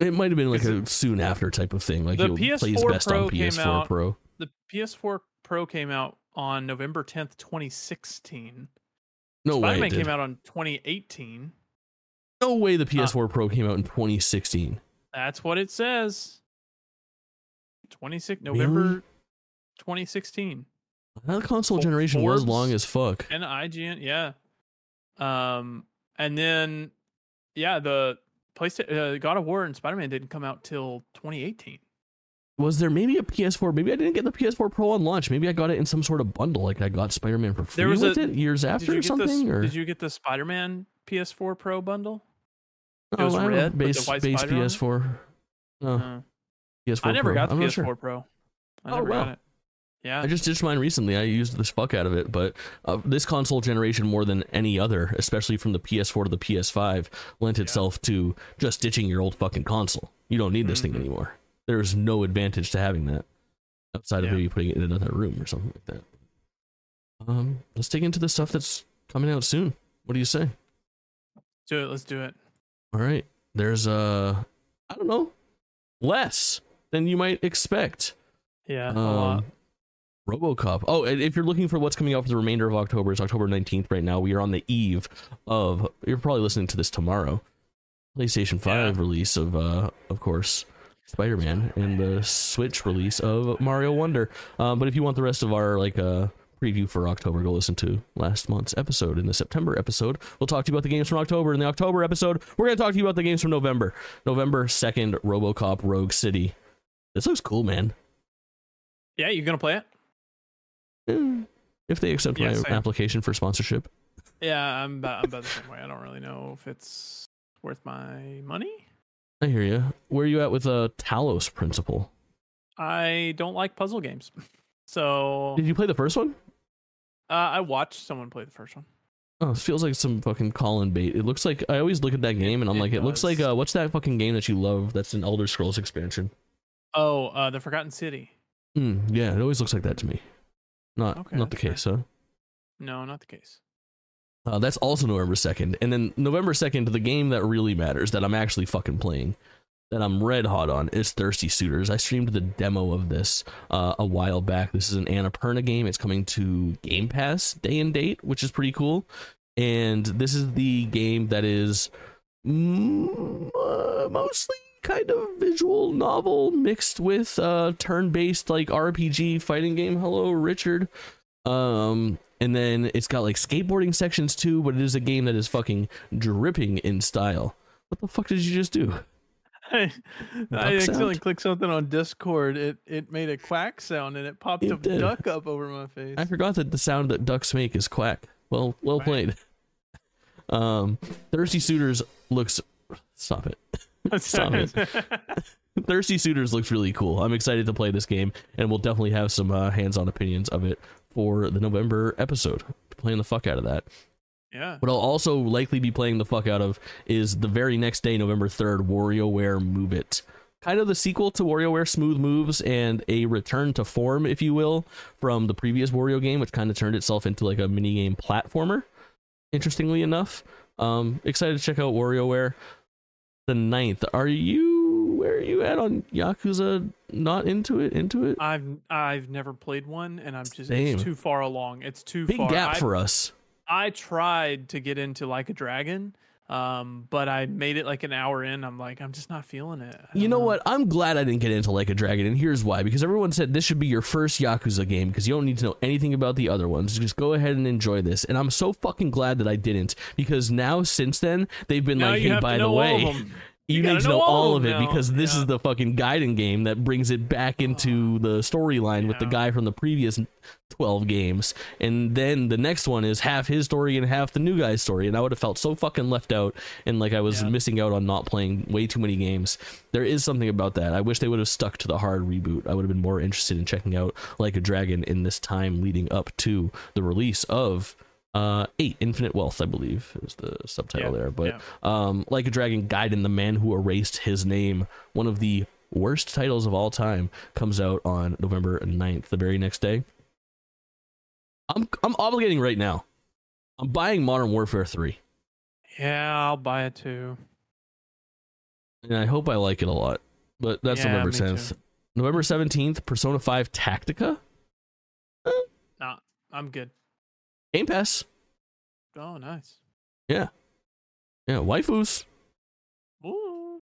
It might have been like a soon after type of thing. Like The PS4 best Pro on came PS4 out- Pro. The PS4 Pro came out on November 10th, 2016. No way. Spider-Man it came out on 2018. No way. The PS4 Pro came out in 2016. That's what it says. 26 November 2016. That console generation was long as fuck. And IGN, yeah. Um, and then, yeah, the PlayStation, uh, God of War and Spider Man didn't come out till 2018. Was there maybe a PS4? Maybe I didn't get the PS4 Pro on launch. Maybe I got it in some sort of bundle. Like I got Spider Man for free There was with a- it years after or something. the or Did you get the Spider Man PS4 Pro bundle? it was a red base base spider on it? PS4. No, Uh, PS4 I never Pro. got the I'm PS4 sure. Pro. I Oh, never wow. got it. Yeah. I just ditched mine recently. I used this fuck out of it, but uh, this console generation more than any other, especially from the PS4 to the PS5, lent itself to just ditching your old fucking console. You don't need this Mhm. thing anymore. There's no advantage to having that outside of maybe putting it in another room or something like that. Um, let's dig into the stuff that's coming out soon. What do you say? do it. Let's do it. All right, there's uh, I don't know, less than you might expect. Yeah. a lot. Um, RoboCop. Oh, and if you're looking for what's coming out for the remainder of October, it's October 19th right now. We are on the eve of. You're probably listening to this tomorrow. PlayStation 5 Yeah. release of, uh, of course, Spider-Man, and the Switch release of Mario Wonder. Um, but if you want the rest of our like uh preview for October, go listen to last month's episode. In the September episode, we'll talk to you about the games from October. In the October episode, we're going to talk to you about the games from November. November 2nd, RoboCop Rogue City. This looks cool, man. Yeah. You gonna play it? If they accept Yeah, my same. application for sponsorship. Yeah. I'm about, I'm about the same way. I don't really know if it's worth my money. I hear you. Where are you at with a Talos principle? I don't like puzzle games. So Did you play the first one? uh, I watched someone play the first one. Oh, it feels like some fucking Kaulin bait. It looks like I always look at that game and I'm it like, it looks like uh, what's that fucking game that you love? That's an Elder Scrolls expansion. Oh, uh, the Forgotten City. Hmm. yeah, it always looks like that to me. Not Okay, not the that's fair. case, huh? No, not the case. Uh, that's also November 2nd. And then November 2nd, the game that really matters, that I'm actually fucking playing, that I'm red hot on, is Thirsty Suitors. I streamed the demo of this uh, a while back. This is an Annapurna game. It's coming to Game Pass day and date, which is pretty cool. And this is the game that is mm, uh, mostly kind of visual novel mixed with uh, turn-based like RPG fighting game. Hello, Richard. Um, and then it's got like skateboarding sections too, but it is a game that is fucking dripping in style. What the fuck did you just do? I, I accidentally sound? clicked something on Discord. It it made a quack sound and it popped It a did. duck up over my face. I forgot that the sound that ducks make is quack. Well, well Quack. played. Um, Thirsty Suitors looks. Stop it. Stop it. Thirsty Suitors looks really cool. I'm excited to play this game, and we'll definitely have some uh, hands-on opinions of it for the November episode. Playing the fuck out of that. yeah. What I'll also likely be playing the fuck out of is the very next day, November 3rd, WarioWare Move It. Kind of the sequel to WarioWare Smooth Moves and a return to form, if you will, from the previous Wario game, which kind of turned itself into like a minigame platformer. Interestingly enough, um, excited to check out WarioWare. The 9th. Are you where are you at on Yakuza? Not into it. Into it. I've I've never played one, and I'm just Same. it's too far along. It's too Big far. gap I, for us. I tried to get into like a dragon, um, but I made it like an hour in. I'm like, I'm just not feeling it. You don't know what? I'm glad I didn't get into Like a Dragon, and here's why. Because everyone said this should be your first Yakuza game because you don't need to know anything about the other ones. Just go ahead and enjoy this. And I'm so fucking glad that I didn't because now, since then, they've been Now like, hey, by the way. You, You need gotta know know all of it now. because this Yeah. is the fucking Gaiden game that brings it back into the storyline with the guy from the previous 12 games. And then the next one is half his story and half the new guy's story. And I would have felt so fucking left out and like I was Yeah. missing out on not playing way too many games. There is something about that. I wish they would have stuck to the hard reboot. I would have been more interested in checking out Like a Dragon in this time leading up to the release of uh 8 Infinite Wealth, I believe is the subtitle Yeah, there. But yeah. um Like a Dragon guide Gaiden the Man Who Erased His Name, one of the worst titles of all time, comes out on November 9th, the very next day. I'm I'm obligating right now. I'm buying Modern Warfare 3. Yeah, I'll buy it too. And I hope I like it a lot. But that's Yeah, November me too. 10th. November 17th, Persona 5 Tactica. Nah, I'm good. Game Pass. Oh, nice. Yeah, Yeah, waifus. Ooh.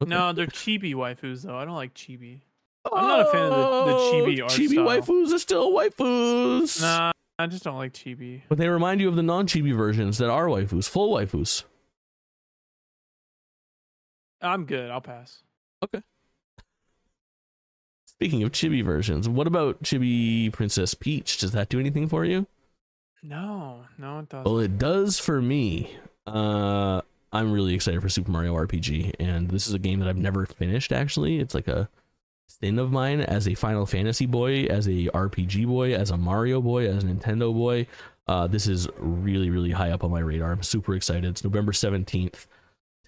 Okay. No, they're chibi waifus though. I don't like chibi. I'm not a fan of the- the oh, chibi art Oh, Chibi style. waifus are still waifus. Nah, I just don't like chibi. But they remind you of the non-chibi versions that are waifus, full waifus. I'm good. I'll pass. Okay. Speaking of chibi versions, what about Chibi Princess Peach? Does that do anything for you? No, no, it doesn't. Well, it does for me. Uh, I'm really excited for Super Mario RPG, and this is a game that I've never finished. Actually, it's like a sin of mine as a Final Fantasy boy, as a RPG boy, as a Mario boy, as a Nintendo boy. Uh, this is really, really high up on my radar. I'm super excited. It's November 17th,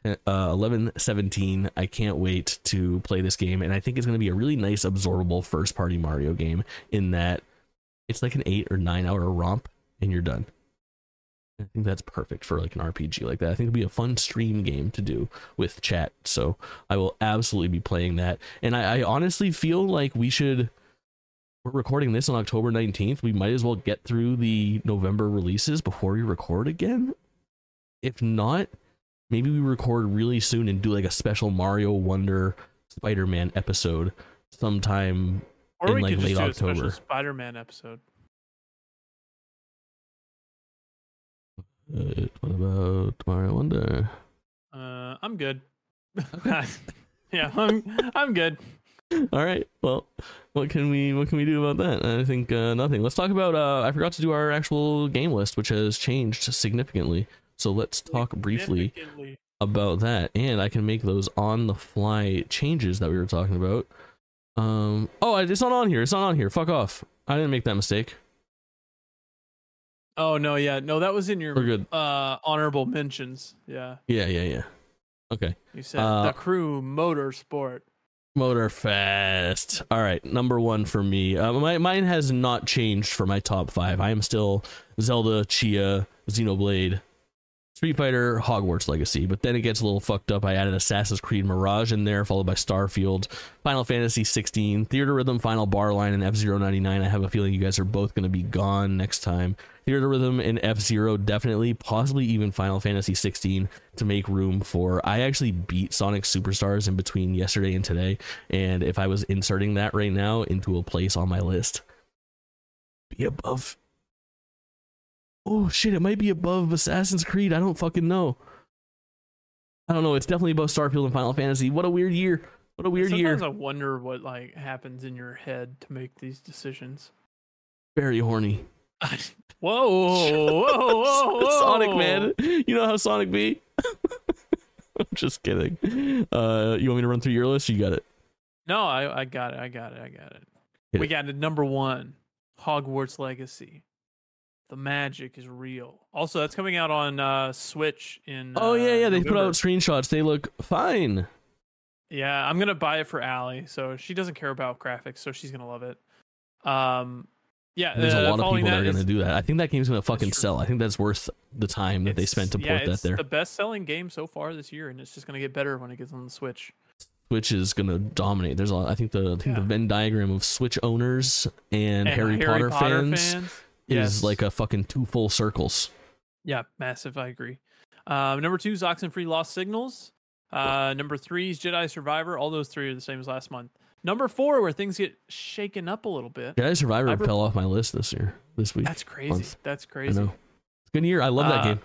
uh, 11 17. I can't wait to play this game, and I think it's going to be a really nice, absorbable first party Mario game in that it's like an eight or nine hour romp, and you're done. I think that's perfect for like an RPG like that. I think it'd be a fun stream game to do with chat. So I will absolutely be playing that. And I, I honestly feel like we should. We're recording this on October 19th. We might as well get through the November releases before we record again. If not, maybe we record really soon and do like a special Mario Wonder Spider Man episode sometime. or in, like, late do a October. special Spider-Man episode. Uh, what about Mario Wonder? Uh, I'm good. yeah, I'm I'm good. All right. Well, what can we what can we do about that? I think uh, nothing. Let's talk about. Uh, I forgot to do our actual game list, which has changed significantly. So let's talk briefly about that, and I can make those on the fly changes that we were talking about. Um. Oh, it's not on here. It's not on here. Fuck off. I didn't make that mistake. Oh no, yeah, no, that was in your We're good. uh honorable mentions. Yeah, Yeah. Yeah. Yeah. Okay. you said Uh, the crew motorsport. Motorfest. All right, number one for me. Uh, my mine has not changed for my top five. I am still Zelda, Chia, Xenoblade, Street Fighter, Hogwarts Legacy. But then it gets a little fucked up. I added Assassin's Creed Mirage in there, followed by Starfield, Final Fantasy 16, Theatrhythm, Final Bar Line, and F Zero ninety nine. I have a feeling you guys are both going to be gone next time. Theatrhythm and F Zero definitely, possibly even Final Fantasy 16 to make room for. I actually beat Sonic Superstars in between yesterday and today, and if I was inserting that right now into a place on my list, be above. Oh shit! It might be above Assassin's Creed. I don't fucking know. I don't know. It's definitely above Starfield and Final Fantasy. What a weird year. What a weird Sometimes year. Sometimes I wonder what like happens in your head to make these decisions. Very horny. whoa, whoa, whoa, whoa, Sonic man. You know how Sonic be? I'm just kidding. Uh, you want me to run through your list? You got it. No, I, I got it. I got it. I got it. Hit we it. got it. Number one, Hogwarts Legacy. The magic is real. Also, that's coming out on uh, Switch in. Oh yeah, uh, yeah. They put out screenshots. They look fine. Yeah, I'm gonna buy it for Allie, so she doesn't care about graphics, so she's gonna love it. Um, Yeah, There's a uh, lot of people that are going to do that. I think that game's going to fucking sell. I think that's worth the time that they spent to yeah, port that there. the best-selling game so far this year, and it's just going to get better when it gets on the Switch. Switch is going to dominate. There's a lot, I think the I think the Venn diagram of Switch owners and, And Harry, Potter, fans, is yes. like a fucking two full circles. Yeah, massive. I agree. Um, number two is Oxenfree Lost Signals. Uh, number three is Jedi Survivor. All those three are the same as last month. Number four, where things get shaken up a little bit. Jedi Survivor fell off my list this year. This week. That's crazy. month. That's I crazy. know. It's a good year. I love that Uh, game.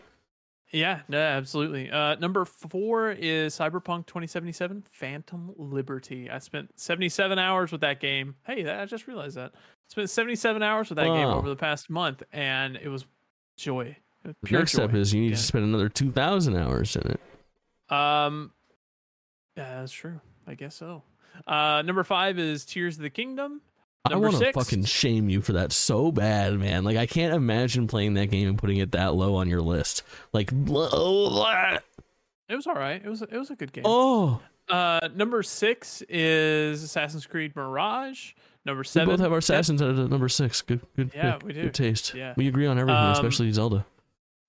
Yeah, no, absolutely. Uh, number four is Cyberpunk 2077 Phantom Liberty. I spent 77 hours with that game. Hey, that, I just realized that. Spent 77 hours with that game over the past month, and it was joy. Next step is you need again. to spend another 2,000 hours in it. Um, yeah, that's true. I guess so. Uh, number five is Tears of the Kingdom. I Number want to fucking shame you for that so bad, man. Like I can't imagine playing that game and putting it that low on your list. Like, oh, It was all right. It was it was a good game. oh. Uh, number six is Assassin's Creed Mirage. Number we both have our assassins at number six. Good, good, Yeah, good, we do. good taste. Yeah. we agree on everything, Um, especially Zelda.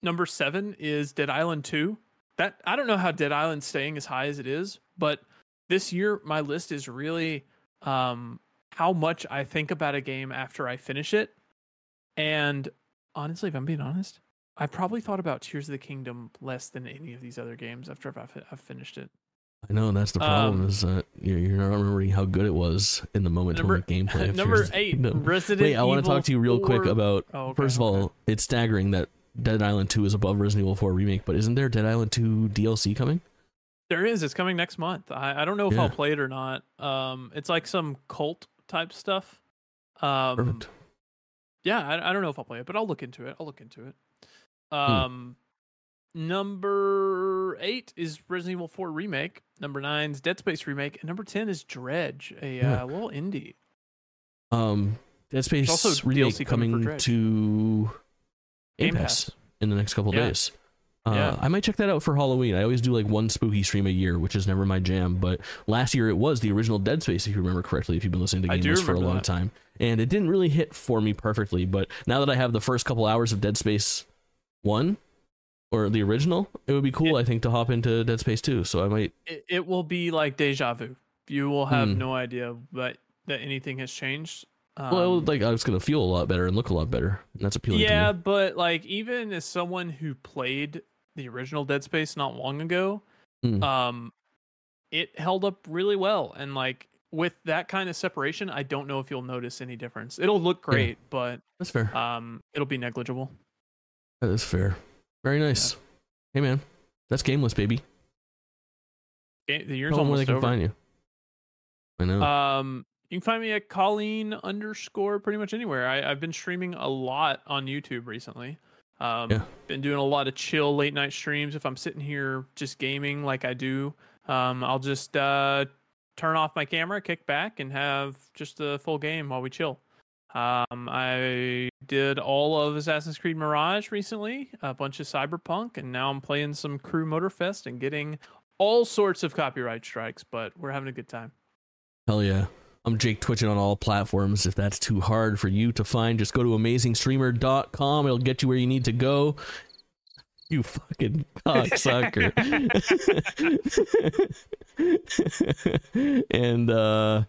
Number seven is Dead Island Two. That I don't know how Dead Island's staying as high as it is, but this year my list is really um how much I think about a game after I finish it. And honestly, if I'm being honest, I probably thought about Tears of the Kingdom less than any of these other games after I've, I've finished it. I know that's the problem um, is that you're, you're not remembering how good it was in the moment Number- to gameplay. Number the eight, Kingdom. Resident Wait, I want to talk to you real quick about. Oh, okay, first of okay. all, it's staggering that Dead Island 2 is above Resident Evil 4 remake, but isn't there Dead Island 2 DLC coming? There is. It's coming next month. I, I don't know if I'll play it or not. Um, it's like some cult type stuff. Um, Perfect. yeah, I, I don't know if I'll play it, but I'll look into it. I'll look into it. Hmm. Um, number eight is Resident Evil 4 remake. Number nine is Dead Space remake, and number ten is Dredge, a Yeah. uh, little indie. Um, Dead Space also remake DLC coming coming to Game, Pass, Pass. in the next couple Yeah. days. Uh, Yeah. I might check that out for Halloween. I always do like one spooky stream a year, which is never my jam. But last year it was the original Dead Space, if you remember correctly, if you've been listening to I Game for a long that. time. And it didn't really hit for me perfectly. But now that I have the first couple hours of Dead Space 1 or the original, it would be cool, I think, to hop into Dead Space 2. So I might. It, it will be like deja vu. You will have Hmm. no idea that that anything has changed. Um, well, like I was going to feel a lot better and look a lot better. And that's appealing yeah, but like even as someone who played the original Dead Space not long ago, Hmm. um, it held up really well. And like with that kind of separation, I don't know if you'll notice any difference. It'll look Yeah. great, but That's fair. um, it'll be negligible. That is fair. Very nice. Hey, man. That's GameList, baby. Ga- The year's Tell them where they almost can over. find you. I know. Um, you can find me at Kaulin underscore pretty much anywhere. I, I've been streaming a lot on YouTube recently. Um, Yeah. been doing a lot of chill late night streams. If I'm sitting here just gaming like I do, um, I'll just uh, turn off my camera, kick back, and have just a full game while we chill. Um, I did all of Assassin's Creed Mirage recently, a bunch of Cyberpunk, and now I'm playing some Crew Motorfest and getting all sorts of copyright strikes. But we're having a good time. Hell yeah. I'm Jake Twitching on all platforms. If that's too hard for you to find, just go to amazingstreamer.com. It'll get you where you need to go. You fucking cocksucker. and uh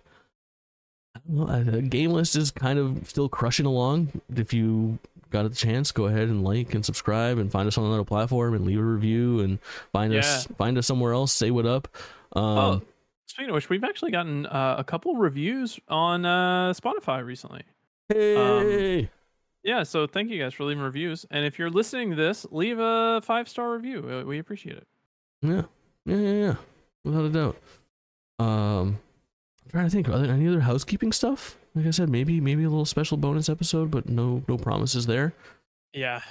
Don't uh, game list is kind of still crushing along. If you got a chance, go ahead and like and subscribe and find us on another platform and leave a review and find us find us somewhere else. Say what up. Um, Oh, speaking of which, we've actually gotten uh, a couple reviews on uh, Spotify recently. hey. Yeah, so thank you guys for leaving reviews. And if you're listening to this, leave a five star review. We appreciate it. Yeah, yeah, yeah, yeah, without a doubt. Um, I'm trying to think. Are there any other housekeeping stuff? Like I said, maybe maybe a little special bonus episode, but no no promises there. Yeah.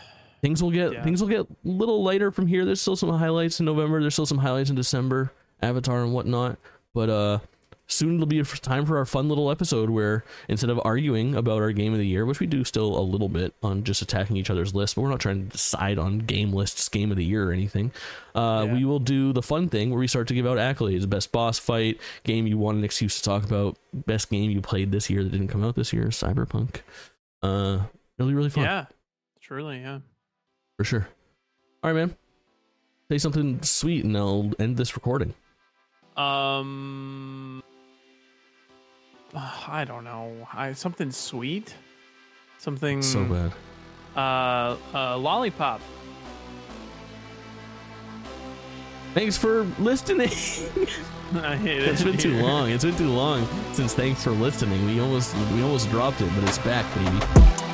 Things will get Yeah. things will get a little lighter from here. There's still some highlights in November. There's still some highlights in December, Avatar and whatnot. But uh, soon it'll be time for our fun little episode where instead of arguing about our game of the year, which we do still a little bit on just attacking each other's lists, but we're not trying to decide on game lists, game of the year or anything. Uh, Yeah. We will do the fun thing where we start to give out accolades: best boss fight, game you want an excuse to talk about, best game you played this year that didn't come out this year, Cyberpunk. Uh, be really fun. Yeah, truly, yeah. for sure. All right, man. Say something sweet, and I'll end this recording. Um, I don't know. I something sweet, something So bad. Uh, uh, lollipop. Thanks for listening. I hate it. it's been too long. It's been too long since thanks for listening. We almost we almost dropped it, but it's back, baby.